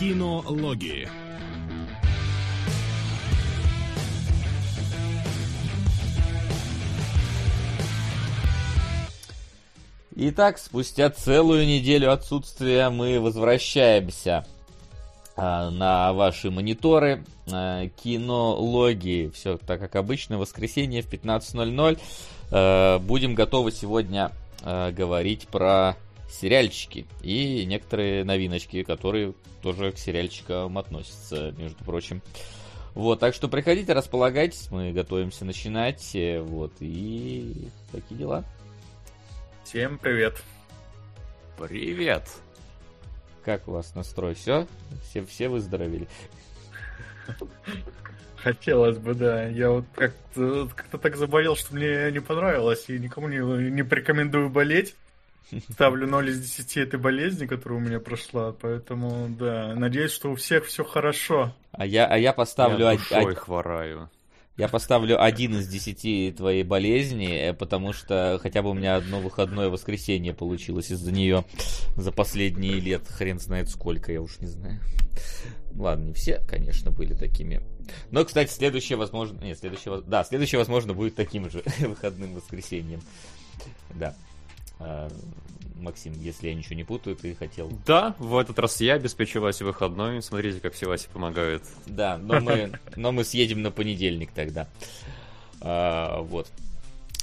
Кинологии. Итак, спустя целую неделю отсутствия мы возвращаемся а, на ваши мониторы. А, кинологии. Все так как обычно. Воскресенье в 15.00. А, будем готовы сегодня а, говорить про сериальчики и некоторые новиночки, которые тоже к сериальчикам относятся, между прочим. Вот, так что приходите, располагайтесь, мы готовимся начинать, э, вот, и такие дела. Всем привет. Привет. Как у вас настрой? Все? Все, все выздоровели? Хотелось бы, да. Я вот как-то, как-то так заболел, что мне не понравилось, и никому не, не порекомендую болеть. Ставлю 0 из 10 этой болезни, которая у меня прошла, поэтому, да, надеюсь, что у всех все хорошо. А я, а я поставлю... Я душой од... хвораю. Я поставлю один из десяти твоей болезни, э, потому что хотя бы у меня одно выходное воскресенье получилось из-за нее за последние лет. Хрен знает сколько, я уж не знаю. Ладно, не все, конечно, были такими. Но, кстати, следующее, возможно... Нет, следующее... Да, следующее, возможно, будет таким же выходным воскресеньем. Да. А, Максим, если я ничего не путаю, ты хотел... Да, в этот раз я обеспечу Васе выходной. Смотрите, как все Васе помогают. Да, но мы, но мы съедем на понедельник тогда. А, вот.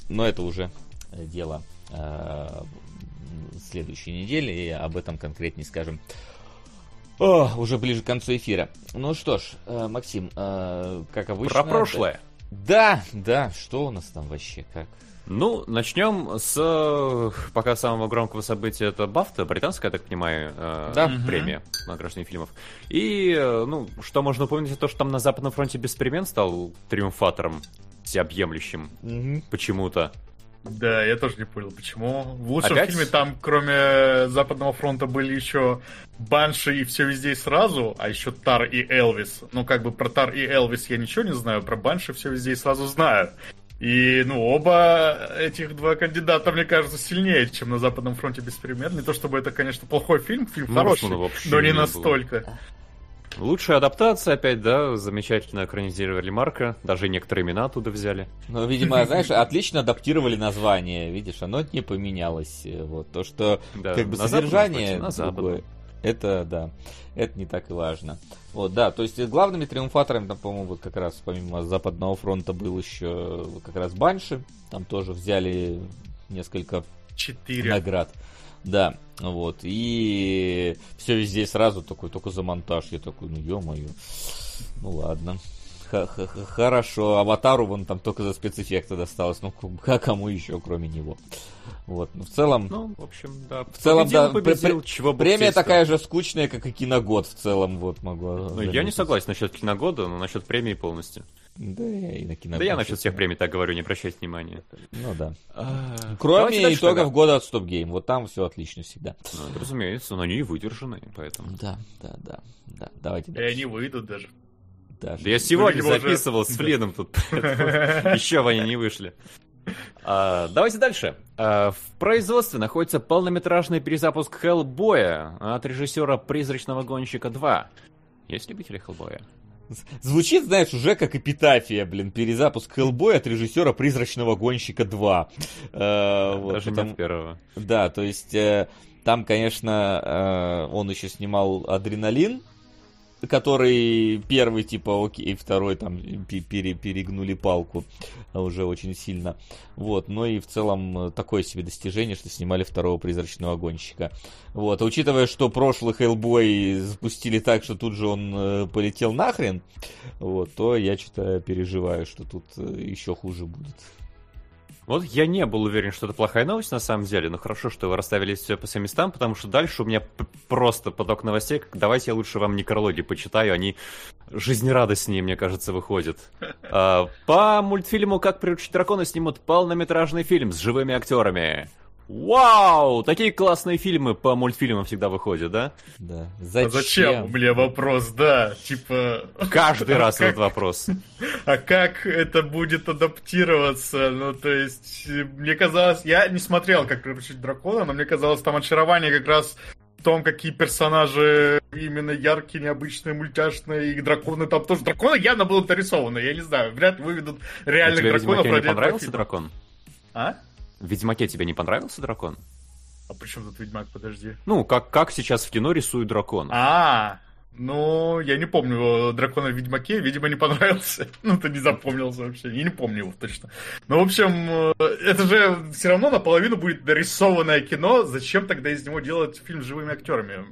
Но это уже дело а, следующей недели, и об этом конкретнее скажем о, уже ближе к концу эфира. Ну что ж, э, Максим, э, как обычно... Про прошлое. Да, да, что у нас там вообще, как? Ну, начнем с э, пока самого громкого события это Бафта, британская, я так понимаю, э, да. премия награждения фильмов. И, э, ну, что можно упомянуть, это то, что там на Западном фронте без перемен стал триумфатором всеобъемлющим угу. почему-то. Да, я тоже не понял, почему. В лучшем Опять? фильме там, кроме Западного фронта, были еще Банши и все везде и сразу, а еще Тар и Элвис. Ну, как бы про Тар и Элвис я ничего не знаю, про Банши все везде и сразу знаю. И, ну, оба этих два кандидата, мне кажется, сильнее, чем на Западном фронте без пример. Не то чтобы это, конечно, плохой фильм, фильм ну, хороший, но не, не настолько. Было. Лучшая адаптация, опять, да, замечательно экранизировали Марка, даже некоторые имена оттуда взяли. Ну, видимо, знаешь, отлично адаптировали название, видишь, оно не поменялось. Вот, то, что да, как бы на содержание на другое. Это, да, это не так и важно. Вот, да, то есть главными триумфаторами, там, по-моему, вот как раз помимо Западного фронта был еще как раз Банши. Там тоже взяли несколько Четыре. наград. Да, вот. И все везде сразу такой, только за монтаж. Я такой, ну ё-моё. Ну ладно. Хорошо, аватару вон там только за спецэффекты досталось. Ну, как кому еще, кроме него? Вот, ну, в целом... Ну, в общем, да. В целом, да, победил, чего премия такая же скучная, как и киногод в целом, вот, могу Ну, заметить. я не согласен насчет киногода, но насчет премии полностью. Да, я и на киногод. Да я насчет всех премий так говорю, не обращайте внимания. Ну да. А, Кроме итогов года от Stop Game, вот там все отлично всегда. Ну, разумеется, но они и выдержаны, поэтому. Да, да, да, да. Давайте. И они выйдут даже даже. Да я сегодня записывал с Флином тут. Еще они не вышли. А, давайте дальше. А, в производстве находится полнометражный перезапуск Хеллбоя от режиссера «Призрачного гонщика 2». Есть любители Хеллбоя? Звучит, знаешь, уже как эпитафия, блин, перезапуск Хеллбоя от режиссера «Призрачного гонщика 2». Э, вот, Даже потому... не от первого. Да, то есть э, там, конечно, э, он еще снимал «Адреналин», который первый типа окей, второй там пере, перегнули палку уже очень сильно. Вот, но и в целом такое себе достижение, что снимали второго призрачного гонщика. Вот, а учитывая, что прошлый Хеллбой запустили так, что тут же он э, полетел нахрен, вот, то я что-то переживаю, что тут э, еще хуже будет. Вот я не был уверен, что это плохая новость на самом деле, но хорошо, что вы расставили все по своим местам, потому что дальше у меня просто поток новостей. Давайте я лучше вам некрологи почитаю, они жизнерадостнее, мне кажется, выходят. А, по мультфильму «Как приручить дракона» снимут полнометражный фильм с живыми актерами. Вау! Такие классные фильмы по мультфильмам всегда выходят, да? Да. Зачем? А зачем? У меня вопрос, да. Типа... Каждый раз этот вопрос. А как это будет адаптироваться? Ну, то есть, мне казалось... Я не смотрел, как приручить дракона, но мне казалось, там очарование как раз том, какие персонажи именно яркие, необычные, мультяшные, и драконы там тоже. Драконы явно будут нарисованы, я не знаю, вряд ли выведут реальных а тебе драконов. Ведьмаке не понравился дракон? А? В Ведьмаке тебе не понравился дракон? А почему тут Ведьмак, подожди? Ну, как, как сейчас в кино рисуют дракона. А, ну, я не помню дракона в Ведьмаке, видимо, не понравился. Ну, ты не запомнился вообще. Я не помню его точно. Ну, в общем, э, это же все равно наполовину будет нарисованное кино. Зачем тогда из него делать фильм с живыми актерами?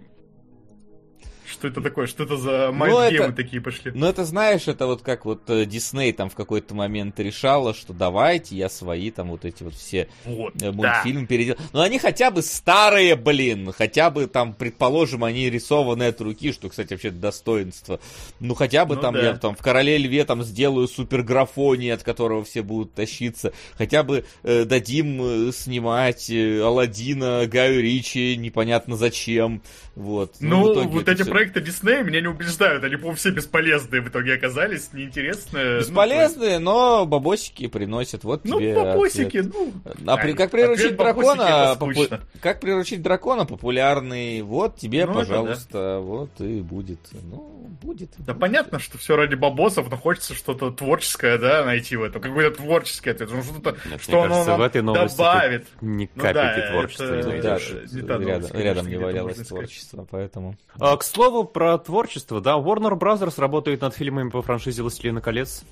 Что это такое? Что это за майндгеймы это, такие пошли? Ну, это, знаешь, это вот как вот э, Дисней там в какой-то момент решала, что давайте я свои там вот эти вот все вот, э, мультфильмы да. переделаю. Но они хотя бы старые, блин, хотя бы там, предположим, они рисованы от руки, что, кстати, вообще достоинство. Ну, хотя бы ну, там да. я там в Короле Льве там сделаю суперграфоний, от которого все будут тащиться. Хотя бы э, дадим э, снимать э, Алладина, Гаю Ричи, непонятно зачем. Вот. Ну, ну вот эти все... проекты Диснея меня не убеждают. Они, по-моему, все бесполезные в итоге оказались, неинтересные. Ну, бесполезные, ну, но бабосики приносят. Вот ну, тебе бабосики, ответ. ну... А при, как приручить дракона... Попу... Как приручить дракона популярный. Вот тебе, ну, пожалуйста. Да. Вот и будет. Ну, будет. Да будет. понятно, что все ради бабосов, но хочется что-то творческое, да, найти в этом. Какой-то творческий ответ. Ну, что-то, Нет, что оно кажется, нам в этой добавит. Ни ну капельки ну, да, творчества это... не найдешь. Да, рядом, рядом не валялось творчество творчество, поэтому... А, к слову, про творчество, да, Warner Brothers работает над фильмами по франшизе «Властелина колец».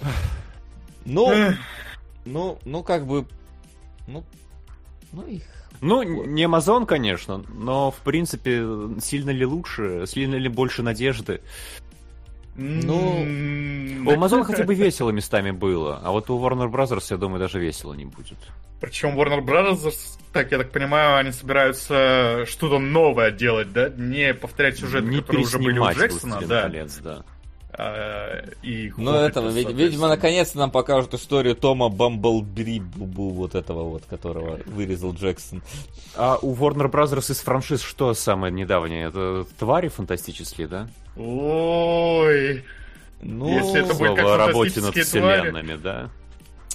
Ну, ну, ну, как бы, ну, ну их ну, не Amazon, конечно, но, в принципе, сильно ли лучше, сильно ли больше надежды? Ну, у Amazon хотя бы весело местами было, а вот у Warner Brothers, я думаю, даже весело не будет. Причем Warner Brothers, так я так понимаю, они собираются что-то новое делать, да? Не повторять сюжеты, не которые уже были у Джексона, да. Колец, да. А, и ну, это, видимо, наконец-то нам покажут историю Тома Бамблбрибу, вот этого вот, которого вырезал Джексон. А у Warner Brothers из франшиз что самое недавнее? Это твари фантастические, да? Ой. Ну, Если это будет как работе над вселенными, да?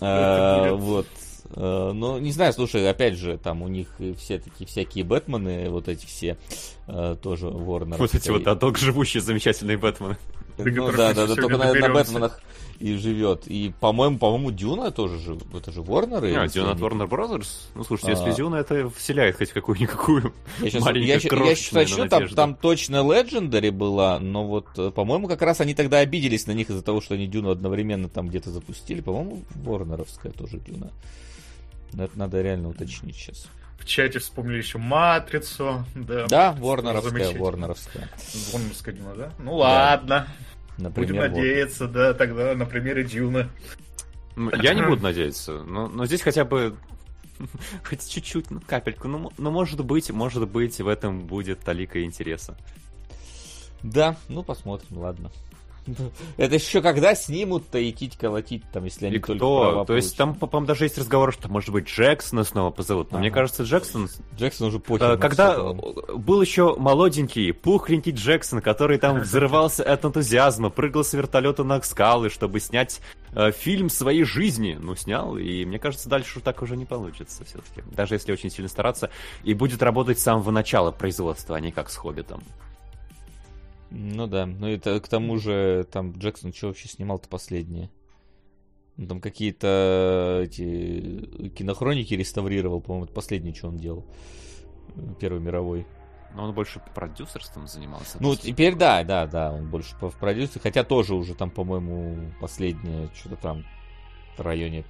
А, вот. Э, ну, не знаю, слушай, опять же, там у них все такие всякие Бэтмены, вот эти все, э, тоже Warner. Вот эти вот одок живущие замечательные Бэтмены. Ну да, да, да, только на, на Бэтменах и живет. И, по-моему, по-моему, Дюна тоже же, это же Warner. А, Дюна от Warner Brothers? Ну, слушайте, если а. Дюна, это вселяет хоть какую-никакую я сейчас, я, я сейчас начну, там, там точно Legendary была, но вот, э, по-моему, как раз они тогда обиделись на них из-за того, что они Дюну одновременно там где-то запустили. По-моему, Ворнеровская тоже Дюна. Это надо реально уточнить сейчас. В чате вспомнили еще Матрицу. Да, да Ворнеровская, Ворнеровская. Ворнеровская Дюна, да? Ну ладно. Например, Будем надеяться, вот. да, тогда на примере Дюна. Ну, я не буду надеяться, но, но здесь хотя бы хоть чуть-чуть, ну, капельку. Ну, ну, может быть, может быть, в этом будет талика интереса. Да, ну посмотрим, ладно. Это еще когда снимут-то идти колотить, там, если они и только кто? То есть там, по-моему, даже есть разговор, что, может быть, Джексона снова позовут. Но ага. мне кажется, Джексон... Джексон уже похер. Когда был еще молоденький, пухленький Джексон, который там взрывался от энтузиазма, прыгал с вертолета на скалы, чтобы снять э, фильм своей жизни. Ну, снял, и мне кажется, дальше так уже не получится все-таки. Даже если очень сильно стараться. И будет работать с самого начала производства, а не как с Хоббитом. Ну да, ну и к тому же там Джексон что вообще снимал-то последнее? Ну, там какие-то эти кинохроники реставрировал, по-моему, это последнее, что он делал. Первый мировой. Но он больше продюсерством занимался. Ну, теперь да, да, да, он больше в продюсере, хотя тоже уже там, по-моему, последнее, что-то там в районе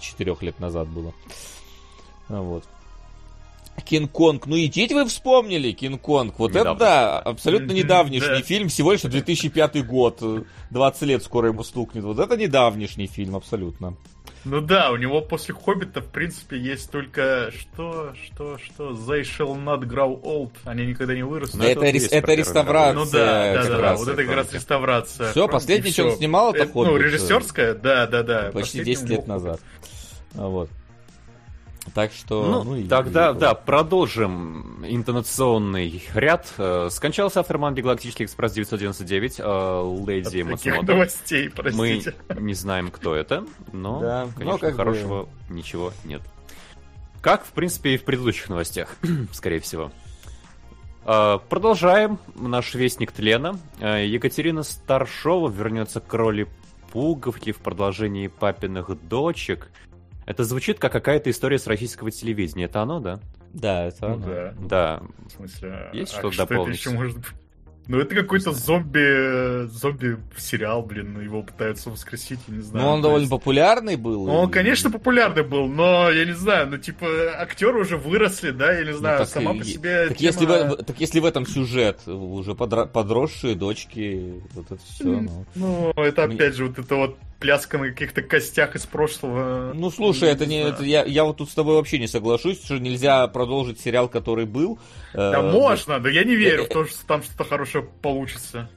четырех лет назад было. Вот. Кинг-Конг. Ну, идите вы вспомнили Кинг-Конг. Вот Недавно. это да, абсолютно недавнешний фильм, всего лишь 2005 год. 20 лет скоро ему стукнет. Вот это недавнешний фильм, абсолютно. Ну да, у него после Хоббита, в принципе, есть только что, что, что, They shall not grow old. Они никогда не вырастут. Да, это, рес, это реставрация. Ну да, да, да, да, вот это как раз реставрация. Все, последнее, что он снимал, это, это Хоббит. Ну, режиссерская, да, да, да. Почти 10 лет назад. Вот. Так что... Ну, ну и, тогда, и... да, продолжим интонационный ряд. Э, скончался автор манги «Галактический экспресс 999» э, Леди Мацумото. новостей, простите. Мы не знаем, кто это, но, да, конечно, но хорошего бы... ничего нет. Как, в принципе, и в предыдущих новостях, скорее всего. А, продолжаем. Наш вестник тлена. А, Екатерина Старшова вернется к роли Пуговки в продолжении папиных дочек. Это звучит как какая-то история с российского телевидения. Это оно, да? Да, это Ну оно. да. Да. В смысле, Есть а что что это дополнить? еще может быть? Ну, это какой-то зомби, зомби-сериал, блин, его пытаются воскресить, я не знаю. Ну, он довольно есть- популярный был. Ну, он, конечно, популярный был, но, я не знаю, ну, типа, актеры уже выросли, да, я не Ну, знаю, так сама и- по себе Так, тема- если в, так если в этом сюжет, уже подра- подросшие дочки, вот это все. Ну. Ну, это Мне- опять же вот это вот пляска на каких-то костях из прошлого. Ну, слушай, это не, это я, я вот тут с тобой вообще не соглашусь, что нельзя продолжить сериал, который был. Да Э, можно, да я не верю э, в то, что там что-то хорошее получится.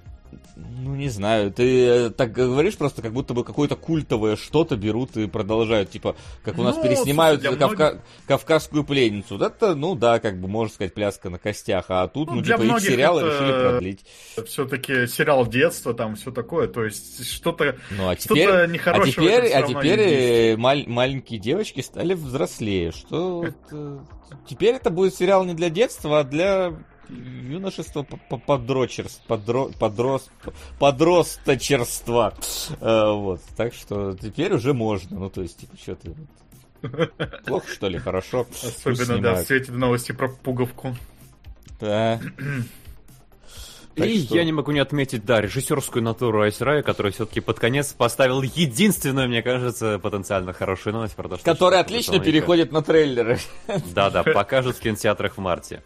Ну, не знаю, ты э, так говоришь просто, как будто бы какое-то культовое что-то берут и продолжают, типа, как у нас Ну, переснимают Кавка- Кавказскую пленницу. Это, ну да, как бы, можно сказать, пляска на костях, а тут, Ну, ну, типа, их многих сериалы это- решили продлить. Все-таки сериал детства, там все такое, то есть что-то Ну, а теперь, а нехорошее в теперь, а теперь есть. э, маль- маленькие девочки стали взрослее. Что э, теперь это будет сериал не для детства, а для по- подрочерств, подро, подрос, подросточерства. Э, Вот, так что теперь уже можно. Ну, то есть, типа, что ты... вот, Плохо, что ли? Хорошо. Особенно, да, в свете новости про пуговку. Да. Так И что- я не могу не отметить, да, режиссерскую натуру Айсрая, который все-таки под конец поставил единственную, мне кажется, потенциально хорошую новость про то, что... Который что отлично переходит на трейлеры. Да-да, покажут в кинотеатрах в марте.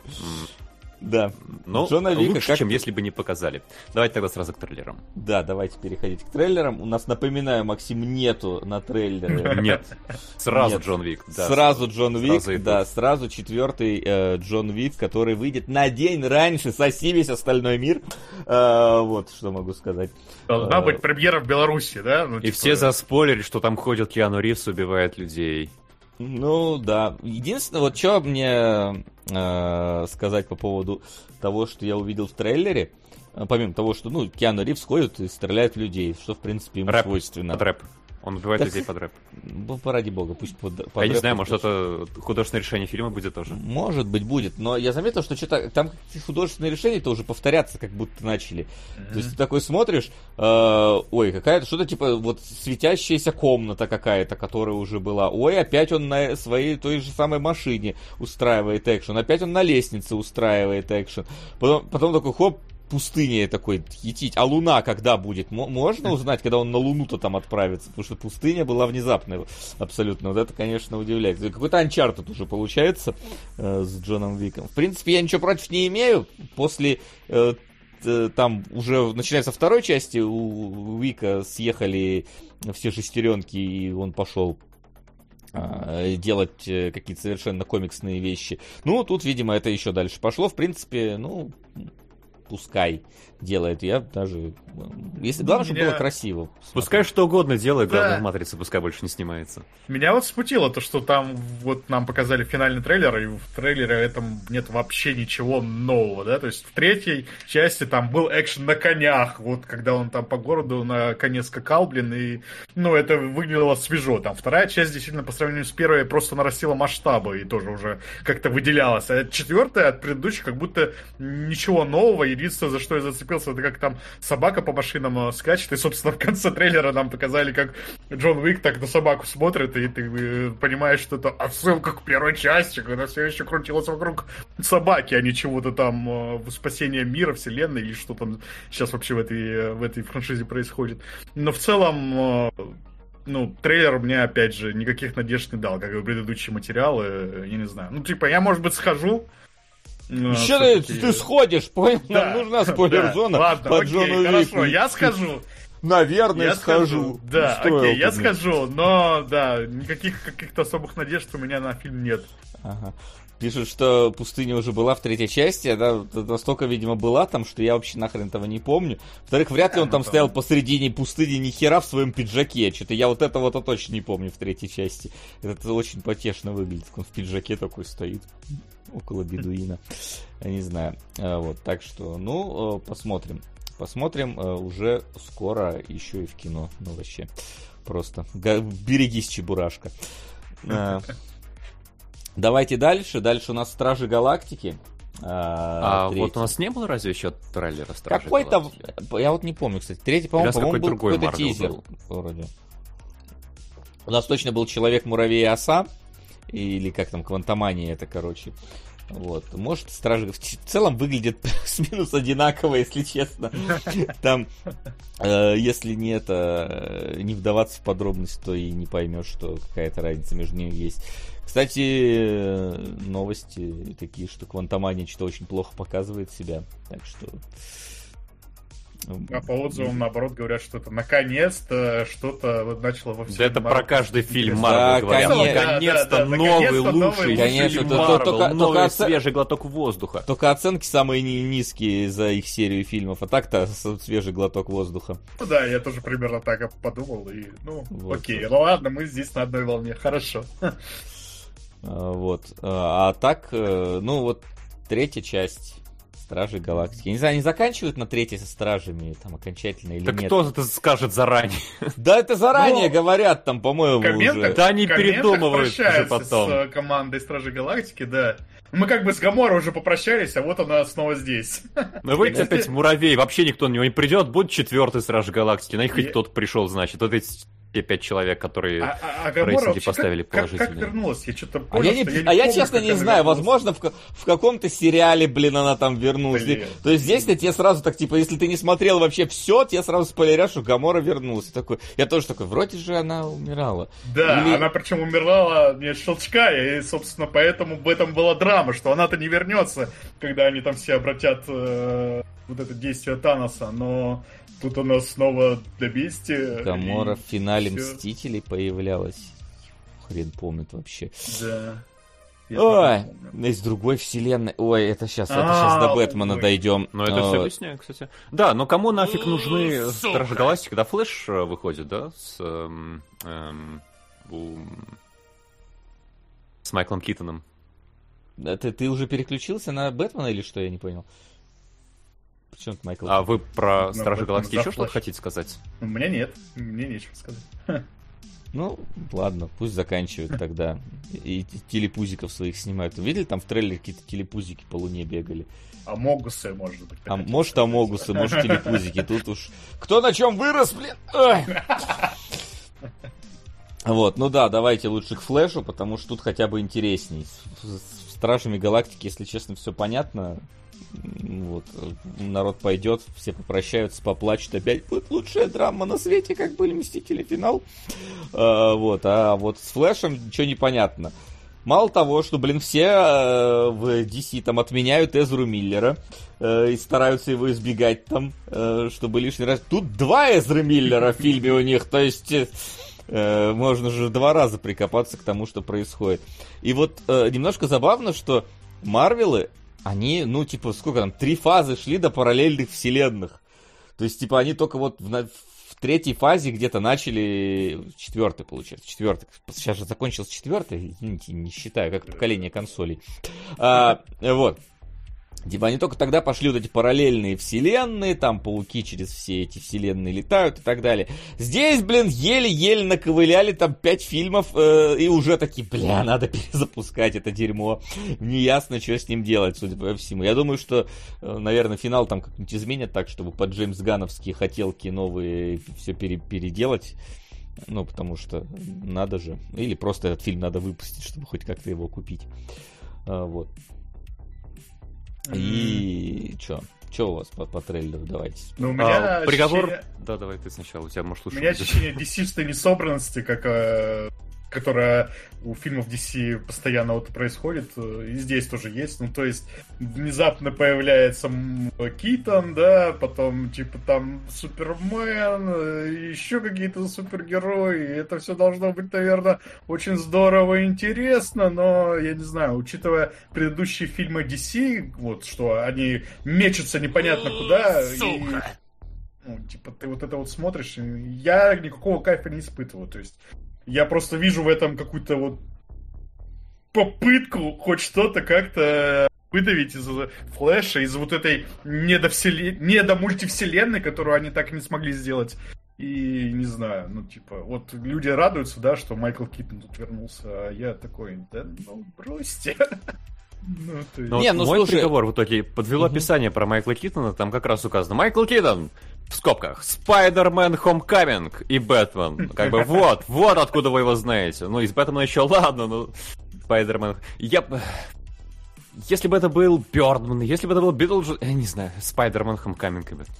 Да. Ну, Джона Вика лучше, как- чем если бы не показали. Давайте тогда сразу к трейлерам. Да, давайте переходить к трейлерам. У нас, напоминаю, Максим нету на трейлере. Нет, сразу Нет. Джон Вик. да. сразу Джон Вик, Сразу да, сразу четвертый э, Джон Вик, который выйдет на день раньше, соси весь остальной мир. Э, вот, что могу сказать. Должна Э, быть премьера в Беларуси, да? Ну, И типа, все заспойлерили, что там ходит Киану Ривз, убивает людей. Ну, да. Единственное, вот что мне э, сказать по поводу того, что я увидел в трейлере, э, помимо того, что, ну, Киану Ривз ходит и стреляет в людей, что, в принципе, ему Рэп. свойственно. Рэп. Он убивает Так- людей под рэп. Ради бога, пусть под, под Я не рэп знаю, может это художественное решение фильма будет тоже. Может быть, будет, но я заметил, что что-то там художественные решения-то уже повторяться как будто начали. То есть ты такой смотришь, э, ой, какая-то что-то типа вот светящаяся комната какая-то, которая уже была. Ой, опять он на своей той же самой машине устраивает экшен. Опять он на лестнице устраивает экшен. Потом, потом такой хоп, пустыня такой етить. А Луна когда будет? Мо- Можно узнать, когда он на Луну-то там отправится? Потому что пустыня была внезапной абсолютно. Вот это, конечно, удивляет. Какой-то анчартед уже получается э, с Джоном Виком. В принципе, я ничего против не имею. После э, там уже начинается второй части, у Вика съехали все шестеренки, и он пошел а, делать э, какие-то совершенно комиксные вещи. Ну, тут, видимо, это еще дальше пошло. В принципе, ну, пускай делает. Я даже... Если главное, чтобы Меня- было красиво. Пускай что угодно делает, Да. главное в матрице пускай больше не снимается. Меня вот смутило то, что там вот нам показали финальный трейлер, и в трейлере этом нет вообще ничего нового, да, то есть в третьей части там был экшен на конях, вот когда он там по городу на коне скакал, блин, и, ну, это выглядело свежо, там вторая часть действительно по сравнению с первой просто нарастила масштабы и тоже уже как-то выделялась, а четвертая от предыдущей как будто ничего нового, единственное, за что я зацепился, это как там собака по машинам э, скачет, и, собственно, в конце трейлера нам показали, как Джон Уик так на собаку смотрит, и ты э, понимаешь, что это отсылка к первой части, когда все еще крутилось вокруг собаки, а не чего-то там э, спасения мира, вселенной, или что там сейчас вообще в этой, в этой франшизе происходит. Но в целом, ну, трейлер мне, опять же, никаких надежд не дал, как и предыдущие материалы, я не знаю. Ну, типа, я, может быть, схожу, э, Что ты, всё-таки- ты сходишь, понял? Да, Нам нужна спойлер-зона да, Ладно, по окей, Джону хорошо, Вику. я схожу. Наверное, Я схожу. схожу. Да, Ну, что окей, я мне? схожу, но да, никаких каких-то особых надежд у меня на фильм нет. Ага. Пишут, что пустыня уже была в третьей части, она настолько, видимо, была там, что я вообще нахрен этого не помню. Во-вторых, вряд ли он ну там там- стоял посредине пустыни ни хера в своем пиджаке. Что-то я вот этого-то точно не помню в третьей части. Это очень потешно выглядит. Он в пиджаке такой стоит около бедуина. Я не знаю. А, Вот, так что, ну, э, посмотрим. Посмотрим э, уже скоро еще и в кино. Ну, вообще, просто. Берегись, Чебурашка. А, Давайте дальше. Дальше у нас Стражи Галактики. А, а вот у нас не было разве еще трейлера Стражи Какой-то, я вот не помню, кстати. Третий, по-моему, по-моему был какой-то тизер был. вроде. У нас точно был Человек-муравей и оса. Или как там, Квантомания это, короче. Вот. Может, Стражи в целом выглядит с минус одинаково, если честно. Там, э, если не это, не вдаваться в подробности, то и не поймешь, что какая-то разница между ними есть. Кстати, новости такие, что Квантомания что-то очень плохо показывает себя. Так что а по отзывам, наоборот, говорят, что это наконец-то что-то начало во всем. Да это про каждый фильм Марвел да, говорят. Наконец-то да, да, новый, лучший, конечно, фильм Марвел, только, новый только свежий глоток воздуха. Только оценки самые низкие за их серию фильмов, а так-то свежий глоток воздуха. Ну да, я тоже примерно так подумал, и ну, вот, окей, ну ладно, мы здесь на одной волне, хорошо. А, вот, а, а так, э, ну вот, третья часть Стражи Галактики. Я не знаю, они заканчивают на третьей со Стражами там окончательно или так нет? кто это скажет заранее? Да это заранее ну, говорят там, по-моему, уже. Да они передумывают уже потом. с э, командой Стражи Галактики, да. Мы как бы с Гаморой уже попрощались, а вот она снова здесь. Ну выйти опять муравей, вообще никто на него не придет, будет четвертый Стражи Галактики, на них хоть кто-то пришел, значит. Вот эти те пять человек, которые а, а, а рейтинги поставили как, положительные. Как, как вернулась? Я что-то понял, а я, не, я не а я честно не знаю, вернулась. возможно, в, в каком-то сериале, блин, она там вернулась. Блин. То есть здесь-то тебе сразу так, типа, если ты не смотрел вообще все, тебе сразу спойлерят, что Гамора вернулась. Такой, я тоже такой, вроде же она умирала. Да, Или... она причем умерла не от щелчка, и, собственно, поэтому в этом была драма, что она-то не вернется, когда они там все обратят э, вот это действие Таноса, но Тут у нас снова для бести. Гамора в финале все. Мстителей появлялась. Хрен помнит вообще. Да. Ой, из другой вселенной. Ой, это сейчас, это сейчас до Бэтмена дойдем. Ну, это все объясняю, кстати. Да, но кому нафиг нужны Стражи Галактики, когда Флэш э, выходит, да? С, эм, эм, с Майклом Китоном. Ты, ты уже переключился на Бэтмена или что, я не понял? Почему это Майкл? А вы про ну, Стражи Галактики еще что-то хотите сказать? У меня нет, мне нечего сказать. Ну, ладно, пусть заканчивают тогда. И телепузиков своих снимают. Видели, там в трейлере какие-то телепузики по луне бегали? А могусы, может быть. А может амогусы, может телепузики. Тут уж... Кто на чем вырос, блин? Вот, ну да, давайте лучше к флешу, потому что тут хотя бы интересней. С Стражами Галактики, если честно, все понятно. Вот, народ пойдет, все попрощаются, поплачут, опять будет лучшая драма на свете, как были Мстители финал. А, вот, а вот с Флэшем ничего не понятно. Мало того, что, блин, все э, в DC там отменяют Эзру Миллера э, и стараются его избегать там, э, чтобы лишний раз... Тут два Эзры Миллера в фильме у них, то есть... Э, можно же два раза прикопаться к тому, что происходит. И вот э, немножко забавно, что Марвелы они, ну, типа, сколько там, три фазы шли до параллельных вселенных. То есть, типа, они только вот в, в третьей фазе где-то начали, четвертый, получается, четвертый. Сейчас же закончился четвертый, извините, не считаю, как поколение консолей. А, вот. Типа они только тогда пошли вот эти параллельные вселенные, там пауки через все эти вселенные летают и так далее. Здесь, блин, еле-еле наковыляли там пять фильмов э, и уже такие, бля, надо перезапускать это дерьмо. Неясно, что с ним делать, судя по всему. Я думаю, что, э, наверное, финал там как-нибудь изменят так, чтобы под Джеймс Гановские хотелки новые все пере переделать. Ну, потому что надо же. Или просто этот фильм надо выпустить, чтобы хоть как-то его купить. А, вот. И что? Что у вас по, по трейлеру? Давайте. Ну, у меня а, приговор. Ощущение... Да, давай ты сначала. У тебя может лучше. У меня ощущение DC-шной несобранности, как э, которая у фильмов DC постоянно вот происходит, и здесь тоже есть. Ну, то есть, внезапно появляется Китон, да, потом, типа, там Супермен, еще какие-то супергерои, и это все должно быть, наверное, очень здорово и интересно, но, я не знаю, учитывая предыдущие фильмы DC, вот, что они мечутся непонятно куда, и ну, типа, ты вот это вот смотришь, я никакого кайфа не испытываю. То есть, я просто вижу в этом какую-то вот попытку хоть что-то как-то выдавить из Флэша, из вот этой недовселен... недомультивселенной, которую они так и не смогли сделать И не знаю, ну, типа, вот люди радуются, да, что Майкл Киттон тут вернулся, а я такой, да ну, бросьте. Ну, ты... ну, не, ну, мой слушай... приговор в итоге подвело угу. описание про Майкла Китона, там как раз указано Майкл Китон, в скобках, Spider-Man Homecoming и Бэтмен. Как бы вот, вот откуда вы его знаете. Ну, из Бэтмена еще ладно, но Spider-Man... Я... Если бы это был Бёрдман, если бы это был Битлджи... Я не знаю, Spider-Man Homecoming и Бэтмен.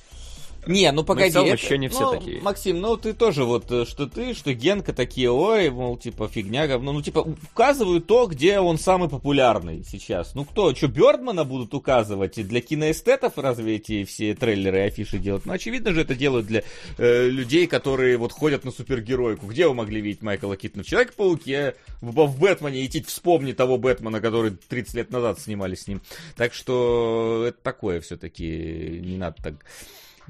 Не, ну погоди. Ну, еще не все ну, такие. Максим, ну ты тоже вот, э, что ты, что Генка такие, ой, мол, типа, фигня, говно. Ну, типа, указывают то, где он самый популярный сейчас. Ну кто, что, Бёрдмана будут указывать? Для киноэстетов разве эти все трейлеры и афиши делать? Ну, очевидно же, это делают для э, людей, которые вот ходят на супергеройку. Где вы могли видеть Майкла Китона? В Человек-пауке, в, в Бэтмене, идти вспомни того Бэтмена, который 30 лет назад снимали с ним. Так что это такое все-таки, не надо так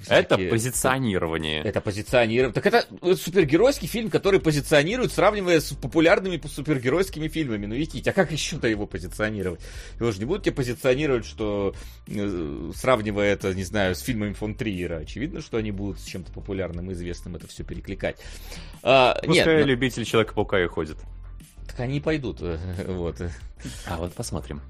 это позиционирование. Это позиционирование. Так это супергеройский фильм, который позиционирует, сравнивая с популярными супергеройскими фильмами. Ну, видите, а как еще-то его позиционировать? Его же не будут тебе позиционировать, что э, сравнивая это, не знаю, с фильмами фон Триера. Очевидно, что они будут с чем-то популярным и известным это все перекликать. А, Пускай нет, но... любитель Человека-паука и ходит. Так они пойдут. вот. А вот посмотрим.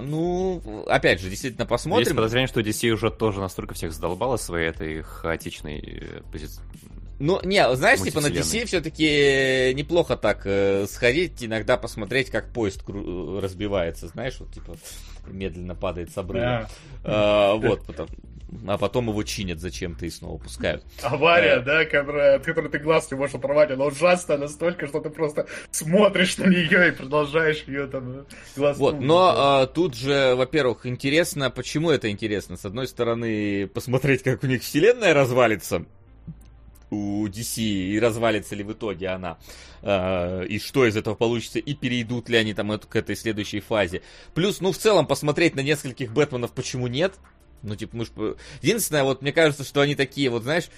Ну, опять же, действительно посмотрим. Есть подозрение, что DC уже тоже настолько всех задолбала своей этой хаотичной э, позиции. Ну, не, знаешь, типа на DC все-таки неплохо так э, сходить, иногда посмотреть, как поезд кру- разбивается, знаешь, вот типа медленно падает с обрыва. А, вот, потом, а потом его чинят зачем-то и снова пускают. Авария, да, которая, от которой ты глаз не можешь оторвать, она ужасная настолько, что ты просто смотришь на нее и продолжаешь ее там глаз. Вот, но а, тут же, во-первых, интересно, почему это интересно? С одной стороны, посмотреть, как у них вселенная развалится, у DC и развалится ли в итоге она, э, и что из этого получится, и перейдут ли они там к этой следующей фазе. Плюс, ну, в целом, посмотреть на нескольких Бэтменов почему нет, ну, типа, мы ж... Единственное, вот мне кажется, что они такие, вот, знаешь,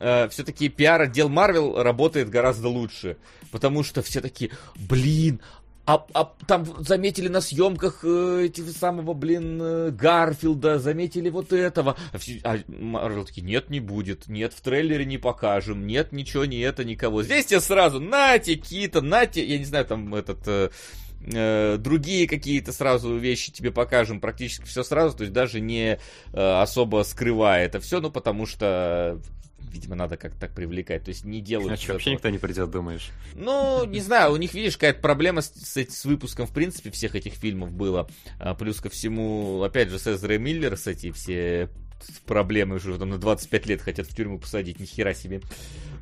э, все-таки пиар-отдел Марвел работает гораздо лучше. Потому что все такие, блин, а, а там заметили на съемках э, этого самого, блин, э, Гарфилда, заметили вот этого. А Марвел такие, нет, не будет, нет, в трейлере не покажем, нет, ничего, не это, никого. Здесь тебе сразу, нате, Кита, нате, я не знаю, там этот... Э, э, другие какие-то сразу вещи тебе покажем, практически все сразу, то есть даже не э, особо скрывая это все, ну потому что видимо, надо как-то так привлекать. То есть не делают... Значит, вообще никто не придет, думаешь? Ну, не знаю, у них, видишь, какая-то проблема с, с, с выпуском, в принципе, всех этих фильмов было. А, плюс ко всему, опять же, с Эзрой Миллер, с эти все проблемы уже там на 25 лет хотят в тюрьму посадить, ни хера себе.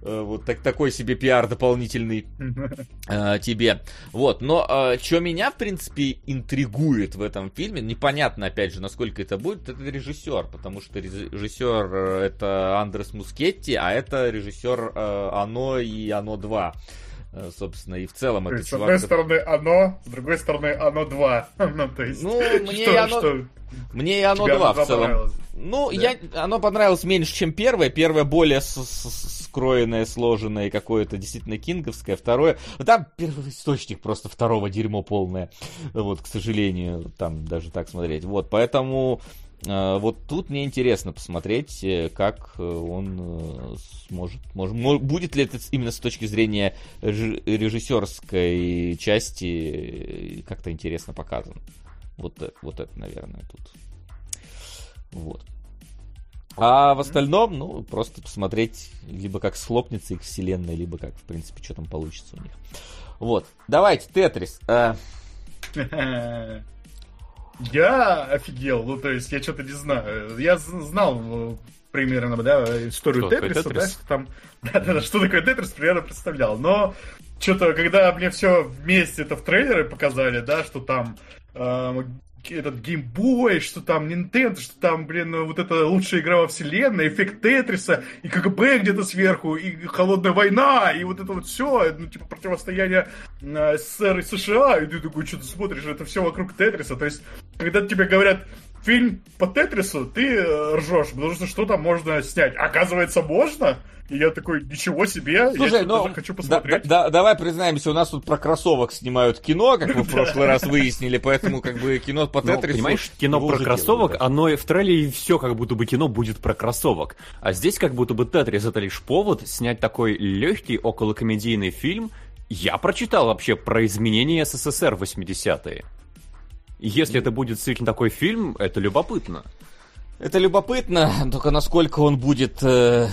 Э, вот так, такой себе пиар дополнительный э, тебе. Вот, но э, что меня, в принципе, интригует в этом фильме, непонятно, опять же, насколько это будет, это режиссер, потому что режиссер э, это Андрес Мускетти, а это режиссер э, Оно и Оно 2 э, собственно, и в целом это чувак... С одной стороны оно, с другой стороны оно 2. ну, то есть, ну, мне что, и оно... Что? Мне и оно 2 в целом. Ну, да. я, оно понравилось меньше, чем первое. Первое более с, с, скроенное, сложенное, какое-то действительно кинговское. Второе, там первый источник просто второго дерьмо полное. Вот, к сожалению, там даже так смотреть. Вот, поэтому э, вот тут мне интересно посмотреть, э, как он э, сможет, может, будет ли это именно с точки зрения режиссерской части как-то интересно показано. Вот, вот это, наверное, тут. Вот. А в остальном, ну, просто посмотреть, либо как схлопнется их вселенная, либо как, в принципе, что там получится у них. Вот. Давайте, Тетрис. Я офигел, ну, то есть, я что-то не знаю. Я знал э, примерно, да, историю что Тетриса, да, там, да, да, что такое Тетрис, примерно представлял. Но что-то, когда мне все вместе это в трейлере показали, да, что там э, этот геймбой, что там Nintendo, что там, блин, вот это лучшая игра во вселенной, эффект Тетриса, и КГБ где-то сверху, и холодная война, и вот это вот все, ну, типа, противостояние э, СССР и США, и ты такой, что ты смотришь, это все вокруг Тетриса, то есть, когда тебе говорят, фильм по Тетрису, ты э, ржешь, потому что что там можно снять? Оказывается, можно? И я такой, ничего себе, Слушай, я ну, хочу посмотреть. Да, да, давай признаемся, у нас тут про кроссовок снимают кино, как мы в прошлый раз выяснили, поэтому как бы кино по ну, Тетрису... Понимаешь, кино про кроссовок, оно в трейлере все как будто бы кино будет про кроссовок. А здесь как будто бы Тетрис это лишь повод снять такой легкий околокомедийный фильм. Я прочитал вообще про изменения СССР в 80-е. Если это будет действительно такой фильм, это любопытно. Это любопытно, только насколько он будет э,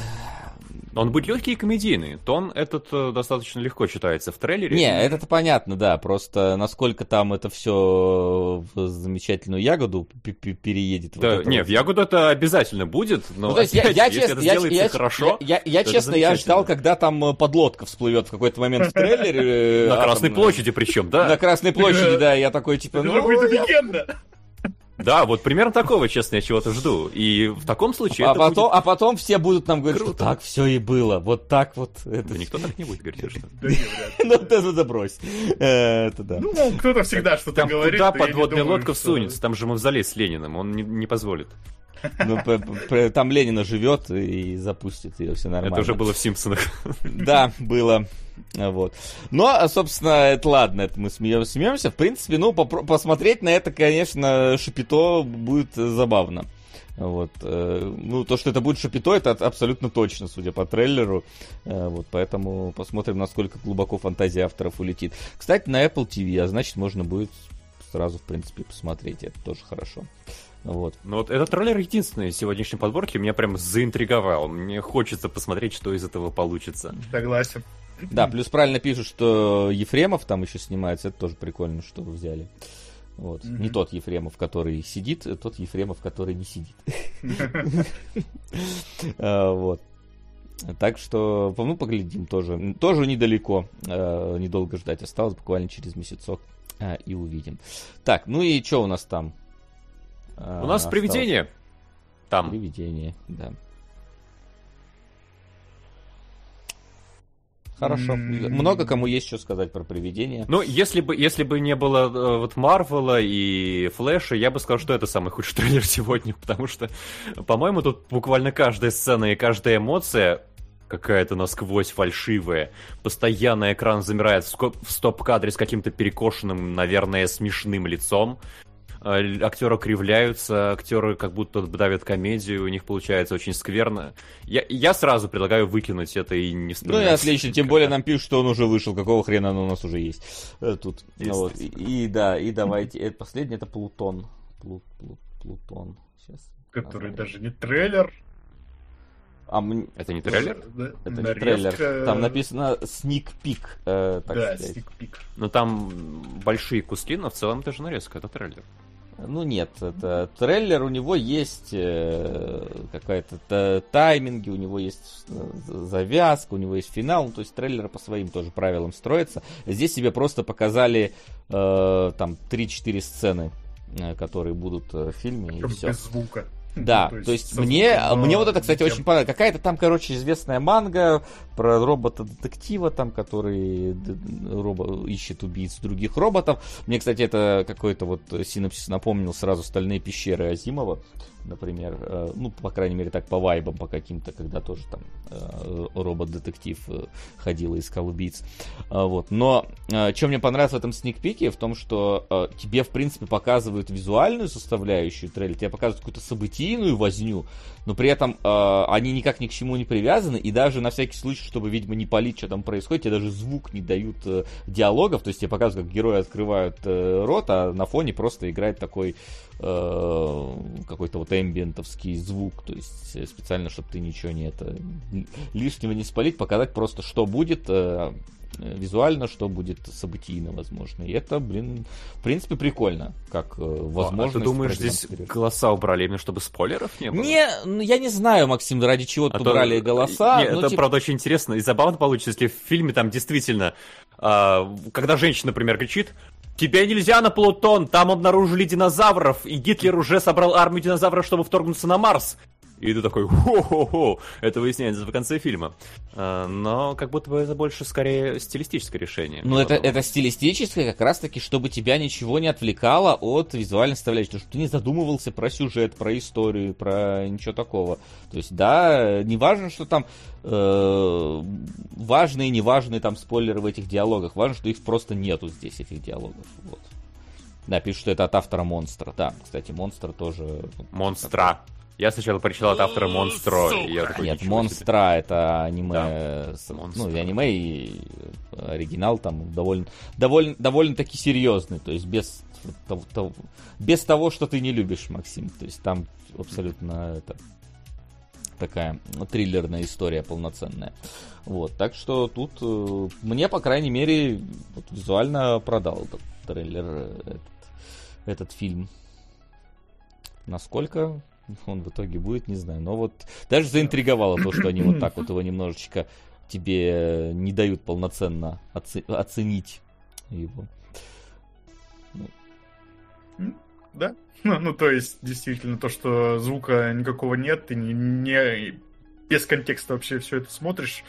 он будет легкий и комедийный. Тон этот э, достаточно легко читается в трейлере. Не, это понятно, да. Просто насколько там это все в замечательную ягоду переедет. Да, вот не, в ягоду это обязательно будет, но ну, то есть опять, я, я, если честно, это я, сделается я, хорошо, я, я, я честно, я ждал, когда там э, подлодка всплывет в какой-то момент в трейлере. Э, На Красной площади причем, да? На Красной площади, да. Я такой типа, ну... Это легенда. Да, вот примерно такого, честно, я чего-то жду. И в таком случае а, потом, будет... а потом все будут нам говорить, Круто. что так все и было. Вот так вот. Это... Да никто так не будет говорить, что Ну, это забрось. Э, это да. Ну, кто-то всегда что-то говорит. Куда подводная лодка всунется? Там же мавзолей с Лениным, он не позволит. Ну, там Ленина живет и запустит ее, все нормально. Это уже было в Симпсонах. Да, было. Вот. Но, собственно, это ладно, это мы смеемся. В принципе, ну, посмотреть на это, конечно, Шапито будет забавно. Вот. Э, ну, то, что это будет Шапито, это абсолютно точно, судя по трейлеру. Э, вот, поэтому посмотрим, насколько глубоко фантазия авторов улетит. Кстати, на Apple TV, а значит, можно будет сразу, в принципе, посмотреть. Это тоже хорошо. Вот. Ну вот этот трейлер единственный из сегодняшней подборки меня прям заинтриговал. Мне хочется посмотреть, что из этого получится. Согласен. Да, плюс правильно пишут, что Ефремов там еще снимается. Это тоже прикольно, что вы взяли. Вот. Mm-hmm. Не тот Ефремов, который сидит, а тот Ефремов, который не сидит. А, вот. Так что, ну, поглядим тоже. Тоже недалеко, а, недолго ждать осталось, буквально через месяцок а, и увидим. Так, ну и что у нас там? У нас привидение. Там. Привидение, да. Хорошо. Много кому есть что сказать про привидение. Ну, если бы, если бы не было э, вот Марвела и Флэша, я бы сказал, что это самый худший трейлер сегодня, потому что, по-моему, тут буквально каждая сцена и каждая эмоция какая-то насквозь фальшивая. Постоянно экран замирает в стоп-кадре с каким-то перекошенным, наверное, смешным лицом. А, актеры кривляются, актеры как будто давят комедию, у них получается очень скверно. Я, я сразу предлагаю выкинуть это и не вспоминать. Ну и отлично, тем более нам пишут, что он уже вышел, какого хрена оно у нас уже есть э, тут. Ну, вот. и, и да, и давайте, это, последний это Плутон. Плут, Плут, Плутон. Сейчас. Который название. даже не трейлер, а мне... Это не трейлер? Это не трейлер. Там написано sneak peek. Э, так да, сказать. sneak peek. Ну там большие куски, но в целом это же нарезка, это трейлер. Ну нет, это трейлер, у него есть э, какая-то тайминги, у него есть э, завязка, у него есть финал, ну, то есть трейлер по своим тоже правилам строится. Здесь себе просто показали э, там 3-4 сцены, э, которые будут э, в фильме. и все. без звука. Да, то есть, то есть мне, звуком, мне вот это, кстати, очень понравилось. Какая-то там, короче, известная манга про робота-детектива, там, который робо- ищет убийц других роботов. Мне, кстати, это какой-то вот синопсис напомнил сразу «Стальные пещеры» Азимова например, э, ну, по крайней мере, так по вайбам, по каким-то, когда тоже там э, робот-детектив э, ходил и искал убийц. Вот. Но что мне понравилось в этом сникпике, в том, что тебе, в принципе, показывают визуальную составляющую трейлера, тебе показывают какую-то событийную возню, но при этом они никак ни к чему не привязаны, и даже на всякий случай, чтобы, видимо, не палить, что там происходит, тебе даже звук не дают диалогов, то есть тебе показывают, как герои открывают рот, а на фоне просто играет такой Э, какой-то вот эмбиентовский звук, то есть э, специально, чтобы ты ничего не это лишнего не спалить, показать просто, что будет э, визуально, что будет событийно, возможно. И это, блин, в принципе, прикольно, как возможность. А, ты думаешь, здесь голоса убрали именно, чтобы спойлеров не было? Не, ну, я не знаю, Максим, ради чего а убрали то... голоса. Не, ну, это, типа... правда, очень интересно и забавно получится, если в фильме там действительно, а, когда женщина, например, кричит, Тебе нельзя на Плутон, там обнаружили динозавров, и Гитлер уже собрал армию динозавров, чтобы вторгнуться на Марс. И ты такой, хо-хо-хо, это выясняется в конце фильма. А, но как будто бы это больше скорее стилистическое решение. Ну, это, это стилистическое как раз-таки, чтобы тебя ничего не отвлекало от визуальной составляющей, чтобы ты не задумывался про сюжет, про историю, про ничего такого. То есть, да, не важно, что там э, важные и неважные там спойлеры в этих диалогах, важно, что их просто нету здесь, этих диалогов. Вот. Да, пишут, что это от автора Монстра. Да, кстати, Монстр тоже... Монстра. Я сначала прочитал от автора Монстро. И я такой, Нет, Монстра это аниме, да. с, ну, и аниме и оригинал там довольно, довольно, довольно таки серьезный, то есть без того, того, без того, что ты не любишь, Максим. То есть там абсолютно это такая триллерная история полноценная. Вот, так что тут э, мне, по крайней мере, вот, визуально продал этот трейлер, э, этот, этот фильм. Насколько он в итоге будет, не знаю. Но вот даже заинтриговало то, что они вот так вот его немножечко тебе не дают полноценно оце- оценить его. Ну. Да? Ну, ну, то есть, действительно, то, что звука никакого нет, ты не, не без контекста вообще все это смотришь,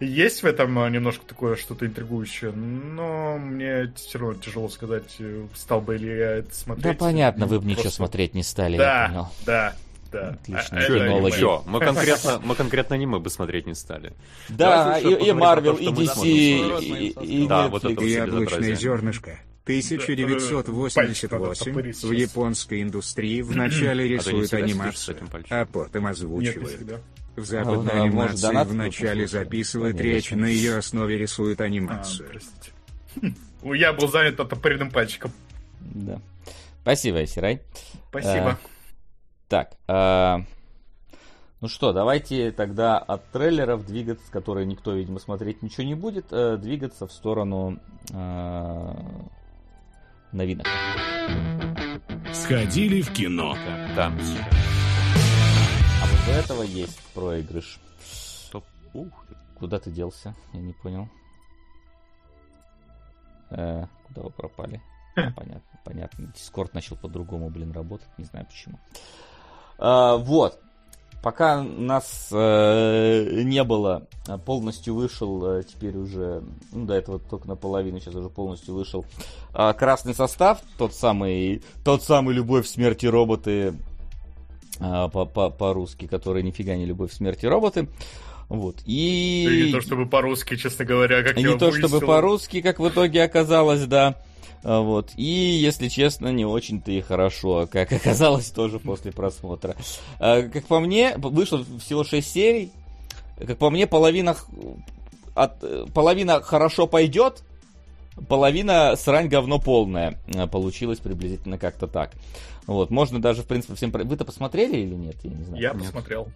есть в этом а, немножко такое что-то интригующее, но мне все равно тяжело сказать, стал бы ли я это смотреть. Да понятно, вы бы Просто... ничего смотреть не стали, да, я понял. Да, да. Отлично. А, Что, мы конкретно, мы конкретно аниме бы смотреть не стали. Да, и Марвел, и DC, и Да, вот это Яблочное зернышко. 1988 в японской индустрии вначале а рисуют анимацию, а потом озвучивают. В западной а, анимации может, вначале записывают речь, на ее основе рисуют анимацию. А, Я был занят отопыренным пальчиком. Да. Спасибо, Сирай. Спасибо. А, так, а, ну что, давайте тогда от трейлеров двигаться, которые никто, видимо, смотреть ничего не будет, а, двигаться в сторону новинок. Сходили в кино. Да. У этого есть проигрыш. Ух, куда ты делся? Я не понял. Э, куда вы пропали? А, понятно, понятно. Дискорд начал по-другому, блин, работать. Не знаю почему. А, вот пока нас э, не было, а полностью вышел, э, теперь уже, ну, до этого только наполовину, сейчас уже полностью вышел э, красный состав, тот самый, тот самый «Любовь, смерти роботы» по-русски, который нифига не «Любовь, смерти роботы». Вот. И... и не то чтобы по-русски, честно говоря, как и я Не то чтобы по-русски, как в итоге оказалось, да. А, вот. И, если честно, не очень-то и хорошо, как оказалось тоже после просмотра. А, как по мне, вышло всего 6 серий. Как по мне, половина, от, половина хорошо пойдет, половина срань говно полная. А, получилось приблизительно как-то так. Вот, можно даже, в принципе, всем... Вы-то посмотрели или нет? Я не знаю. Я посмотрел.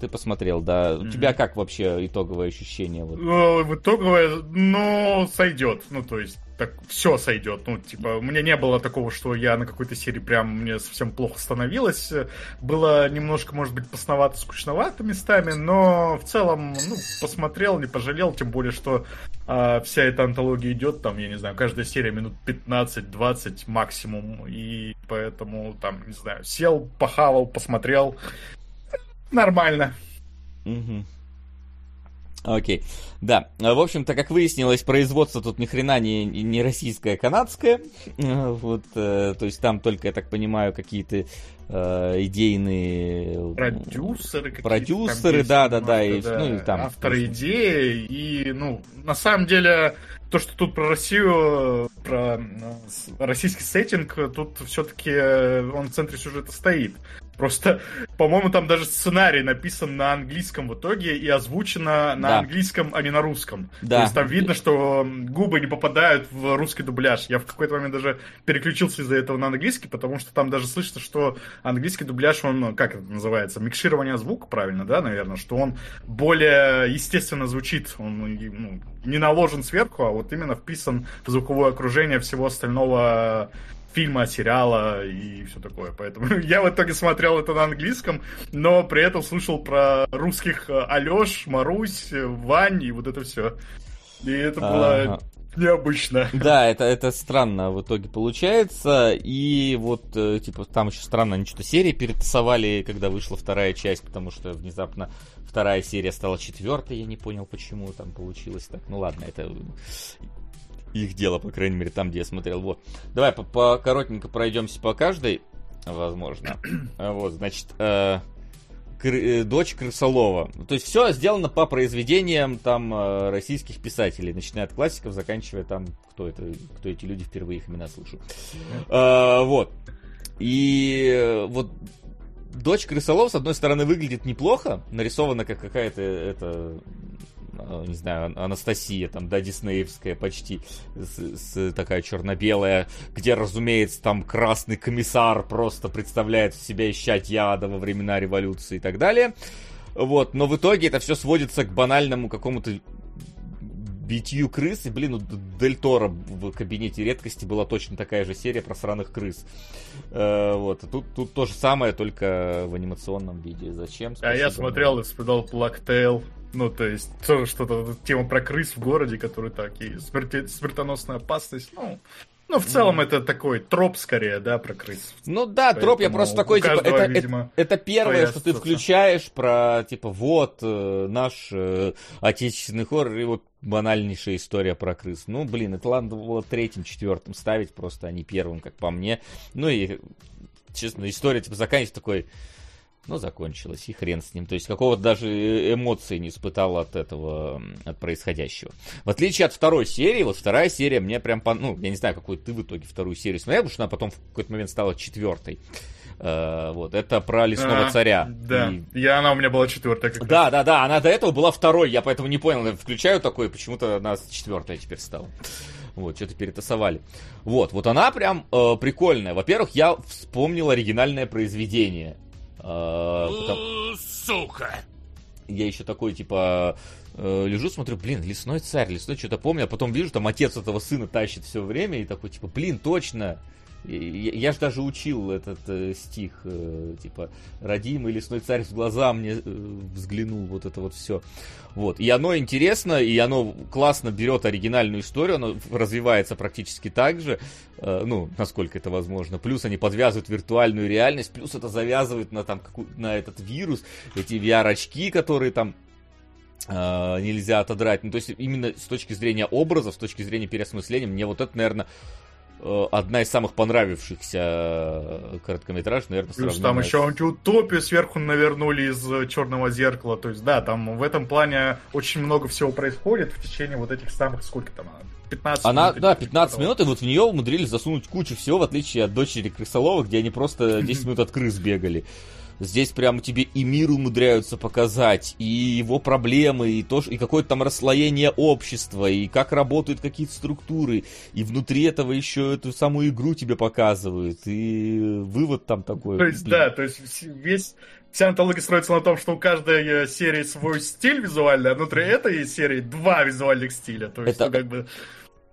Ты посмотрел, да. Mm-hmm. У тебя как вообще итоговое ощущение? Вот? Ну, итоговое, ну, сойдет. Ну, то есть, так все сойдет. Ну, типа, у меня не было такого, что я на какой-то серии прям мне совсем плохо становилось. Было немножко, может быть, посновато, скучновато местами, но в целом, ну, посмотрел, не пожалел, тем более, что а, вся эта антология идет, там, я не знаю, каждая серия минут 15-20 максимум, и поэтому, там, не знаю, сел, похавал, посмотрел, Нормально. Угу. Окей. Да. В общем-то, как выяснилось, производство тут ни хрена не, не российское, а канадское. Вот, э, то есть там только, я так понимаю, какие-то э, идейные... Продюсеры Продюсеры, да, да, да. И, да. Ну, и там, авторы идеи. И, ну, на самом деле, то, что тут про Россию, про э, российский сеттинг, тут все-таки э, он в центре сюжета стоит. Просто, по-моему, там даже сценарий написан на английском в итоге и озвучено на да. английском, а не на русском. Да. То есть там видно, что губы не попадают в русский дубляж. Я в какой-то момент даже переключился из-за этого на английский, потому что там даже слышно, что английский дубляж, он, как это называется, микширование звука, правильно, да, наверное, что он более естественно звучит. Он ну, не наложен сверху, а вот именно вписан в звуковое окружение всего остального фильма, сериала и все такое. Поэтому я в итоге смотрел это на английском, но при этом слушал про русских э, Алеш, Марусь, Вань и вот это все. И это было необычно. Да, это, это странно в итоге получается. И вот, э, типа, там еще странно, они что-то серии перетасовали, когда вышла вторая часть, потому что внезапно вторая серия стала четвертой, я не понял, почему там получилось так. Ну ладно, это их дело, по крайней мере, там, где я смотрел. Вот. Давай по, по коротенько пройдемся по каждой, возможно. Вот, значит, э, кры, э, дочь Крысолова. То есть все сделано по произведениям там э, российских писателей, начиная от классиков, заканчивая там, кто это, кто эти люди, впервые их имена слышу. Э, вот. И вот дочь Крысолова, с одной стороны, выглядит неплохо, нарисована как какая-то это не знаю, Анастасия, там, да, диснеевская почти, с, с, такая черно-белая, где, разумеется, там красный комиссар просто представляет в себя ищать яда во времена революции и так далее. Вот, но в итоге это все сводится к банальному какому-то битью крыс. И, блин, у Дель Торо в кабинете редкости была точно такая же серия про сраных крыс. Э, вот. Тут, тут то же самое, только в анимационном виде. Зачем? Спасибо. А я смотрел и вспоминал Плактейл. Ну, то есть, тоже что-то, тема про крыс в городе, который так, и смерти, смертоносная опасность, ну... Ну, в целом, mm. это такой троп скорее, да, про крыс. Ну да, Поэтому троп, я просто такой, типа, это, видимо, это, это первое, что ты включаешь про, типа, вот, э, наш э, отечественный хоррор, и вот банальнейшая история про крыс. Ну, блин, это ладно было третьим, четвертым ставить, просто а не первым, как по мне. Ну и, честно, история, типа, заканчивается такой но закончилось, и хрен с ним. То есть какого-то даже э, эмоции не испытал от этого, от происходящего. В отличие от второй серии, вот вторая серия мне прям, по, ну, я не знаю, какую ты в итоге вторую серию смотрел, потому что она потом в какой-то момент стала четвертой. Uh, вот, это про лесного а, царя. Да, и... я, она у меня была четвертая. Как да, да, да, она до этого была второй, я поэтому не понял, включаю такой, почему-то она четвертая теперь стала. Вот, что-то перетасовали. Вот, вот она прям э, прикольная. Во-первых, я вспомнил оригинальное произведение. А, Сука! Я еще такой, типа, э, лежу, смотрю, блин, лесной царь, лесной что-то помню, а потом вижу, там отец этого сына тащит все время, и такой, типа, блин, точно, я, я же даже учил этот э, стих, э, типа, родимый лесной царь в глаза мне э, взглянул, вот это вот все. Вот. И оно интересно, и оно классно берет оригинальную историю, оно развивается практически так же, э, ну, насколько это возможно. Плюс они подвязывают виртуальную реальность, плюс это завязывает на, там, на этот вирус, эти VR-очки, которые там э, нельзя отодрать. Ну, то есть именно с точки зрения образов, с точки зрения переосмысления, мне вот это, наверное, одна из самых понравившихся э, короткометражек, наверное, Плюс там еще антиутопию сверху навернули из э, черного зеркала. То есть, да, там в этом плане очень много всего происходит в течение вот этих самых, сколько там, 15 Она, минут. Да, 15 минут, и вот в нее умудрились засунуть кучу всего, в отличие от дочери Крысолова, где они просто 10 минут от крыс бегали. Здесь прямо тебе и мир умудряются показать, и его проблемы, и, то, и какое-то там расслоение общества, и как работают какие-то структуры, и внутри этого еще эту самую игру тебе показывают, и вывод там такой. То есть, блин. да, то есть весь вся антология строится на том, что у каждой э, серии свой стиль визуальный, а внутри этой серии два визуальных стиля. То есть, это, ну, как бы...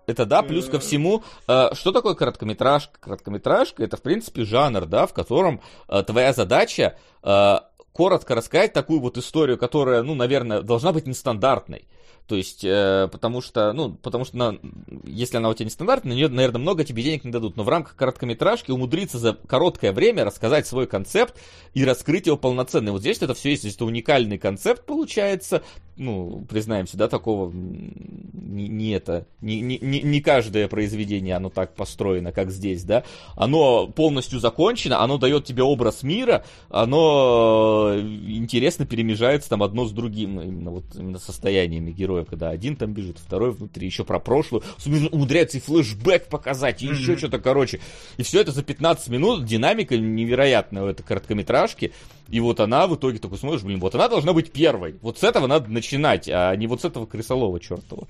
Это да, плюс ко всему, э, что такое короткометражка? Короткометражка это, в принципе, жанр, да, в котором э, твоя задача э, коротко рассказать такую вот историю, которая, ну, наверное, должна быть нестандартной. То есть, э, потому что, ну, потому что, на, если она у тебя нестандартная, на нее, наверное, много тебе денег не дадут. Но в рамках короткометражки умудриться за короткое время рассказать свой концепт и раскрыть его полноценно. И вот здесь это все есть, здесь это уникальный концепт получается. Ну, признаемся, да, такого не, не это, не, не, не каждое произведение, оно так построено, как здесь, да. Оно полностью закончено, оно дает тебе образ мира, оно интересно перемежается там одно с другим, именно вот именно состояниями героя героев, когда один там бежит, второй внутри, еще про прошлую, умудряется и флешбэк показать, и еще mm-hmm. что-то, короче. И все это за 15 минут, динамика невероятная у этой короткометражки. И вот она в итоге такой смотришь, блин, вот она должна быть первой. Вот с этого надо начинать, а не вот с этого крысолова чертова.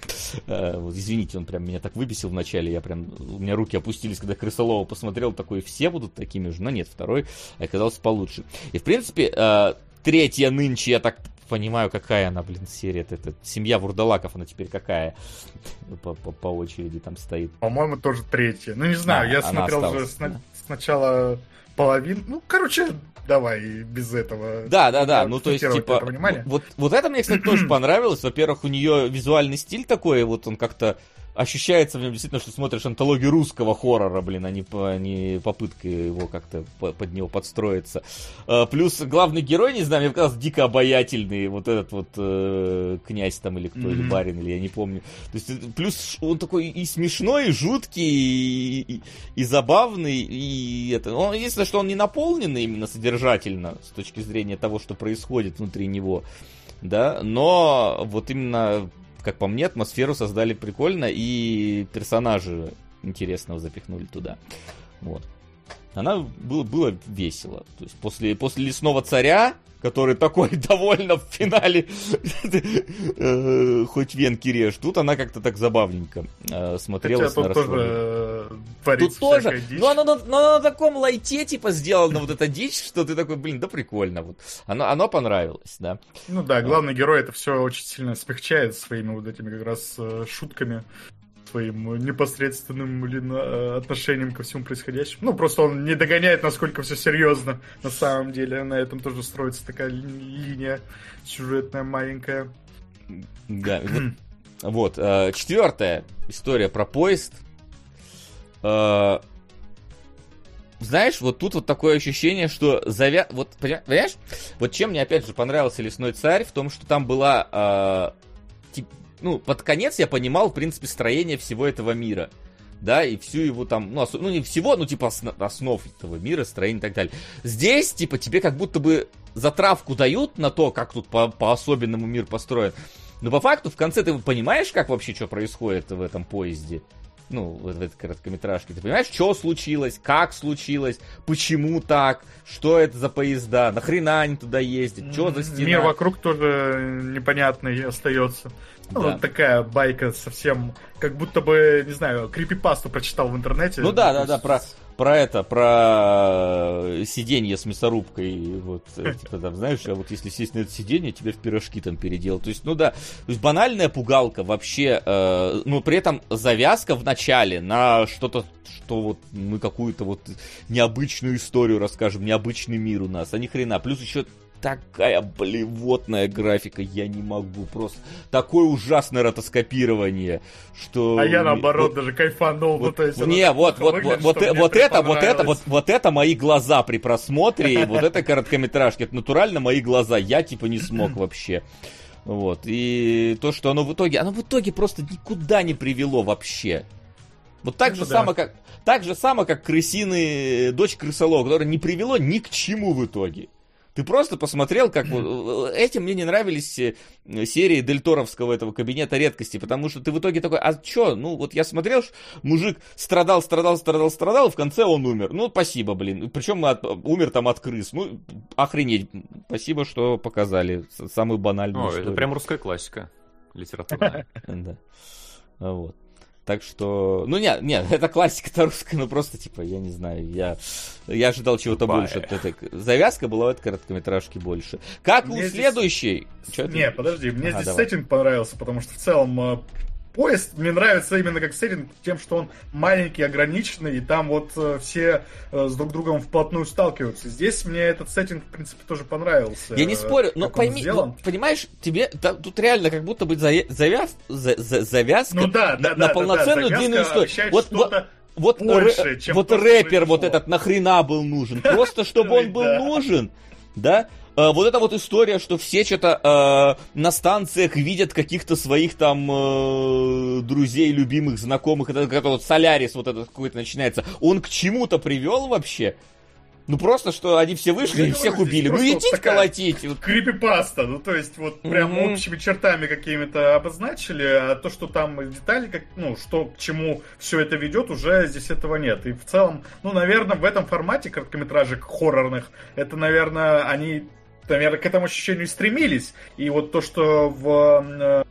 Э, вот, извините, он прям меня так выбесил вначале, я прям, у меня руки опустились, когда крысолова посмотрел, такой, все будут такими же. Но нет, второй оказался получше. И в принципе, э, третья нынче, я так понимаю, какая она, блин, серия. Это, это семья вурдалаков, она теперь какая по, по, по очереди там стоит. По-моему, тоже третья. Ну, не знаю, а, я смотрел осталась, уже да? сначала половину. Ну, короче, давай без этого. Да, да, да. Ну, то есть, типа, вот, вот это мне, кстати, тоже понравилось. Во-первых, у нее визуальный стиль такой, вот он как-то ощущается в нем действительно, что смотришь антологию русского хоррора, блин, а не, по, не попытка его как-то под него подстроиться. А, плюс главный герой, не знаю, мне показалось дико обаятельный, вот этот вот э, князь там или кто, mm-hmm. или барин, или я не помню. То есть, плюс он такой и смешной, и жуткий, и, и, и забавный, и это... Он, единственное, что он не наполненный именно содержательно, с точки зрения того, что происходит внутри него да, но вот именно как по мне, атмосферу создали прикольно, и персонажи интересного запихнули туда. Вот. Она было, было весело. То есть после, после лесного царя который такой довольно в финале э, хоть венки режь. Тут она как-то так забавненько э, смотрелась на тоже Тут тоже, но она, но, но на таком лайте типа сделана вот эта дичь, что ты такой, блин, да прикольно. Вот. Оно, оно понравилось, да. Ну да, главный герой это все очень сильно смягчает своими вот этими как раз э, шутками своим непосредственным блин, э, отношением ко всему происходящему. Ну, просто он не догоняет, насколько все серьезно на самом деле. На этом тоже строится такая линия сюжетная маленькая. Да. вот. Э, четвертая история про поезд. Э, знаешь, вот тут вот такое ощущение, что завя... Вот, понимаешь? Вот чем мне опять же понравился Лесной Царь, в том, что там была ну, под конец я понимал, в принципе, строение всего этого мира. Да, и всю его там, ну, осо- ну не всего, ну, типа, осно- основ этого мира, строения и так далее. Здесь, типа, тебе как будто бы затравку дают на то, как тут по- по-особенному мир построен. Но по факту, в конце ты понимаешь, как вообще что происходит в этом поезде? ну, в, в этой короткометражке. Ты понимаешь, что случилось, как случилось, почему так, что это за поезда, нахрена они туда ездят, что за стена. Мир вокруг тоже непонятный остается. Ну, да. вот такая байка совсем, как будто бы, не знаю, крипипасту прочитал в интернете. Ну да, да, да, про, про это, про сиденье с мясорубкой, вот, э, типа там, знаешь, а вот если сесть на это сиденье, тебе в пирожки там переделал. То есть, ну да, то есть банальная пугалка вообще, э, ну при этом завязка в начале на что-то, что вот мы какую-то вот необычную историю расскажем, необычный мир у нас, а ни хрена. Плюс еще такая блевотная графика, я не могу просто. Такое ужасное ротоскопирование, что... А я наоборот вот, даже кайфанул. Вот, ну, то есть не, вот, вот, выглядит, вот, вот, вот это, вот это, вот, вот это мои глаза при просмотре, вот это короткометражки, это натурально мои глаза, я типа не смог вообще. Вот, и то, что оно в итоге, оно в итоге просто никуда не привело вообще. Вот так же да. само, как, так же само, как крысины, дочь крысолова, которая не привело ни к чему в итоге. Ты просто посмотрел, как вот... Э, этим мне не нравились э, серии Дельторовского этого кабинета редкости, потому что ты в итоге такой, а чё? Ну, вот я смотрел, мужик страдал, страдал, страдал, страдал, и в конце он умер. Ну, спасибо, блин. Причем от, умер там от крыс. Ну, охренеть. Спасибо, что показали самую банальную О, это прям русская классика литературная. Да. Вот. Так что, ну нет, нет, это классика-то русская, ну просто, типа, я не знаю, я, я ожидал чего-то больше. От этой... Завязка была в этой короткометражке больше. Как мне у следующей... Здесь... Не, подожди, мне ага, здесь давай. сеттинг понравился, потому что в целом э, поезд мне нравится именно как сеттинг тем, что он маленький, ограниченный, и там вот э, все э, с друг другом вплотную сталкиваются. Здесь мне этот сеттинг, в принципе, тоже понравился. Я не спорю, но пойми, ну, понимаешь, тебе да, тут реально как будто бы завяз, за, за, завязка ну, да, да, на, да, на полноценную да, длинную историю. Вот, вот, вот, больше, рэ, чем вот рэпер вот этот нахрена был нужен. Просто чтобы он был нужен, да? Э, вот эта вот история, что все что-то э, на станциях видят каких-то своих там э, друзей, любимых, знакомых, это как вот Солярис вот этот какой-то начинается, он к чему-то привел вообще? Ну просто, что они все вышли и всех убили. Ну идите колотить. Крипипаста, ну то есть вот прям mm-hmm. общими чертами какими-то обозначили, а то, что там детали, как, ну что к чему все это ведет, уже здесь этого нет. И в целом, ну наверное, в этом формате короткометражек хоррорных, это, наверное, они наверное, к этому ощущению стремились. И вот то, что в э,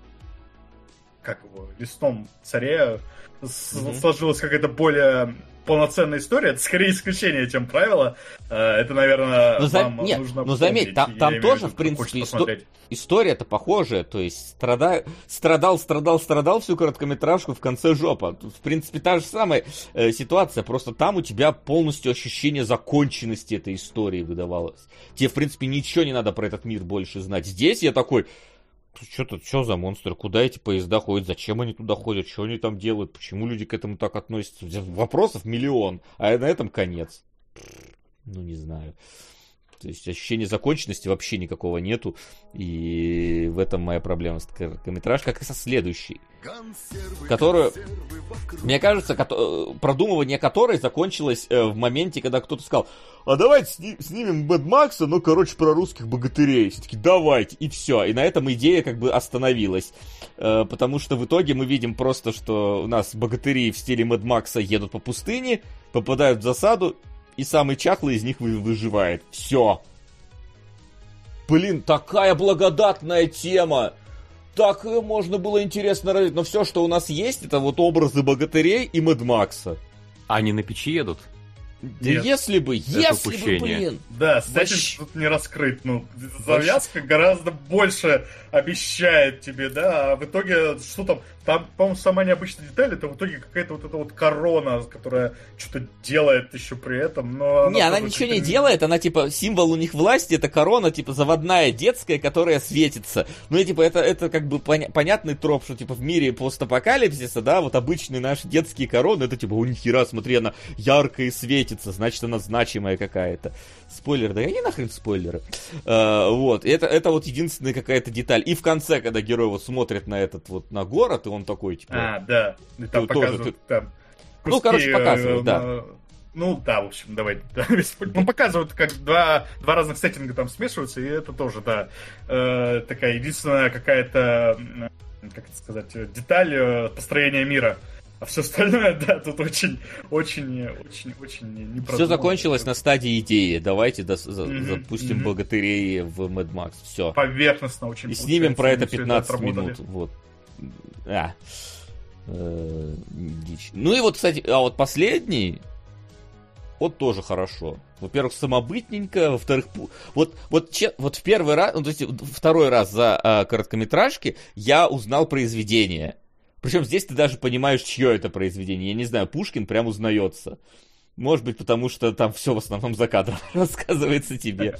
как его, лесном царе mm-hmm. сложилась какая-то более полноценная история, это скорее исключение, чем правило. Э, это, наверное, но, вам нет, нужно Ну, заметь, там, там тоже, в принципе, исто... история-то похожая. То есть, страда... страдал, страдал, страдал всю короткометражку, в конце жопа. В принципе, та же самая э, ситуация, просто там у тебя полностью ощущение законченности этой истории выдавалось. Тебе, в принципе, ничего не надо про этот мир больше знать. Здесь я такой, что-то, что за монстры, куда эти поезда ходят, зачем они туда ходят, что они там делают, почему люди к этому так относятся. Вопросов миллион, а на этом конец. Ну, не знаю. То есть ощущения законченности вообще никакого нету. И в этом моя проблема с короткометражкой, как и со следующей. Которую, мне кажется, продумывание которой закончилось э, в моменте, когда кто-то сказал, а давайте сни- снимем Бэд Макса, ну, короче, про русских богатырей. Все таки давайте, и все. И на этом идея как бы остановилась. Э, потому что в итоге мы видим просто, что у нас богатыри в стиле Мэд Макса едут по пустыне, попадают в засаду, и самый чахлый из них выживает. Все. Блин, такая благодатная тема. Так можно было интересно родить. Но все, что у нас есть, это вот образы богатырей и Макса. Они на печи едут? Да Нет. если бы, если бы, блин. Да, Сеттинг тут не раскрыт. Ну, завязка гораздо больше обещает тебе, да, а в итоге, что там, там, по-моему, самая необычная деталь, это в итоге какая-то вот эта вот корона, которая что-то делает еще при этом, но... Не, она, она ничего не делает, она, типа, символ у них власти, это корона, типа, заводная детская, которая светится. Ну, и, типа, это, это как бы поня- понятный троп, что, типа, в мире постапокалипсиса, да, вот обычные наши детские короны, это, типа, у них хера, смотри, она яркая и светится, значит, она значимая какая-то. Спойлер, да я не нахрен спойлеры. А, вот, это, это вот единственная какая-то деталь. И в конце, когда герой вот смотрит на этот вот, на город, и он такой, типа... А, да, и там показывают, тоже, там, куски, Ну, короче, показывают, э, да. Ну да, в общем, давай. Да, ну, показывают, как два, два разных сеттинга там смешиваются, и это тоже, да, э, такая единственная какая-то, как это сказать, деталь э, построения мира. А все остальное, да, тут очень, очень, очень, очень не Все закончилось на стадии идеи. Давайте до, mm-hmm, запустим mm-hmm. богатырей в Mad Max. Все. Поверхностно очень. И снимем про это 15 это минут. Вот. А. Э, дичь. Ну и вот, кстати, а вот последний, вот тоже хорошо. Во-первых, самобытненько, во-вторых, вот, вот, че, вот в первый раз, ну, то есть второй раз за а, короткометражки я узнал произведение. Причем здесь ты даже понимаешь, чье это произведение. Я не знаю, Пушкин прям узнается. Может быть, потому что там все в основном за кадром рассказывается тебе.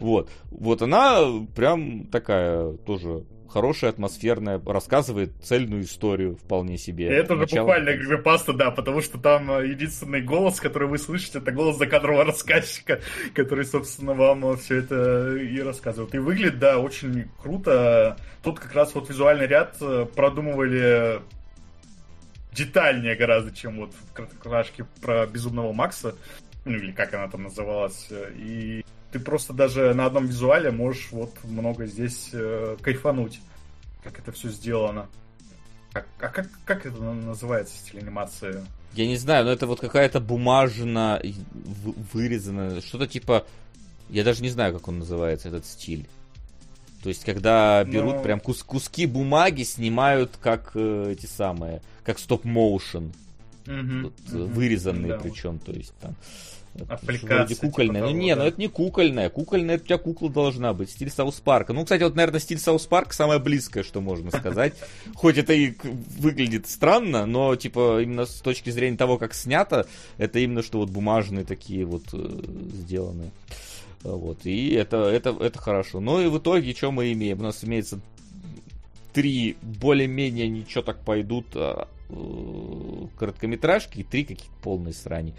Вот. Вот она прям такая тоже хорошая, атмосферная, рассказывает цельную историю вполне себе. Это же Начало... буквально кривипаста, да, потому что там э, единственный голос, который вы слышите, это голос закадрового рассказчика, который, собственно, вам э, все это и рассказывает. И выглядит, да, очень круто. Тут как раз вот визуальный ряд э, продумывали детальнее гораздо, чем вот в короткометражке про Безумного Макса, ну или как она там называлась. И ты просто даже на одном визуале можешь вот много здесь э, кайфануть, как это все сделано. Как, а как, как это называется, стиль анимации? Я не знаю, но это вот какая-то бумажно вырезанная, что-то типа... Я даже не знаю, как он называется, этот стиль. То есть, когда берут но... прям кус куски бумаги, снимают как э, эти самые, как stop-motion. Угу, вот, угу, вырезанные да, причем, то есть там Вроде кукольная. Типа ну не, да. ну это не кукольная. Кукольная это у тебя кукла должна быть. Стиль Саус Парка. Ну, кстати, вот, наверное, стиль Саус Парка самое близкое, что можно сказать. Хоть это и выглядит странно, но, типа, именно с точки зрения того, как снято, это именно что вот бумажные такие вот э, сделаны. Вот, и это, это, это хорошо. Ну и в итоге, что мы имеем? У нас имеется три более-менее ничего так пойдут а, короткометражки и три какие-то полные срани,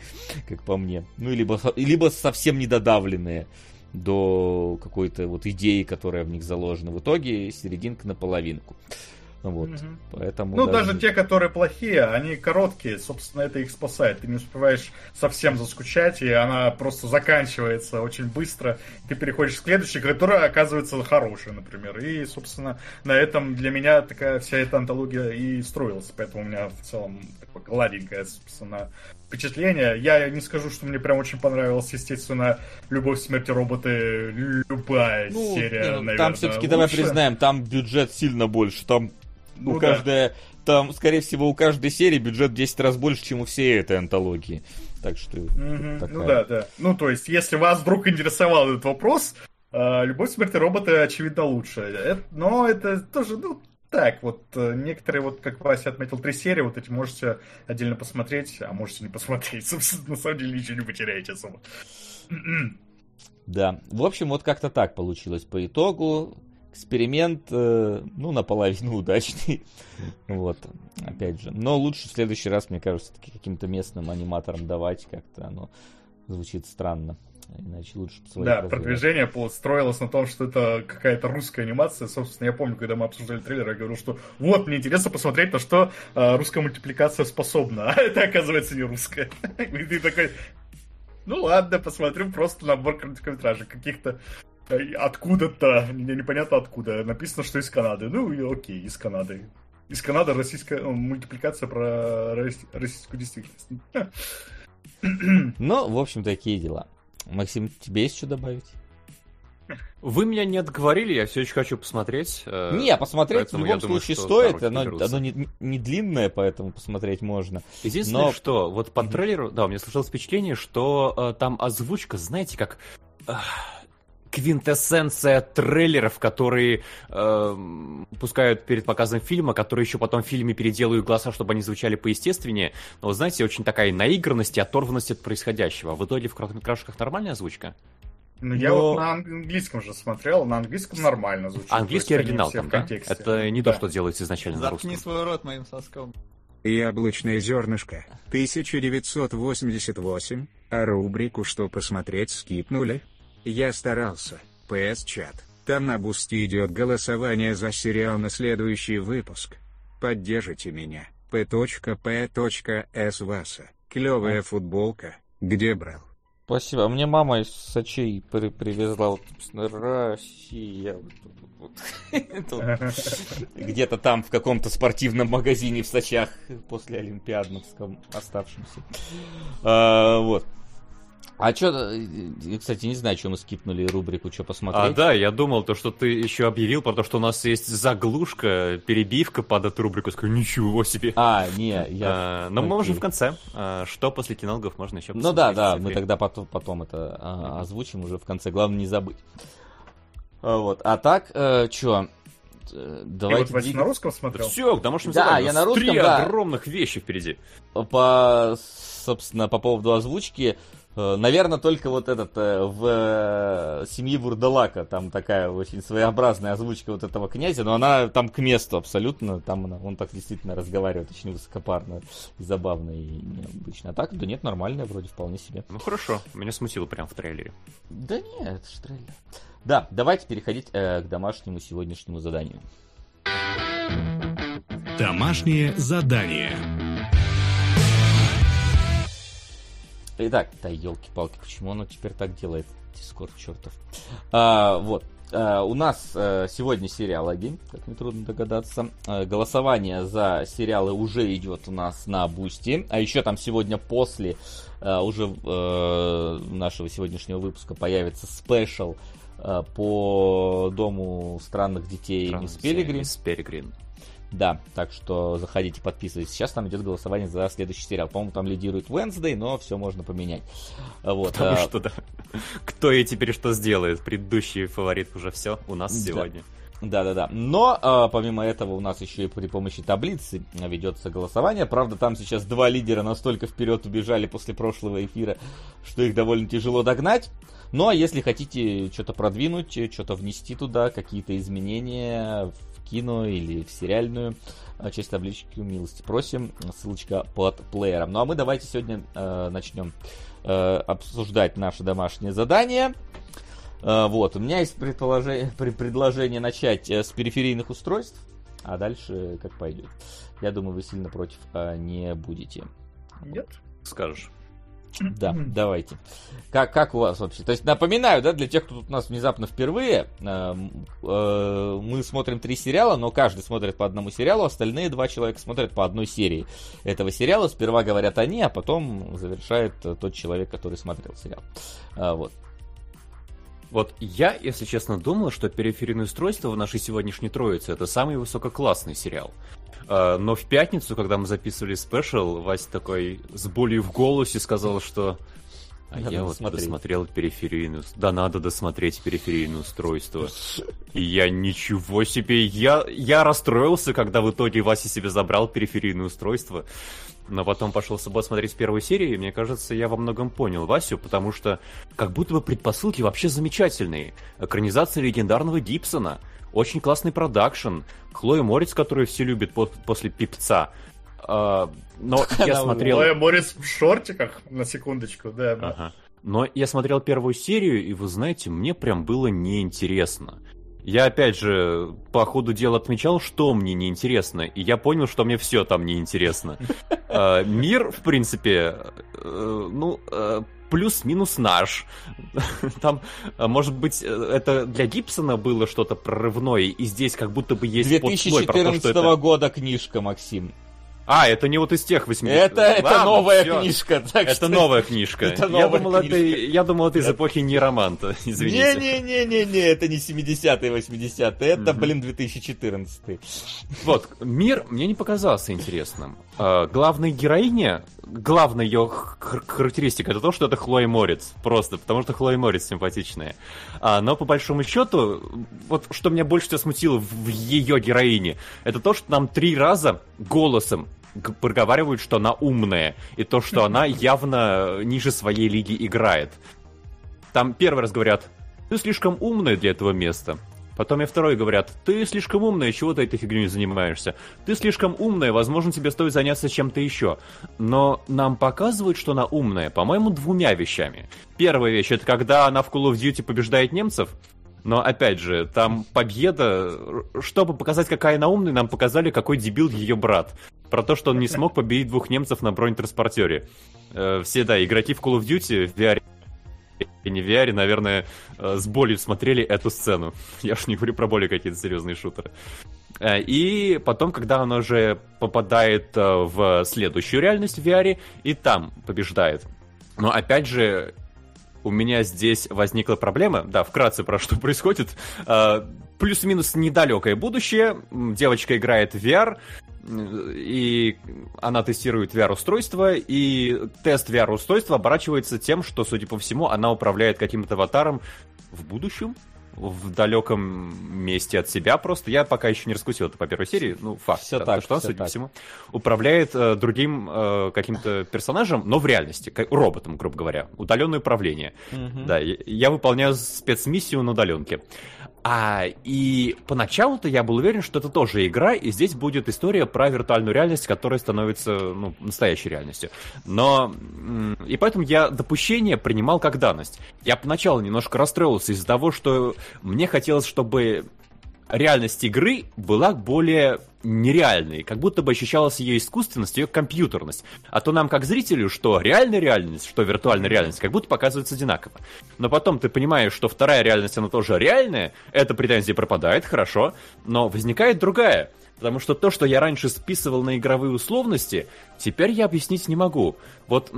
как по мне. Ну, либо, либо совсем недодавленные до какой-то вот идеи, которая в них заложена. В итоге серединка на половинку. Вот, угу. поэтому ну, даже... даже те, которые плохие, они короткие, собственно, это их спасает. Ты не успеваешь совсем заскучать, и она просто заканчивается очень быстро. Ты переходишь к следующей, которая оказывается хорошей, например. И, собственно, на этом для меня такая вся эта антология и строилась. Поэтому у меня в целом такое гладенькое, собственно, впечатление. Я не скажу, что мне прям очень понравилось, естественно, «Любовь, смерти, роботы», любая ну, серия, не, ну, наверное. Там все-таки, давай признаем, там бюджет сильно больше, там ну, у да. каждой, там, скорее всего, у каждой серии бюджет 10 раз больше, чем у всей этой антологии. Так что... Mm-hmm. Такая... Ну да, да. Ну, то есть, если вас вдруг интересовал этот вопрос, э, «Любовь, смерть и роботы» очевидно лучше. Это, но это тоже, ну, так, вот э, некоторые, вот как Вася отметил, три серии, вот эти можете отдельно посмотреть, а можете не посмотреть. Собственно, на самом деле ничего не потеряете особо. Да, в общем, вот как-то так получилось по итогу. Эксперимент, э, ну, наполовину удачный. вот, опять же. Но лучше в следующий раз, мне кажется, каким-то местным аниматорам давать, как-то оно звучит странно. Иначе лучше Да, продвижение строилось на том, что это какая-то русская анимация. Собственно, я помню, когда мы обсуждали трейлер, я говорил, что вот, мне интересно посмотреть, на что э, русская мультипликация способна. А это, оказывается, не русская. И ты такой, ну ладно, посмотрю просто набор короткометражек каких-то э, откуда-то, непонятно откуда. Написано, что из Канады. Ну, и окей, из Канады. Из Канады российская ну, мультипликация про российскую действительность. Ну, в общем, такие дела. Максим, тебе есть что добавить? Вы меня не отговорили, я все еще хочу посмотреть. Э, не, посмотреть в любом случае думаю, стоит, оно, оно не, не длинное, поэтому посмотреть можно. Единственное, Но... что вот по трейлеру, да, у меня сложилось впечатление, что э, там озвучка, знаете, как... Э, квинтэссенция трейлеров, которые э, пускают перед показом фильма, которые еще потом в фильме переделают голоса, чтобы они звучали поестественнее. Но, знаете, очень такая наигранность и оторванность от происходящего. В итоге в короткометражках нормальная озвучка? Ну, я вот на английском же смотрел, на английском нормально звучит. Английский оригинал там, да? Это не да. то, что делается изначально Заткни на русском. Заткни свой рот моим соском. Яблочное зернышко, 1988, а рубрику «Что посмотреть» скипнули? Я старался. PS-чат. Там на бусте идет голосование за сериал на следующий выпуск. Поддержите меня. P.P.S. Васа. Клевая футболка. Где брал? Спасибо. А мне мама из Сочей при привезла вот, Россия. Где-то там в каком-то спортивном магазине в Сочах после Олимпиадновском оставшемся. А, вот. А что, кстати, не знаю, что мы скипнули рубрику, что посмотреть. А, да, я думал, то, что ты еще объявил про то, что у нас есть заглушка, перебивка под эту рубрику. Скажу, ничего себе. А, не, я... А, но мы можем в конце. А, что после кинологов можно еще посмотреть? Ну да, да, мы тогда потом, потом это а, озвучим уже в конце. Главное не забыть. А, вот. А так, э, что? Давайте вот, двиг... на русском смотрел? Все, к домашнему Да, я на русском, Три да. огромных вещи впереди. По, собственно, по поводу озвучки, Э, Наверное, только вот этот э, в э, семье Вурдалака, там такая очень своеобразная озвучка вот этого князя, но она там к месту абсолютно, там она, он так действительно разговаривает очень высокопарно и забавно и необычно. А так, да нет, нормальная вроде вполне себе. Ну хорошо, меня смутило прям в трейлере. Да нет, это же трейлер. Да, давайте переходить э, к домашнему сегодняшнему заданию. Домашнее задание. Итак, да елки-палки, почему оно теперь так делает? Дискорд чертов. А, вот. Э, у нас э, сегодня сериалоги, как нетрудно догадаться. Э, голосование за сериалы уже идет у нас на Бусти. А еще там сегодня после уже нашего сегодняшнего выпуска появится спешл по Дому странных детей Мисс Пелигрин. Мисс Пелигрин. Да, так что заходите, подписывайтесь. Сейчас там идет голосование за следующий сериал. По-моему, там лидирует Wednesday, но все можно поменять. Вот. Потому а... что, да. Кто и теперь что сделает? Предыдущий фаворит уже все у нас да. сегодня. Да-да-да. Но а, помимо этого у нас еще и при помощи таблицы ведется голосование. Правда, там сейчас два лидера настолько вперед убежали после прошлого эфира, что их довольно тяжело догнать. Ну а если хотите что-то продвинуть, что-то внести туда, какие-то изменения кино или в сериальную а, часть таблички милости просим. Ссылочка под плеером. Ну а мы давайте сегодня э, начнем э, обсуждать наше домашнее задание. Э, вот, у меня есть предположение, предложение начать э, с периферийных устройств, а дальше как пойдет. Я думаю, вы сильно против э, не будете. Нет. Скажешь. Да, давайте. Как, как у вас вообще? То есть напоминаю, да, для тех, кто тут у нас внезапно впервые, э, э, мы смотрим три сериала, но каждый смотрит по одному сериалу, остальные два человека смотрят по одной серии этого сериала. Сперва говорят они, а потом завершает тот человек, который смотрел сериал. А, вот. Вот я, если честно, думал, что периферийное устройство в нашей сегодняшней троице это самый высококлассный сериал. А, но в пятницу, когда мы записывали special, Вася такой с болью в голосе сказал, что а надо я вот досмотрел периферийную... Да, надо досмотреть периферийное устройство. И я ничего себе... Я, я расстроился, когда в итоге Вася себе забрал периферийное устройство. Но потом пошел с собой смотреть первую серию, и мне кажется, я во многом понял Васю, потому что как будто бы предпосылки вообще замечательные. Экранизация легендарного Гибсона — очень классный продакшн, Хлоя Морец, которую все любят по- после Пипца. А, но я смотрел... Хлоя Морец в шортиках, на секундочку, да. Ага. Но я смотрел первую серию, и вы знаете, мне прям было неинтересно. Я опять же по ходу дела отмечал, что мне неинтересно, и я понял, что мне все там неинтересно. А, мир, в принципе, э, ну, э, плюс-минус наш. Там, э, может быть, это для Гибсона было что-то прорывное, и здесь как будто бы есть 2014 года книжка, Максим. А, это не вот из тех 80 Это, Ладно, это новая все. книжка. Так это что... новая книжка. Это новая я, думал, книжка. Это, я думал, это из эпохи не романта, извините. Не-не-не-не, это не 70-е, 80-е, это, блин, 2014 Вот, мир мне не показался интересным. А, главная героиня, главная ее характеристика, это то, что это Хлоя Морец. Просто, потому что Хлоя Морец симпатичная. А, но по большому счету, вот что меня больше всего смутило в ее героине, это то, что нам три раза голосом проговаривают, что она умная, и то, что она явно ниже своей лиги играет. Там первый раз говорят, ты слишком умная для этого места. Потом и второй говорят, ты слишком умная, чего ты этой фигней занимаешься? Ты слишком умная, возможно, тебе стоит заняться чем-то еще. Но нам показывают, что она умная, по-моему, двумя вещами. Первая вещь, это когда она в Call of Duty побеждает немцев, но опять же, там победа, чтобы показать, какая она умная, нам показали, какой дебил ее брат. Про то, что он не смог победить двух немцев на бронетранспортере. Э, все, да, игроки в Call of Duty в VR и не в VR, наверное, э, с болью смотрели эту сцену. Я ж не говорю про более какие-то серьезные шутеры. Э, и потом, когда она уже попадает в следующую реальность в VR, и там побеждает. Но опять же, у меня здесь возникла проблема. Да, вкратце про что происходит. А, плюс-минус недалекое будущее. Девочка играет в VR, и она тестирует VR-устройство, и тест VR-устройства оборачивается тем, что, судя по всему, она управляет каким-то аватаром в будущем, в далеком месте от себя просто. Я пока еще не раскусил это по первой серии, ну, факт. Все так, что он, судя по всему, управляет э, другим э, каким-то персонажем, но в реальности, как, роботом, грубо говоря. Удаленное управление. Угу. Да, я, я выполняю спецмиссию на удаленке. А, и поначалу-то я был уверен, что это тоже игра, и здесь будет история про виртуальную реальность, которая становится, ну, настоящей реальностью. Но, и поэтому я допущение принимал как данность. Я поначалу немножко расстроился из-за того, что мне хотелось, чтобы реальность игры была более нереальной, как будто бы ощущалась ее искусственность, ее компьютерность. А то нам, как зрителю, что реальная реальность, что виртуальная реальность, как будто показывается одинаково. Но потом ты понимаешь, что вторая реальность, она тоже реальная, эта претензия пропадает, хорошо, но возникает другая. Потому что то, что я раньше списывал на игровые условности, теперь я объяснить не могу. Вот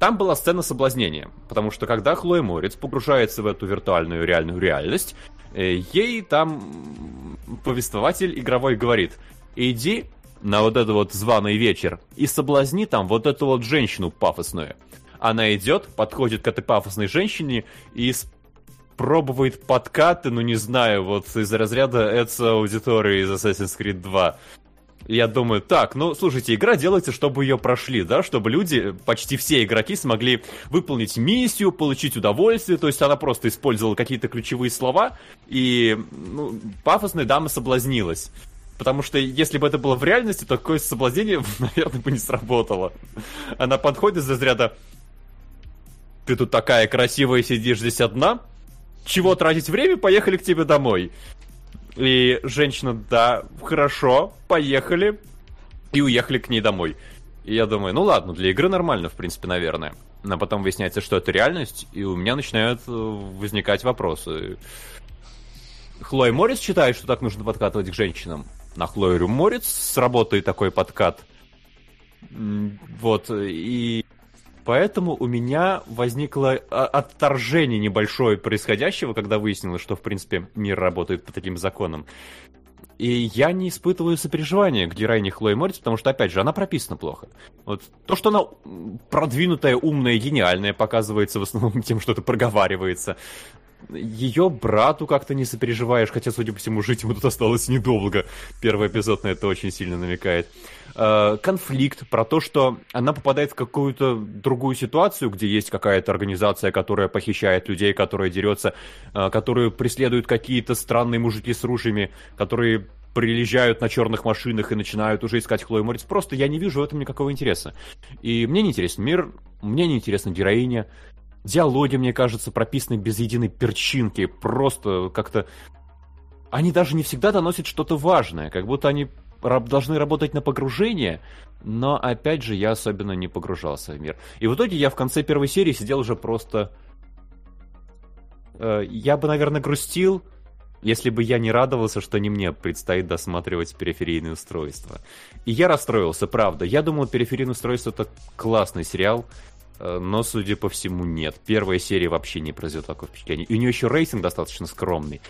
там была сцена соблазнения. Потому что когда Хлоя Морец погружается в эту виртуальную реальную реальность, э, ей там повествователь игровой говорит, иди на вот этот вот званый вечер и соблазни там вот эту вот женщину пафосную. Она идет, подходит к этой пафосной женщине и пробует подкаты, ну не знаю, вот из разряда это аудитории из Assassin's Creed 2. Я думаю, так, ну, слушайте, игра делается, чтобы ее прошли, да, чтобы люди, почти все игроки смогли выполнить миссию, получить удовольствие, то есть она просто использовала какие-то ключевые слова, и, ну, пафосная дама соблазнилась. Потому что если бы это было в реальности, то такое соблазнение, наверное, бы не сработало. Она подходит из разряда «Ты тут такая красивая сидишь здесь одна? Чего тратить время? Поехали к тебе домой». И женщина, да, хорошо, поехали. И уехали к ней домой. И я думаю, ну ладно, для игры нормально, в принципе, наверное. Но потом выясняется, что это реальность, и у меня начинают э, возникать вопросы. Хлоя Моррис считает, что так нужно подкатывать к женщинам на Хлою Морец сработает такой подкат. Вот, и поэтому у меня возникло отторжение небольшое происходящего, когда выяснилось, что, в принципе, мир работает по таким законам. И я не испытываю сопереживания к героине Хлои Морец, потому что, опять же, она прописана плохо. Вот то, что она продвинутая, умная, гениальная, показывается в основном тем, что это проговаривается. ее брату как-то не сопереживаешь, хотя, судя по всему, жить ему тут осталось недолго. Первый эпизод на это очень сильно намекает. Э, конфликт про то, что она попадает в какую-то другую ситуацию, где есть какая-то организация, которая похищает людей, которая дерется, э, которую преследуют какие-то странные мужики с ружьями, которые приезжают на черных машинах и начинают уже искать Хлою Морец. Просто я не вижу в этом никакого интереса. И мне не интересен мир, мне не интересна героиня. Диалоги, мне кажется, прописаны без единой перчинки. Просто как-то... Они даже не всегда доносят что-то важное. Как будто они должны работать на погружение, но опять же я особенно не погружался в мир. И в итоге я в конце первой серии сидел уже просто... Э, я бы, наверное, грустил, если бы я не радовался, что не мне предстоит досматривать периферийные устройства. И я расстроился, правда. Я думал, периферийное устройство это классный сериал, Э, но, судя по всему, нет. Первая серия вообще не произвела такое впечатление. И у нее еще рейтинг достаточно скромный.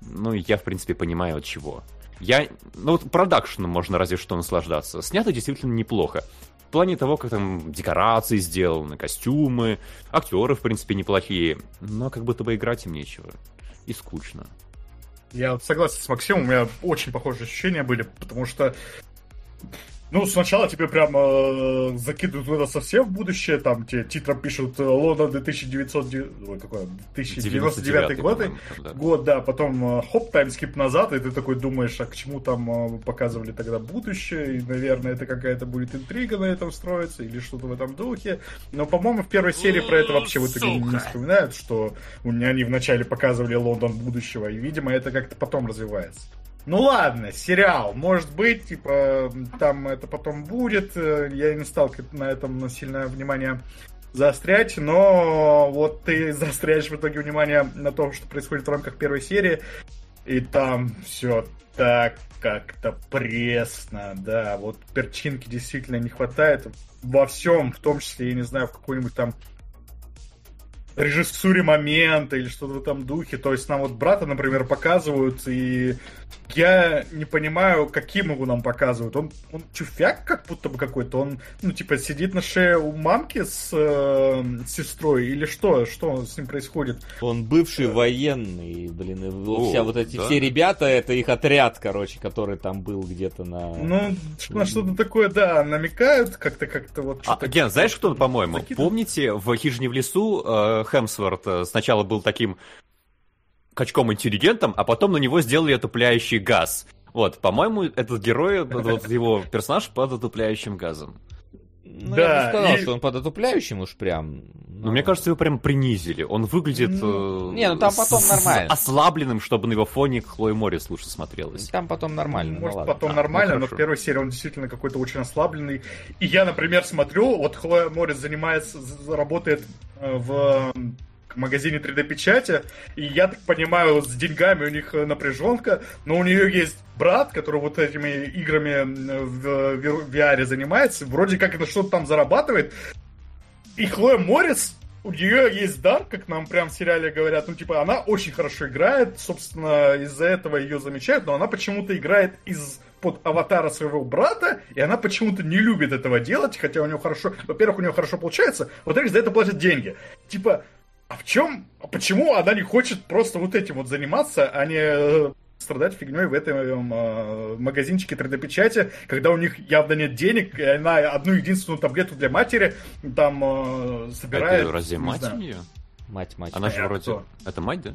Ну, я, в принципе, понимаю, от чего. Я... Ну, вот продакшеном можно разве что наслаждаться. Снято действительно неплохо. В плане того, как там декорации сделаны, костюмы, актеры, в принципе, неплохие. Но как будто бы играть им нечего. И скучно. Я согласен с Максимом, у меня очень похожие ощущения были, потому что ну, сначала тебе прямо э, закидывают это совсем в будущее, там тебе титром пишут э, Лондон 1900... Ой, какой? 2099 год, да. год, да, потом э, хоп, таймскип назад, и ты такой думаешь, а к чему там показывали тогда будущее, и, наверное, это какая-то будет интрига на этом строится, или что-то в этом духе. Но, по-моему, в первой серии про это вообще в итоге не вспоминают, что они вначале показывали Лондон будущего, и, видимо, это как-то потом развивается. Ну ладно, сериал, может быть, типа, там это потом будет. Э, я не стал на этом сильное внимание заострять, но вот ты заостряешь в итоге внимание на том, что происходит в рамках первой серии, и там все так как-то пресно, да, вот перчинки действительно не хватает во всем, в том числе, я не знаю, в какой-нибудь там режиссуре момента или что-то в этом духе. То есть нам вот брата, например, показывают, и я не понимаю, каким его нам показывают. Он, он чуфяк как будто бы какой-то. Он, ну, типа, сидит на шее у мамки с, э, сестрой или что? Что с ним происходит? Он бывший военный, блин. И О, вся вот эти да? все ребята, это их отряд, короче, который там был где-то на... Ну, на что-то такое, да, намекают как-то, как-то вот... А, Ген, знаешь, кто, по-моему? Помните, в «Хижине в лесу» э, Хемсворт э, сначала был таким качком-интеллигентом, а потом на него сделали отупляющий газ. Вот, по-моему, этот герой, вот его персонаж под отупляющим газом. Ну, да, я бы сказал, и... что он под отупляющим уж прям. Но... Ну, мне кажется, его прям принизили. Он выглядит ну, не, ну там потом с... нормально. ослабленным, чтобы на его фоне Хлоя Морис лучше смотрелось. Там потом нормально. Может, ну, потом а, нормально, ну, но в первой серии он действительно какой-то очень ослабленный. И я, например, смотрю, вот Хлоя Морис занимается, работает э, в магазине 3D-печати, и я так понимаю, с деньгами у них э, напряженка, но у нее есть брат, который вот этими играми в VR занимается, вроде как это что-то там зарабатывает, и Хлоя Морец у нее есть дар, как нам прям в сериале говорят, ну, типа, она очень хорошо играет, собственно, из-за этого ее замечают, но она почему-то играет из под аватара своего брата, и она почему-то не любит этого делать, хотя у нее хорошо, во-первых, у нее хорошо получается, во-вторых, за это платят деньги. Типа, а в чем, а почему она не хочет просто вот этим вот заниматься, а не э, страдать фигней в этом э, магазинчике 3D-печати, когда у них явно нет денег, и она одну единственную таблетку для матери там э, собирает. Это разве мать у нее? Мать, мать. Она же вроде... Кто? Это мать, да?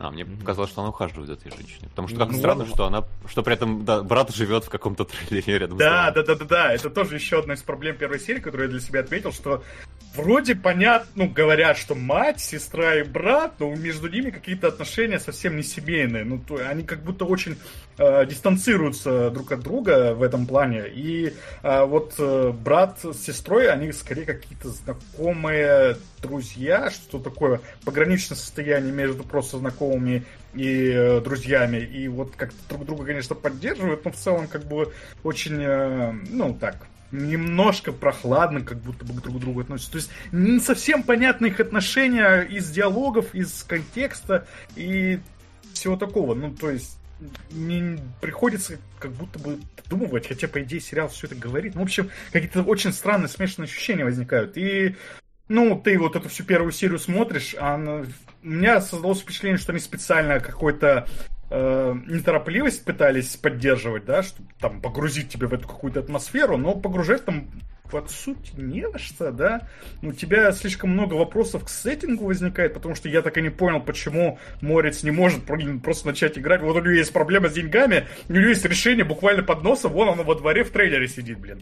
А, мне показалось, что она ухаживает за этой женщиной. Потому что как ну, странно, что она, что при этом да, брат живет в каком-то трейлере рядом да, с Да, да, да, да, да. Это тоже еще одна из проблем первой серии, которую я для себя отметил, что вроде понятно, ну, говорят, что мать, сестра и брат, но между ними какие-то отношения совсем не семейные. Ну, то, они как будто очень э, дистанцируются друг от друга в этом плане. И э, вот э, брат с сестрой, они скорее какие-то знакомые друзья, что такое пограничное состояние между просто знакомыми и э, друзьями. И вот как-то друг друга, конечно, поддерживают, но в целом как бы очень, э, ну, так, немножко прохладно, как будто бы друг к другу относятся. То есть не совсем понятны их отношения из диалогов, из контекста и всего такого. Ну, то есть не приходится как будто бы думать, хотя, по идее, сериал все это говорит. Ну, в общем, какие-то очень странные, смешанные ощущения возникают. И ну, ты вот эту всю первую серию смотришь, а она... у меня создалось впечатление, что они специально какой-то э, неторопливость пытались поддерживать, да, чтобы там погрузить тебя в эту какую-то атмосферу, но погружать там под суть не во что, да. У тебя слишком много вопросов к сеттингу возникает, потому что я так и не понял, почему Морец не может просто начать играть. Вот у него есть проблема с деньгами, у него есть решение буквально под носом, вон оно во дворе в трейлере сидит, блин.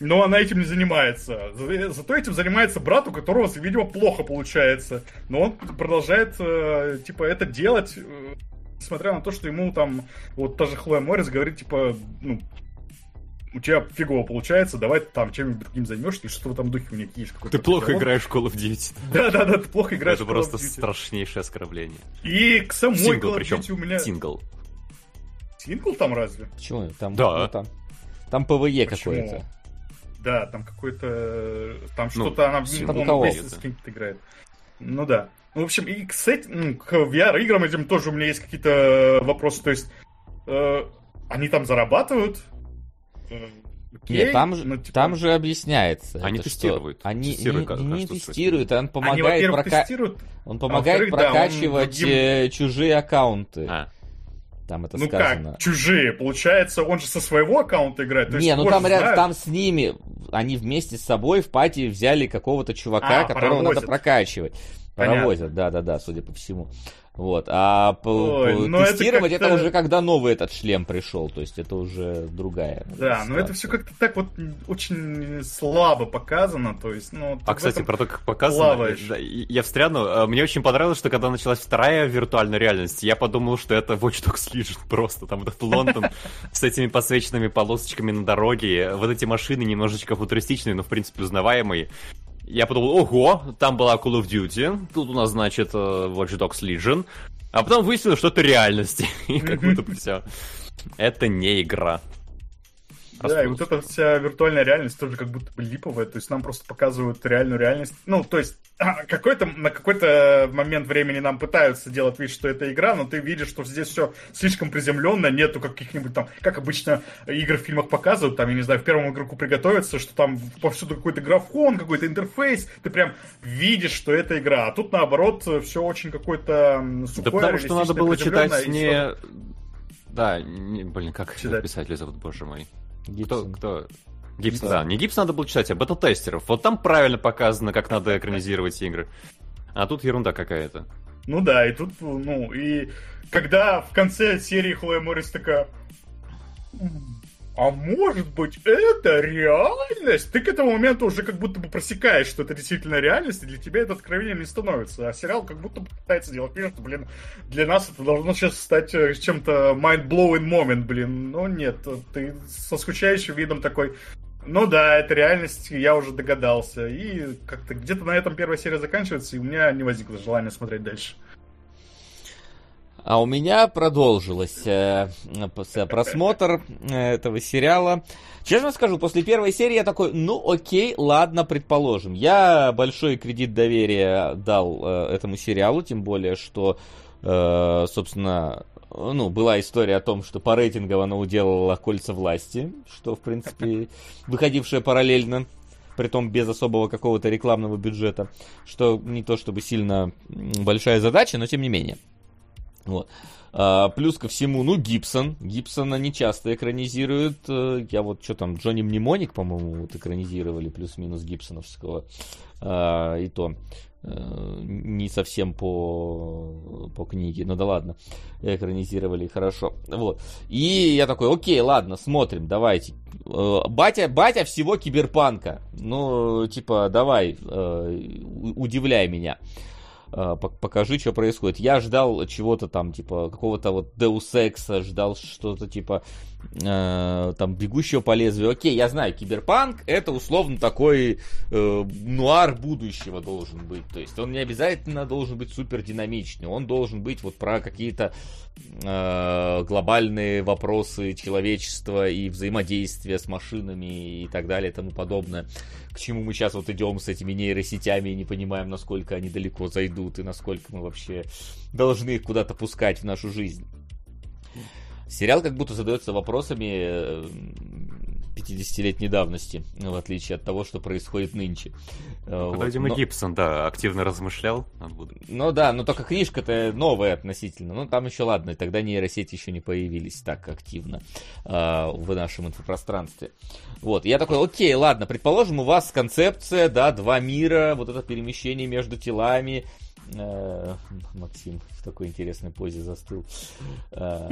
Но она этим не занимается. Зато этим занимается брат, у которого, видимо, плохо получается. Но он продолжает, э, типа, это делать, э, несмотря на то, что ему там, вот та же Хлоя Морец говорит, типа, ну, у тебя фигово получается, давай там чем-нибудь другим займешься, и что в этом духе у меня есть какой-то... Ты плохо играешь в Call of Duty. Да-да-да, ты плохо играешь Это в Call просто of Duty. страшнейшее оскорбление. И к самой Сингл, Call of Duty у меня... Сингл. Сингл там разве? Почему? Там, да. Ну, там, там PvE какое-то. Да, там какой-то... Там ну, что-то она в вместе с кем-то играет. Ну да. Ну, в общем, и к, сет... ну, к VR-играм этим тоже у меня есть какие-то вопросы. То есть, э, они там зарабатывают, Окей, Нет, там, ну, типа... там же объясняется. Они это, тестируют. Они тестируют, не, не тестируют, он помогает, они, прока... тестируют, он помогает а прокачивать да, он другим... чужие аккаунты. А. Там это ну сказано. как, чужие? Получается, он же со своего аккаунта играет. То не, ну там, ряд, там с ними, они вместе с собой в пати взяли какого-то чувака, а, которого паровозят. надо прокачивать. Паровозят, да-да-да, судя по всему. Вот. А Ой, ну тестировать это, это уже когда новый этот шлем пришел, то есть это уже другая. Да, но это все как-то так вот очень слабо показано, то есть, ну. А кстати, про то, как показано, да, я встряну. А, мне очень понравилось, что когда началась вторая виртуальная реальность, я подумал, что это Watch Dogs Legion просто, там этот Лондон с этими подсвеченными полосочками на дороге, вот эти машины немножечко футуристичные, но в принципе узнаваемые. Я подумал, ого, там была Call of Duty, тут у нас, значит, э, Watch Dogs Legion. А потом выяснилось, что это реальность. И как будто бы все. Это не игра. Да, и вот эта вся виртуальная реальность тоже как будто бы липовая, то есть нам просто показывают реальную реальность. Ну, то есть какой-то, на какой-то момент времени нам пытаются делать вид, что это игра, но ты видишь, что здесь все слишком приземленно, нету каких-нибудь там, как обычно игры в фильмах показывают, там, я не знаю, в первом игроку приготовиться, что там повсюду какой-то графон, какой-то интерфейс, ты прям видишь, что это игра, а тут наоборот все очень какое-то сухое, Да потому что надо было читать не... Да, не, блин, как Читать. писателя зовут, боже мой. Гибсон. Кто, кто? Гибсон, да. да. Не Гибсон надо было читать, а бета-тестеров. Вот там правильно показано, как надо экранизировать игры. А тут ерунда какая-то. Ну да, и тут, ну, и когда в конце серии Хлоя Моррис такая а может быть это реальность? Ты к этому моменту уже как будто бы просекаешь, что это действительно реальность, и для тебя это откровением не становится. А сериал как будто пытается делать вид, что, блин, для нас это должно сейчас стать э, чем-то mind-blowing moment, блин. Но нет, ты со скучающим видом такой, ну да, это реальность, я уже догадался. И как-то где-то на этом первая серия заканчивается, и у меня не возникло желания смотреть дальше. А у меня продолжилось э, просмотр э, этого сериала. Честно скажу, после первой серии я такой, ну окей, ладно, предположим. Я большой кредит доверия дал э, этому сериалу, тем более, что, э, собственно, ну, была история о том, что по рейтингам она уделала «Кольца власти», что, в принципе, выходившее параллельно притом без особого какого-то рекламного бюджета, что не то чтобы сильно большая задача, но тем не менее. Вот. А, плюс ко всему, ну, Гибсон. Гибсона не часто экранизируют. Э, я вот, что там, Джонни Мнемоник, по-моему, вот экранизировали плюс-минус Гибсоновского. А, и то э, не совсем по, по книге, ну да ладно, экранизировали хорошо. Вот. И я такой, окей, ладно, смотрим, давайте. Э, батя, батя всего киберпанка. Ну, типа, давай, удивляй меня. А, покажи, что происходит. Я ждал чего-то там, типа, какого-то вот Deus Ex, ждал что-то типа э, там бегущего по лезвию. Окей, я знаю, киберпанк это условно такой э, нуар будущего должен быть. То есть он не обязательно должен быть супер динамичный, он должен быть вот про какие-то э, глобальные вопросы человечества и взаимодействия с машинами и так далее и тому подобное. К чему мы сейчас вот идем с этими нейросетями и не понимаем, насколько они далеко зайдут и насколько мы вообще должны их куда-то пускать в нашу жизнь. Сериал как будто задается вопросами, 50-летней давности, в отличие от того, что происходит нынче. Э, вот. Дима но... Гибсон, да, активно размышлял. Ну да, но только книжка-то новая относительно. Ну там еще ладно, тогда нейросети еще не появились так активно э, в нашем инфопространстве. Вот, я такой, окей, ладно, предположим, у вас концепция, да, два мира, вот это перемещение между телами, э, Максим в такой интересной позе застыл. Э,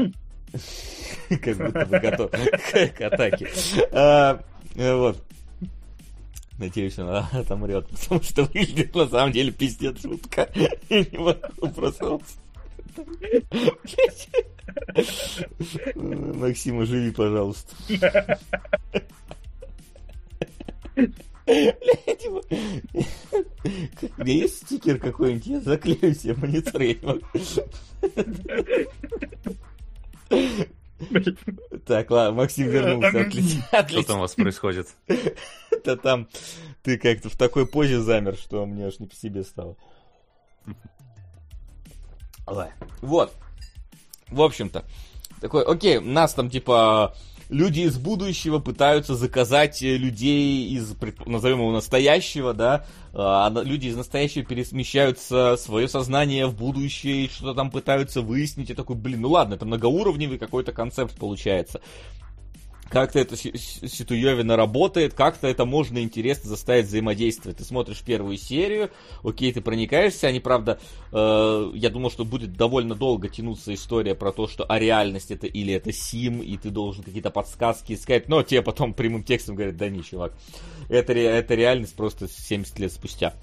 как будто бы готов к атаке. А, вот. Надеюсь, он отомрет, потому что выглядит на самом деле пиздец жутко. Я не могу просто... Максим, оживи, пожалуйста. Блядь, у меня есть стикер какой-нибудь? Я заклею себе монитор, я не могу. Так, ладно, Максим вернулся. Отлично. Что там у вас происходит? Да там ты как-то в такой позе замер, что мне аж не по себе стало. Вот. В общем-то. Такой, окей, нас там типа люди из будущего пытаются заказать э, людей из, назовем его, настоящего, да, а люди из настоящего перемещаются свое сознание в будущее и что-то там пытаются выяснить. И такой, блин, ну ладно, это многоуровневый какой-то концепт получается как-то это ситуевина работает, как-то это можно интересно заставить взаимодействовать. Ты смотришь первую серию, окей, ты проникаешься, они, правда, э, я думал, что будет довольно долго тянуться история про то, что а реальность это или это сим, и ты должен какие-то подсказки искать, но тебе потом прямым текстом говорят, да не, чувак, это, это реальность просто 70 лет спустя.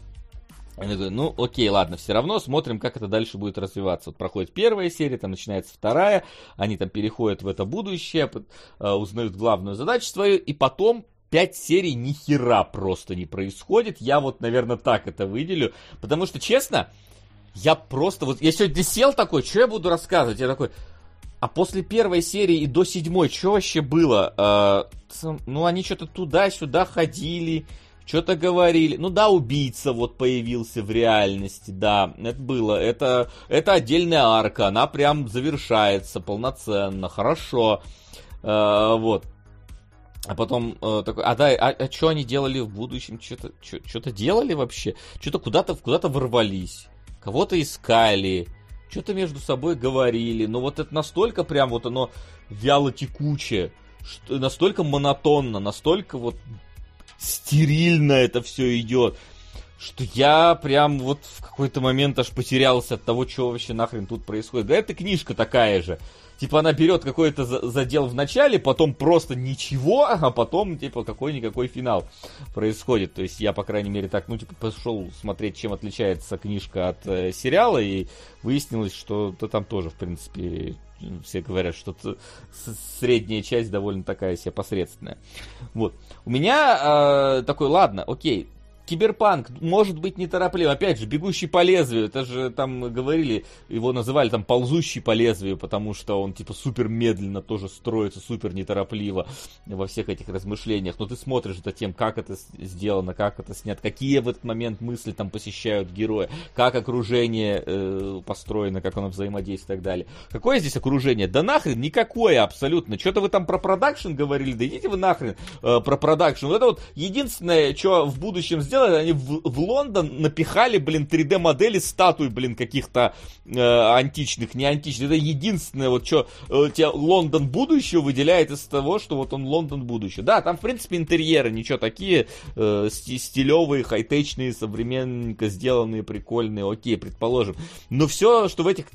Ну окей, ладно, все равно смотрим, как это дальше будет развиваться. Вот проходит первая серия, там начинается вторая, они там переходят в это будущее, э, узнают главную задачу свою, и потом пять серий ни хера просто не происходит. Я вот, наверное, так это выделю, потому что, честно, я просто вот, я сегодня сел такой, что я буду рассказывать? Я такой, а после первой серии и до седьмой, что вообще было? Э, ну, они что-то туда-сюда ходили, что-то говорили. Ну да, убийца вот появился в реальности, да, это было. Это, это отдельная арка, она прям завершается полноценно, хорошо. Э, вот. А потом э, такой, а да, а, а что они делали в будущем? Что-то что делали вообще? Что-то куда-то куда-то ворвались. Кого-то искали. Что-то между собой говорили. Но вот это настолько прям вот оно вяло текучее. Настолько монотонно, настолько вот стерильно это все идет, что я прям вот в какой-то момент аж потерялся от того, что вообще нахрен тут происходит. Да это книжка такая же. Типа она берет какой-то задел в начале, потом просто ничего, а потом типа какой-никакой финал происходит. То есть я, по крайней мере, так, ну, типа, пошел смотреть, чем отличается книжка от э, сериала, и выяснилось, что да, там тоже, в принципе, все говорят, что средняя часть довольно такая себе посредственная. Вот. У меня э, такой, ладно, окей, Киберпанк может быть нетороплив. Опять же, бегущий по лезвию. Это же там говорили, его называли там ползущий по лезвию, потому что он типа супер медленно тоже строится, супер неторопливо во всех этих размышлениях. Но ты смотришь за тем, как это сделано, как это снято, какие в этот момент мысли там посещают героя, как окружение э, построено, как оно взаимодействует и так далее. Какое здесь окружение? Да нахрен никакое абсолютно. Что-то вы там про продакшн говорили, да идите вы нахрен э, про продакшн. Вот это вот единственное, что в будущем сделать сделали, они в, в Лондон напихали, блин, 3D-модели статуй, блин, каких-то э, античных, не античных. Это единственное, вот что э, тебя Лондон будущего выделяет из того, что вот он Лондон будущего. Да, там, в принципе, интерьеры, ничего такие э, стилевые, хай-течные, современненько сделанные, прикольные, окей, предположим. Но все, что в этих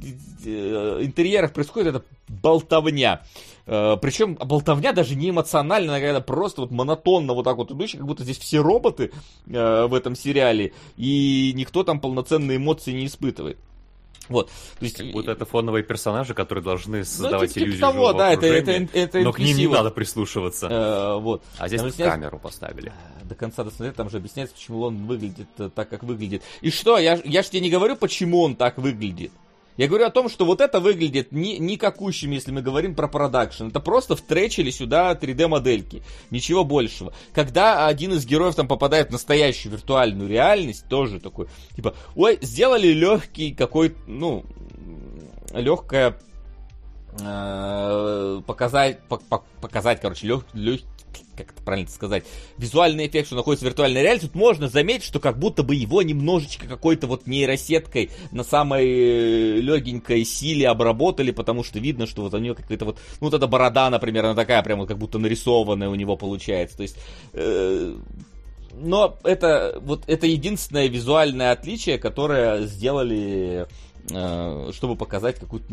э, интерьерах происходит, это болтовня. Э, Причем болтовня даже не эмоциональная, когда просто вот монотонно вот так вот идущая, как будто здесь все роботы э, в этом сериале, и никто там полноценные эмоции не испытывает. Вот. То есть, вот это фоновые персонажи, которые должны ну, создавать ну, иллюзию того, да, это, это, это но к ним не надо прислушиваться. Э, вот. А здесь объяснять... камеру поставили. До конца досмотреть, там же объясняется, почему он выглядит э, так, как выглядит. И что, я, я же тебе не говорю, почему он так выглядит. Я говорю о том, что вот это выглядит никакущим, если мы говорим про продакшн. Это просто втречили сюда 3D-модельки. Ничего большего. Когда один из героев там попадает в настоящую виртуальную реальность, тоже такой, типа, ой, сделали легкий какой, ну, легкое э, показать, по, по, показать, короче, лег, лег, как это правильно сказать, визуальный эффект, что находится в виртуальной реальности, тут можно заметить, что как будто бы его немножечко какой-то вот нейросеткой на самой э, легенькой силе обработали, потому что видно, что вот у него какая-то вот, ну вот эта борода, например, она такая прям вот как будто нарисованная у него получается, то есть э, но это вот это единственное визуальное отличие, которое сделали чтобы показать какую-то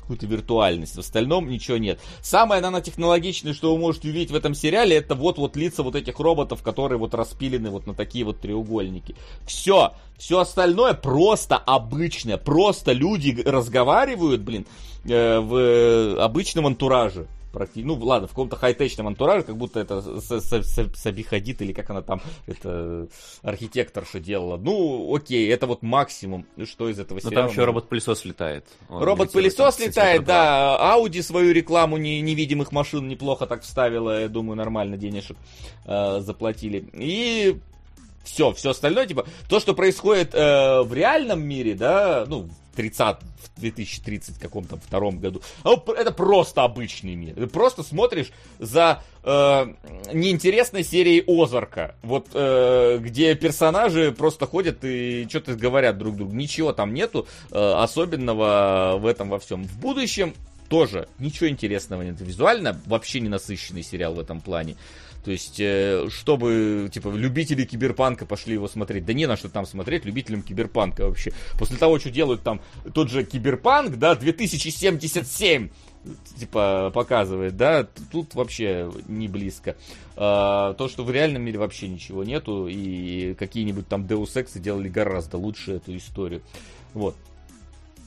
какую-то виртуальность. В остальном ничего нет. Самое нанотехнологичное, что вы можете увидеть в этом сериале, это вот-вот лица вот этих роботов, которые вот распилены вот на такие вот треугольники. Все. Все остальное просто обычное. Просто люди разговаривают, блин, э, в обычном антураже практически, ну ладно, в каком-то хай-течном антураже, как будто это Саби Хадид или как она там, это архитекторша делала. Ну, окей, это вот максимум, что из этого сериала. Но там еще робот-пылесос летает. Робот-пылесос летает, да. Ауди свою рекламу не, невидимых машин неплохо так вставила, я думаю, нормально денежек э, заплатили. И все, все остальное, типа, то, что происходит э, в реальном мире, да, ну, 30, в 2030 каком-то втором году. А это просто обычный мир. Ты просто смотришь за э, неинтересной серией Озарка, вот э, где персонажи просто ходят и что-то говорят друг другу. Ничего там нету э, особенного в этом во всем. В будущем тоже ничего интересного нет. Визуально вообще не насыщенный сериал в этом плане. То есть, э, чтобы, типа, любители киберпанка пошли его смотреть. Да не на что там смотреть любителям киберпанка вообще. После того, что делают там тот же киберпанк, да, 2077, типа, показывает, да, тут вообще не близко. А, то, что в реальном мире вообще ничего нету, и какие-нибудь там Deus Ex делали гораздо лучше эту историю. Вот.